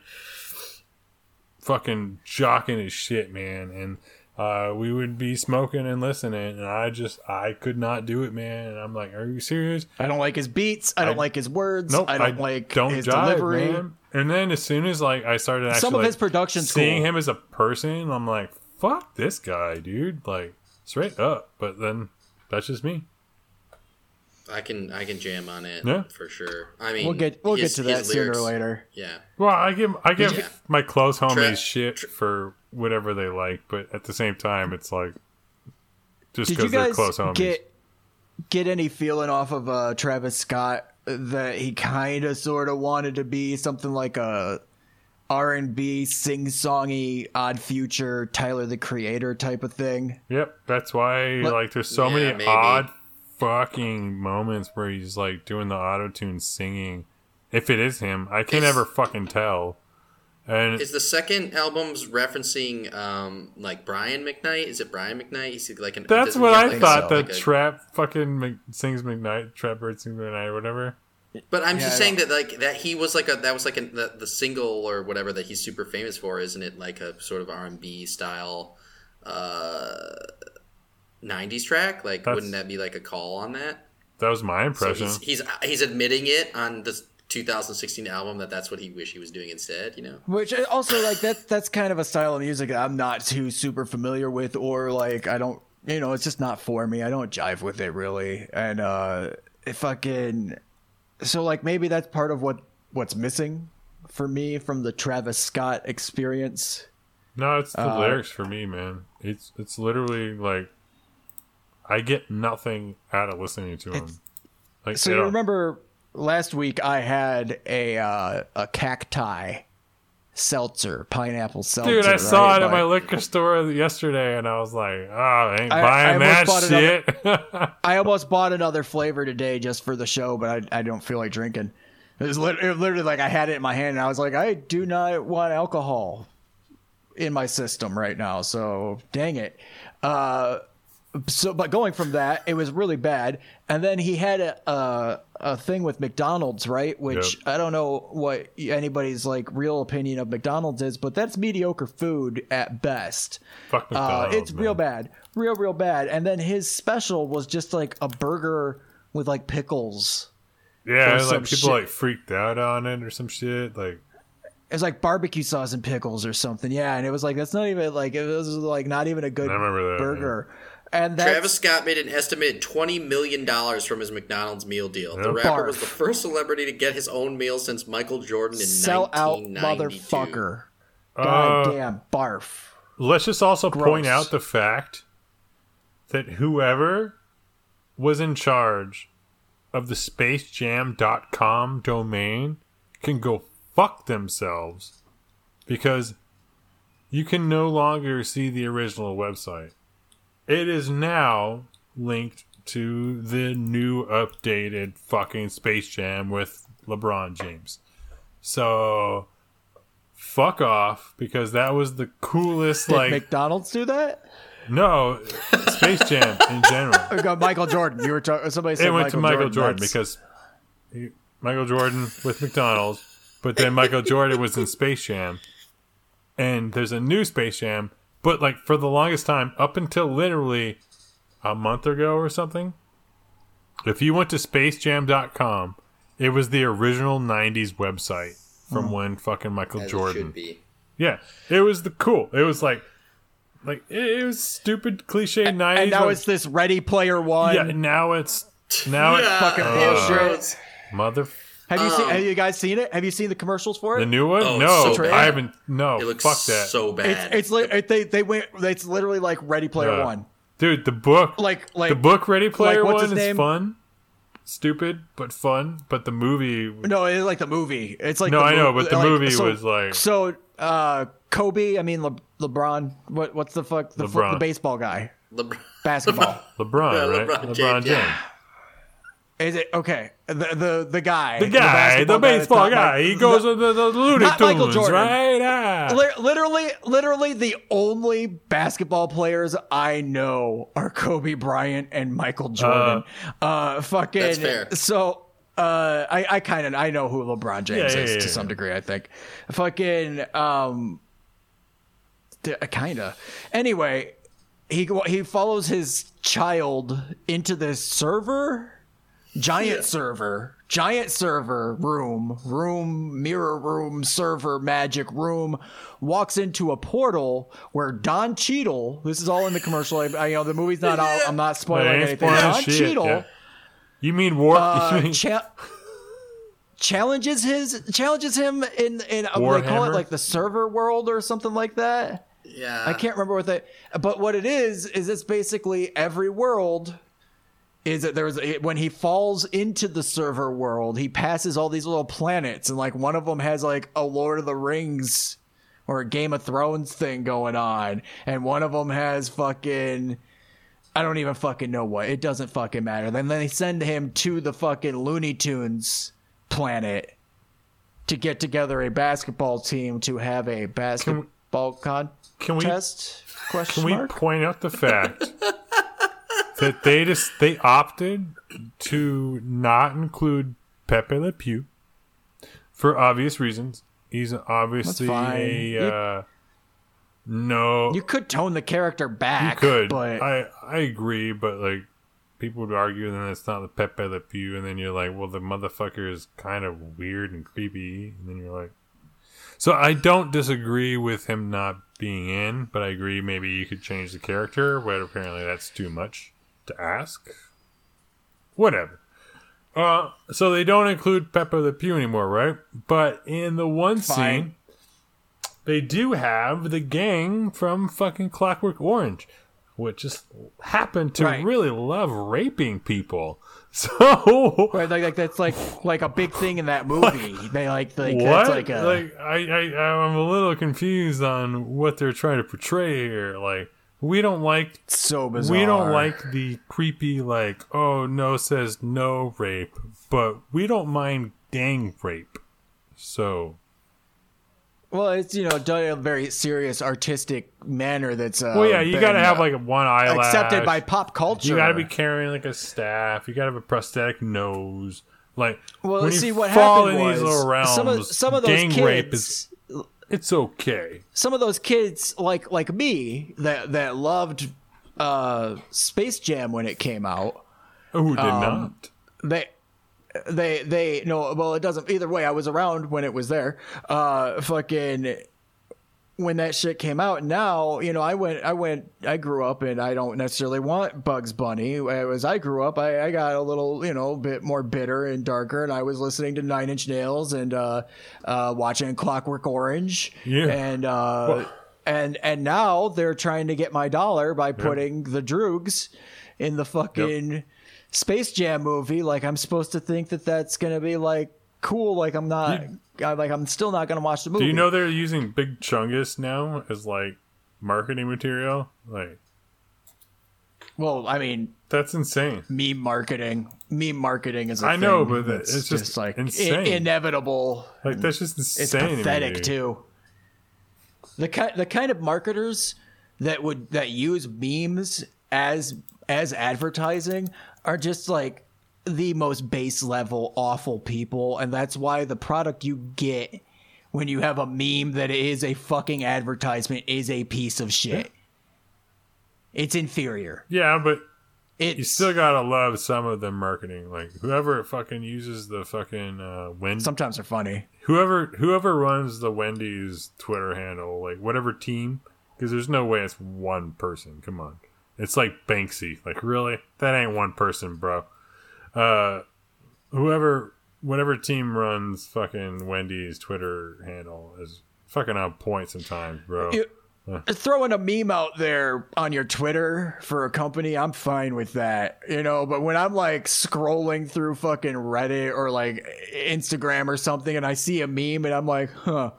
fucking jocking his shit, man, and uh, we would be smoking and listening, and I just I could not do it, man. And I'm like, are you serious? I don't like his beats. I don't I- like his words. Nope, I don't like don't his jive, delivery. man. And then as soon as like I started actually Some of like, his production's seeing cool. him as a person, I'm like, fuck this guy, dude. Like straight up. But then that's just me. I can I can jam on it Yeah. for sure. I mean, We'll get we'll his- get to that his sooner or later. Yeah, Well, I give I give Yeah. my close homies Tra- shit for whatever they like, but at the same time, it's like just because they're close homies. get get any feeling off of uh, Travis Scott that he kind of sort of wanted to be something like a R and B sing songy Odd Future Tyler the Creator type of thing? Yep, that's why But- like there's so Yeah, many maybe. odd fucking moments where he's like doing the auto tune singing. If it is him, I can Is- never fucking tell. And is the second album's referencing um like Brian McKnight? Is it Brian McKnight? He's like an. that's what I like, thought. a- that like a- trap fucking Mc, sings McKnight, trap bird sings McKnight, or whatever. But I'm Yeah, just saying that like that he was like a that was like a, the, the single or whatever that he's super famous for, isn't it? Like a sort of R and B style, uh, '90s track. Like, That's- wouldn't that be like a call on that? That was my So impression. he's, he's he's admitting it on this 2016 album that that's what he wish he was doing instead. You know. Which also like that that's kind of a style of music that I'm not too super familiar with or like I don't you know, it's just not for me. I don't jive with it really. And uh it fucking so like maybe that's part of what what's missing for me from the Travis Scott experience. No, it's the Uh, lyrics for me, man. It's it's literally like I get nothing out of listening to him. Like So you remember last week I had a uh, a cacti seltzer, pineapple seltzer. Dude, I saw right? it at my liquor store yesterday, and I was like, "Oh, I ain't I- buying I that shit." I almost bought another flavor today just for the show, but I, I don't feel like drinking. It was it was literally like I had it in my hand and I was like, I do not want alcohol in my system right now. So dang it. Uh, so, but going from that, it was really bad. And then he had a a, a thing with McDonald's, right? Which Yep. I don't know what anybody's like real opinion of McDonald's is, but that's mediocre food at best. Fuck Uh, McDonald's. it's real bad, real real bad. And then his special was just like a burger with like pickles. Yeah, like people shit. like freaked out on it or some shit. Like, It was like barbecue sauce and pickles or something. Yeah, and it was like that's not even like it was like not even a good I remember that, burger. And that's Travis Scott made an estimated twenty million dollars from his McDonald's meal deal. The Yep. rapper was the first celebrity to get his own meal since Michael Jordan in sell out 1992. motherfucker. uh, God damn barf. let's just also point out the fact that whoever was in charge of the spacejam.com domain can go fuck themselves because you can no longer see the original website. It is now linked to the new updated fucking Space Jam with LeBron James. So fuck off because that was the coolest Did like McDonald's do that? no Space Jam in general. Oh, we got Michael Jordan. You were talking. Somebody said It went to Michael Jordan, That's- because he, Michael Jordan with McDonald's, but then Michael Jordan was in Space Jam, and there's a new Space Jam. But like for the longest time, up until literally a month ago or something, if you went to SpaceJam.com, it was the original '90s website from when fucking Michael As it Jordan. should be. Yeah, it was the cool. It was like, like it, it was stupid cliche '90s. and now like- it's this Ready Player One. yeah. Now it's now it's fucking uh, bullshit. Mother Have you seen? Um, Have you guys seen it? Have you seen the commercials for it? the new one? Oh, no, so. I haven't. No, It looks fuck that, so it's bad. it's li- it, they they went. It's literally like Ready Player Yeah. One. dude. The book, Like like the book, Ready Player what's One is name? fun, stupid but fun. But the movie, No, it's like the movie. It's like No, the I know, mov- but the like, movie so- was like- so. Uh, Kobe. I mean Le- LeBron. What what's the fuck? The, fo- LeBron. the baseball guy. LeBron. Basketball. LeBron, Yeah, right? LeBron LeBron, James, James. yeah. Is it okay? The the the guy, The guy, the, basketball guy baseball not guy, Mi- he goes not- with the, the Looney not Michael Jordan. right? Ah. Li- literally, literally, the only basketball players I know are Kobe Bryant and Michael Jordan. Uh, fucking. That's fair. So, uh, I, I kind of I know who LeBron James Yeah, yeah, is yeah, to yeah. some degree. I think. Fucking. Um. Kind of. Anyway, he he follows his child into this server giant server giant server room room mirror room server magic room walks into a portal where don Cheadle this is all in the commercial I, I- you know the movie's not out i'm not spoiling anything spoiling don shit, Cheadle yeah. You mean war? uh, you mean, cha- challenges his challenges him in in uh, they call it like the server world or something like that Yeah. I can't remember what they, but what it is is it's basically every world is that there's when he falls into the server world, he passes all these little planets, and like one of them has like a Lord of the Rings or a Game of Thrones thing going on, and one of them has fucking. I don't even fucking know what. It doesn't fucking matter. Then they send him to the fucking Looney Tunes planet to get together a basketball team to have a basketball contest. can we Question can we mark? point out the fact that they just they opted to not include Pepe Le Pew for obvious reasons. He's obviously a You- uh, no. You could tone the character back. could. but I I agree, but like people would argue then it's not the Pepe Le Pew, and then you're like, well, the motherfucker is kind of weird and creepy, and then you're like, so I don't disagree with him not being in, but I agree maybe you could change the character, but apparently that's too much to ask. Whatever. Uh, so they don't include Pepe Le Pew anymore, right? But in the one Fine. scene, they do have the gang from fucking Clockwork Orange, which just happen to Right. really love raping people. So Right, like, like that's like like a big thing in that movie. they like like what? that's like a like I, I I'm a little confused on what they're trying to portray here. Like we don't like so bizarre. we don't like the creepy like oh no says no rape, but we don't mind gang rape. So Well, it's you know done in a very serious artistic manner. That's uh, well, yeah, you got to have uh, like one eyelash. accepted by pop culture. You got to be carrying like a staff. You got to have a prosthetic nose. Like Well, when see you what fall happened in was these little realms, some of some of those gang kids. rape is it's okay. some of those kids like like me that that loved uh Space Jam when it came out. Who did Um, not? They they they no well it doesn't either way. I was around when it was there. Uh fucking when that shit came out now you know i went i went i grew up and i don't necessarily want bugs bunny. As i grew up i, I got a little you know a bit more bitter and darker and i was listening to nine inch nails and uh uh watching clockwork orange. Yeah. and uh and and now they're trying to get my dollar by putting the droogs in the fucking space jam movie. Like i'm supposed to think that that's gonna be like cool like i'm not I, like i'm still not gonna watch the movie Do you know they're using Big Chungus now as like marketing material? Like Well, I mean, that's insane. meme marketing. Meme marketing is a I know, but that's it's just like insane. i- inevitable. Like that's just It's insane. to pathetic me. too. The kind the kind of marketers that would that use memes as as advertising are just like the most base level awful people and that's why the product you get when you have a meme that is a fucking advertisement is a piece of shit. It's inferior. Yeah, but It's you still gotta love some of the marketing. Like whoever fucking uses the fucking uh, Wendy, sometimes they're funny. whoever whoever runs the Wendy's Twitter handle, like whatever team, because there's no way it's one person. Come on, it's like Banksy. Like really, that ain't one person, bro. Uh, whoever, whatever team runs fucking Wendy's Twitter handle is fucking on point sometimes, bro. You- throwing a meme out there on your Twitter for a company, I'm fine with that, you know. But when I'm like scrolling through fucking Reddit or like Instagram or something, and I see a meme, and I'm like, huh,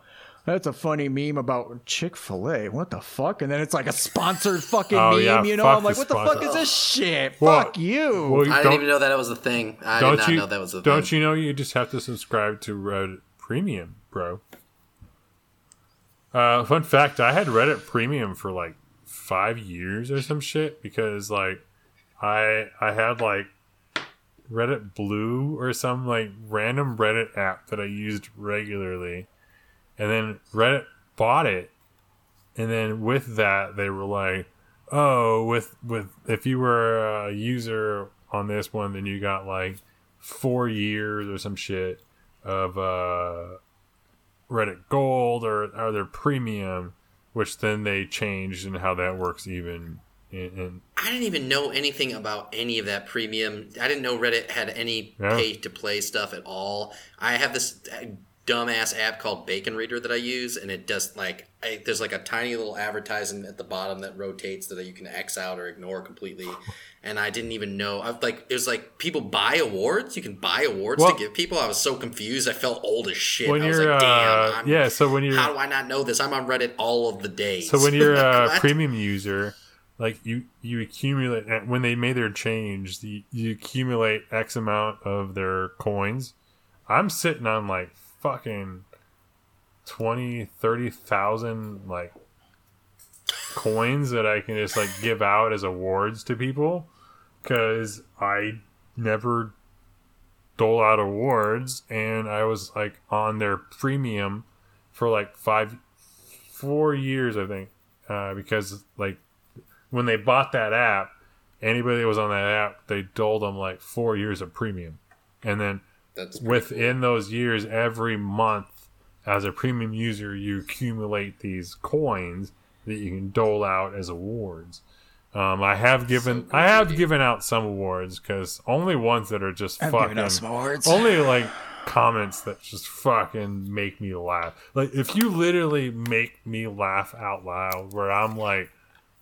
That's a funny meme about Chick Fil A. What the fuck? And then it's like a sponsored fucking Oh, meme. yeah, you know, I'm like, what the fuck is this shit? Well, fuck you. Well, I didn't even know that was a thing. I did don't not you know that was a thing. don't you know you just have to subscribe to Reddit Premium, bro? Uh, fun fact: I had Reddit Premium for like five years or some shit because like I I had like Reddit Blue or some like random Reddit app that I used regularly, and then Reddit bought it, and then with that they were like, oh, with with if you were a user on this one, then you got like four years or some shit of uh Reddit Gold or or their premium, which then they changed and how that works even. And, and I didn't even know anything about any of that premium. I didn't know Reddit had any Yeah. pay to play stuff at all. I have this dumbass app called Bacon Reader that I use, and it does like I, there's like a tiny little advertisement at the bottom that rotates that you can X out or ignore completely. And I didn't even know. I've like it was like people buy awards. You can buy awards Well- to give people. I was so confused. I felt old as shit. when I was you're like, damn. uh, I'm, yeah, so when you're How do I not know this? I'm on Reddit all of the day. So when you're a premium user, like you you accumulate and when they made their change, the, you accumulate X amount of their coins. I'm sitting on like fucking 20, 30,000 like coins that I can just like give out as awards to people cuz I never dole out awards and I was like on their premium for like 5 4 years I think uh, because like when they bought that app, anybody that was on that app, they doled them like four years of premium, and then That's pretty within those years, every month as a premium user, you accumulate these coins that you can dole out as awards. Um, I have given So I have given out some awards because only ones that are just I've fucking given out some awards. only like comments that just fucking make me laugh. Like if you literally make me laugh out loud, where I'm like,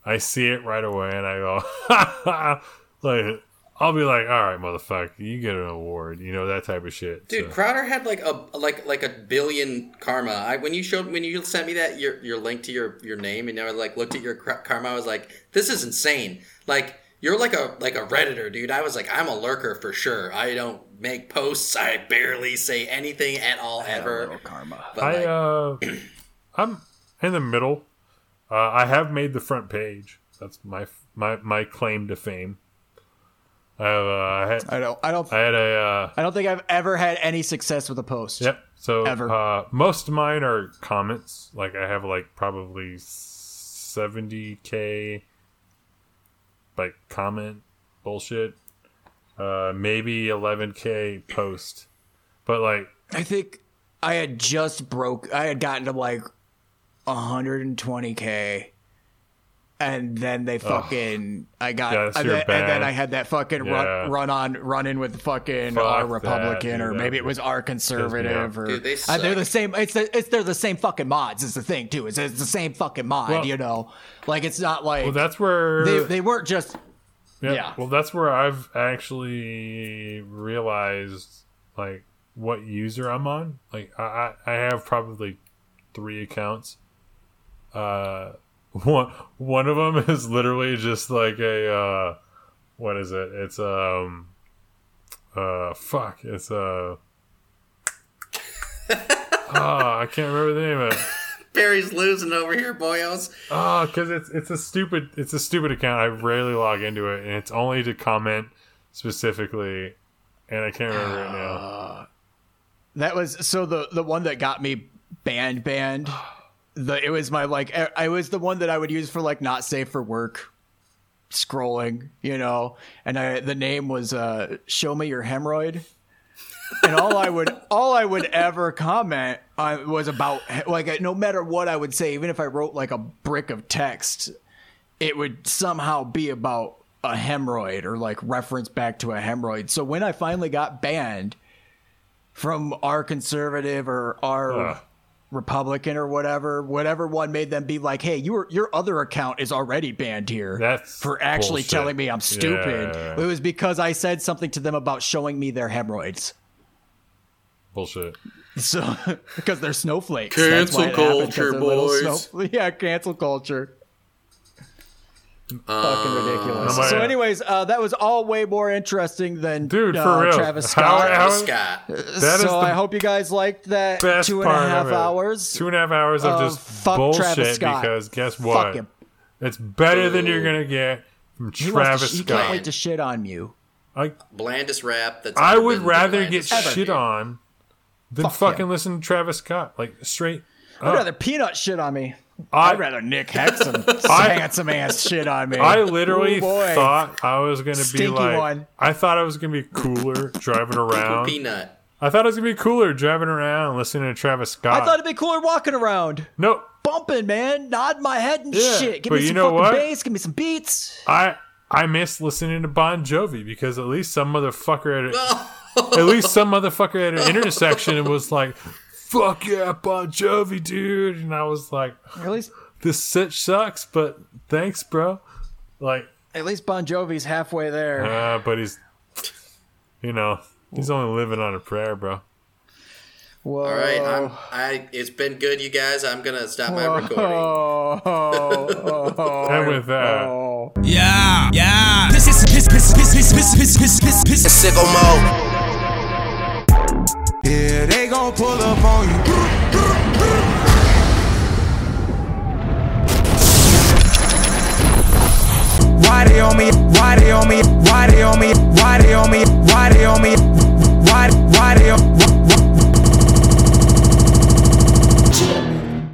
I see it right away and I go, like I'll be like, all right, motherfucker, you get an award, you know that type of shit. Dude, So- Crowder had like a like like a billion karma. I when you showed when you sent me that your your link to your your name and I like looked at your karma, I was like, this is insane. Like you're like a like a redditor, dude. I was like, I'm a lurker for sure. I don't make posts. I barely say anything at all ever. karma. But I like, uh, I'm in the middle. Uh, I have made the front page. That's my my my claim to fame. I have, uh, I had I don't. I don't. I had a uh, I don't think I've ever had any success with a post. Yep. So Ever. Uh, most of mine are comments. Like I have like probably seventy k like comment bullshit. Uh, maybe eleven k post, but like I think I had just broke. I had gotten to like 120k, and then they fucking. I got. Yeah, and, then, and then. I had that fucking Yeah. run run on run in with fucking Fuck our Republican, dude, or maybe it was our conservative, or Dude, they Uh, they're the same. It's the, it's they're the same fucking mods. Is the thing too. It's, it's the same fucking mod. Well- you know, like it's not like well, that's where they they weren't just. Yeah. Yeah. Well, that's where I've actually realized like what user I'm on. Like I I I have probably three accounts. Uh, one one of them is literally just like a uh, what is it? It's um uh fuck. It's uh. Ah, I can't remember the name of it. Perry's losing over here, boyos. Oh, because it's it's a stupid it's a stupid account. I rarely log into it, and it's only to comment specifically, and I can't remember it now. That was so the the one that got me banned banned. The it was my like I was the one that I would use for like not safe for work scrolling, you know. And I the name was uh show me your hemorrhoid. And all I would all I would ever comment on was about like no matter what I would say even if I wrote like a brick of text it would somehow be about a hemorrhoid or like reference back to a hemorrhoid. So when I finally got banned from our conservative or our Ugh. Republican or whatever, whatever one made them be like, "Hey, your your other account is already banned here." That's for actually bullshit. telling me I'm stupid. Yeah. It was because I said something to them about showing me their hemorrhoids. Bullshit. So because they're snowflakes. Cancel That's why it happened, 'cause culture, boys. snow- yeah, cancel culture. Fucking ridiculous. Oh so, anyways, uh, that was all way more interesting than Dude, uh, for real. Travis How- Scott. how- Travis Scott. That is so the I hope you guys liked that best two and a part half of it. hours. Two and a half hours of of just fuck Travis bullshit Scott. because guess Fuck what? him. It's better than you're gonna get from He, wants Travis to, he can't Scott. wait to shit on you. Like Blandest rap. That's I ever would been rather get blandest rap. shit on than Fuck fucking him. listen to Travis Scott. Like straight. I'd up. rather Peanut shit on me. I- I'd rather Nick Hexum I- handsome ass shit on me. I literally Ooh, thought I was gonna be like. one. I thought I was gonna be cooler driving around. Peanut. I thought I was gonna be cooler driving around and listening to Travis Scott. I thought it'd be cooler walking around, no, bumping, man, nodding my head and Yeah, shit. Give but me you some know fucking what? bass. Give me some beats. I I miss listening to Bon Jovi because at least some motherfucker at a, at least some motherfucker at an intersection was like, "Fuck yeah, Bon Jovi, dude," and I was like, At least, "This shit sucks, but thanks, bro." Like, at least Bon Jovi's halfway there. uh, but he's, you know, he's only living on a prayer, bro. Whoa. All right, I'm. I. It's been good, you guys. I'm gonna stop my recording. Oh, oh, oh, And with that. oh. Yeah, yeah. Piss, piss, piss, piss, piss, piss, piss, piss, piss, piss, piss. Sicko mode. Yeah, they gon' pull up on you. Why they on me? Why they on me? Why they on me? Why they on me? Why they on me? Why why they on?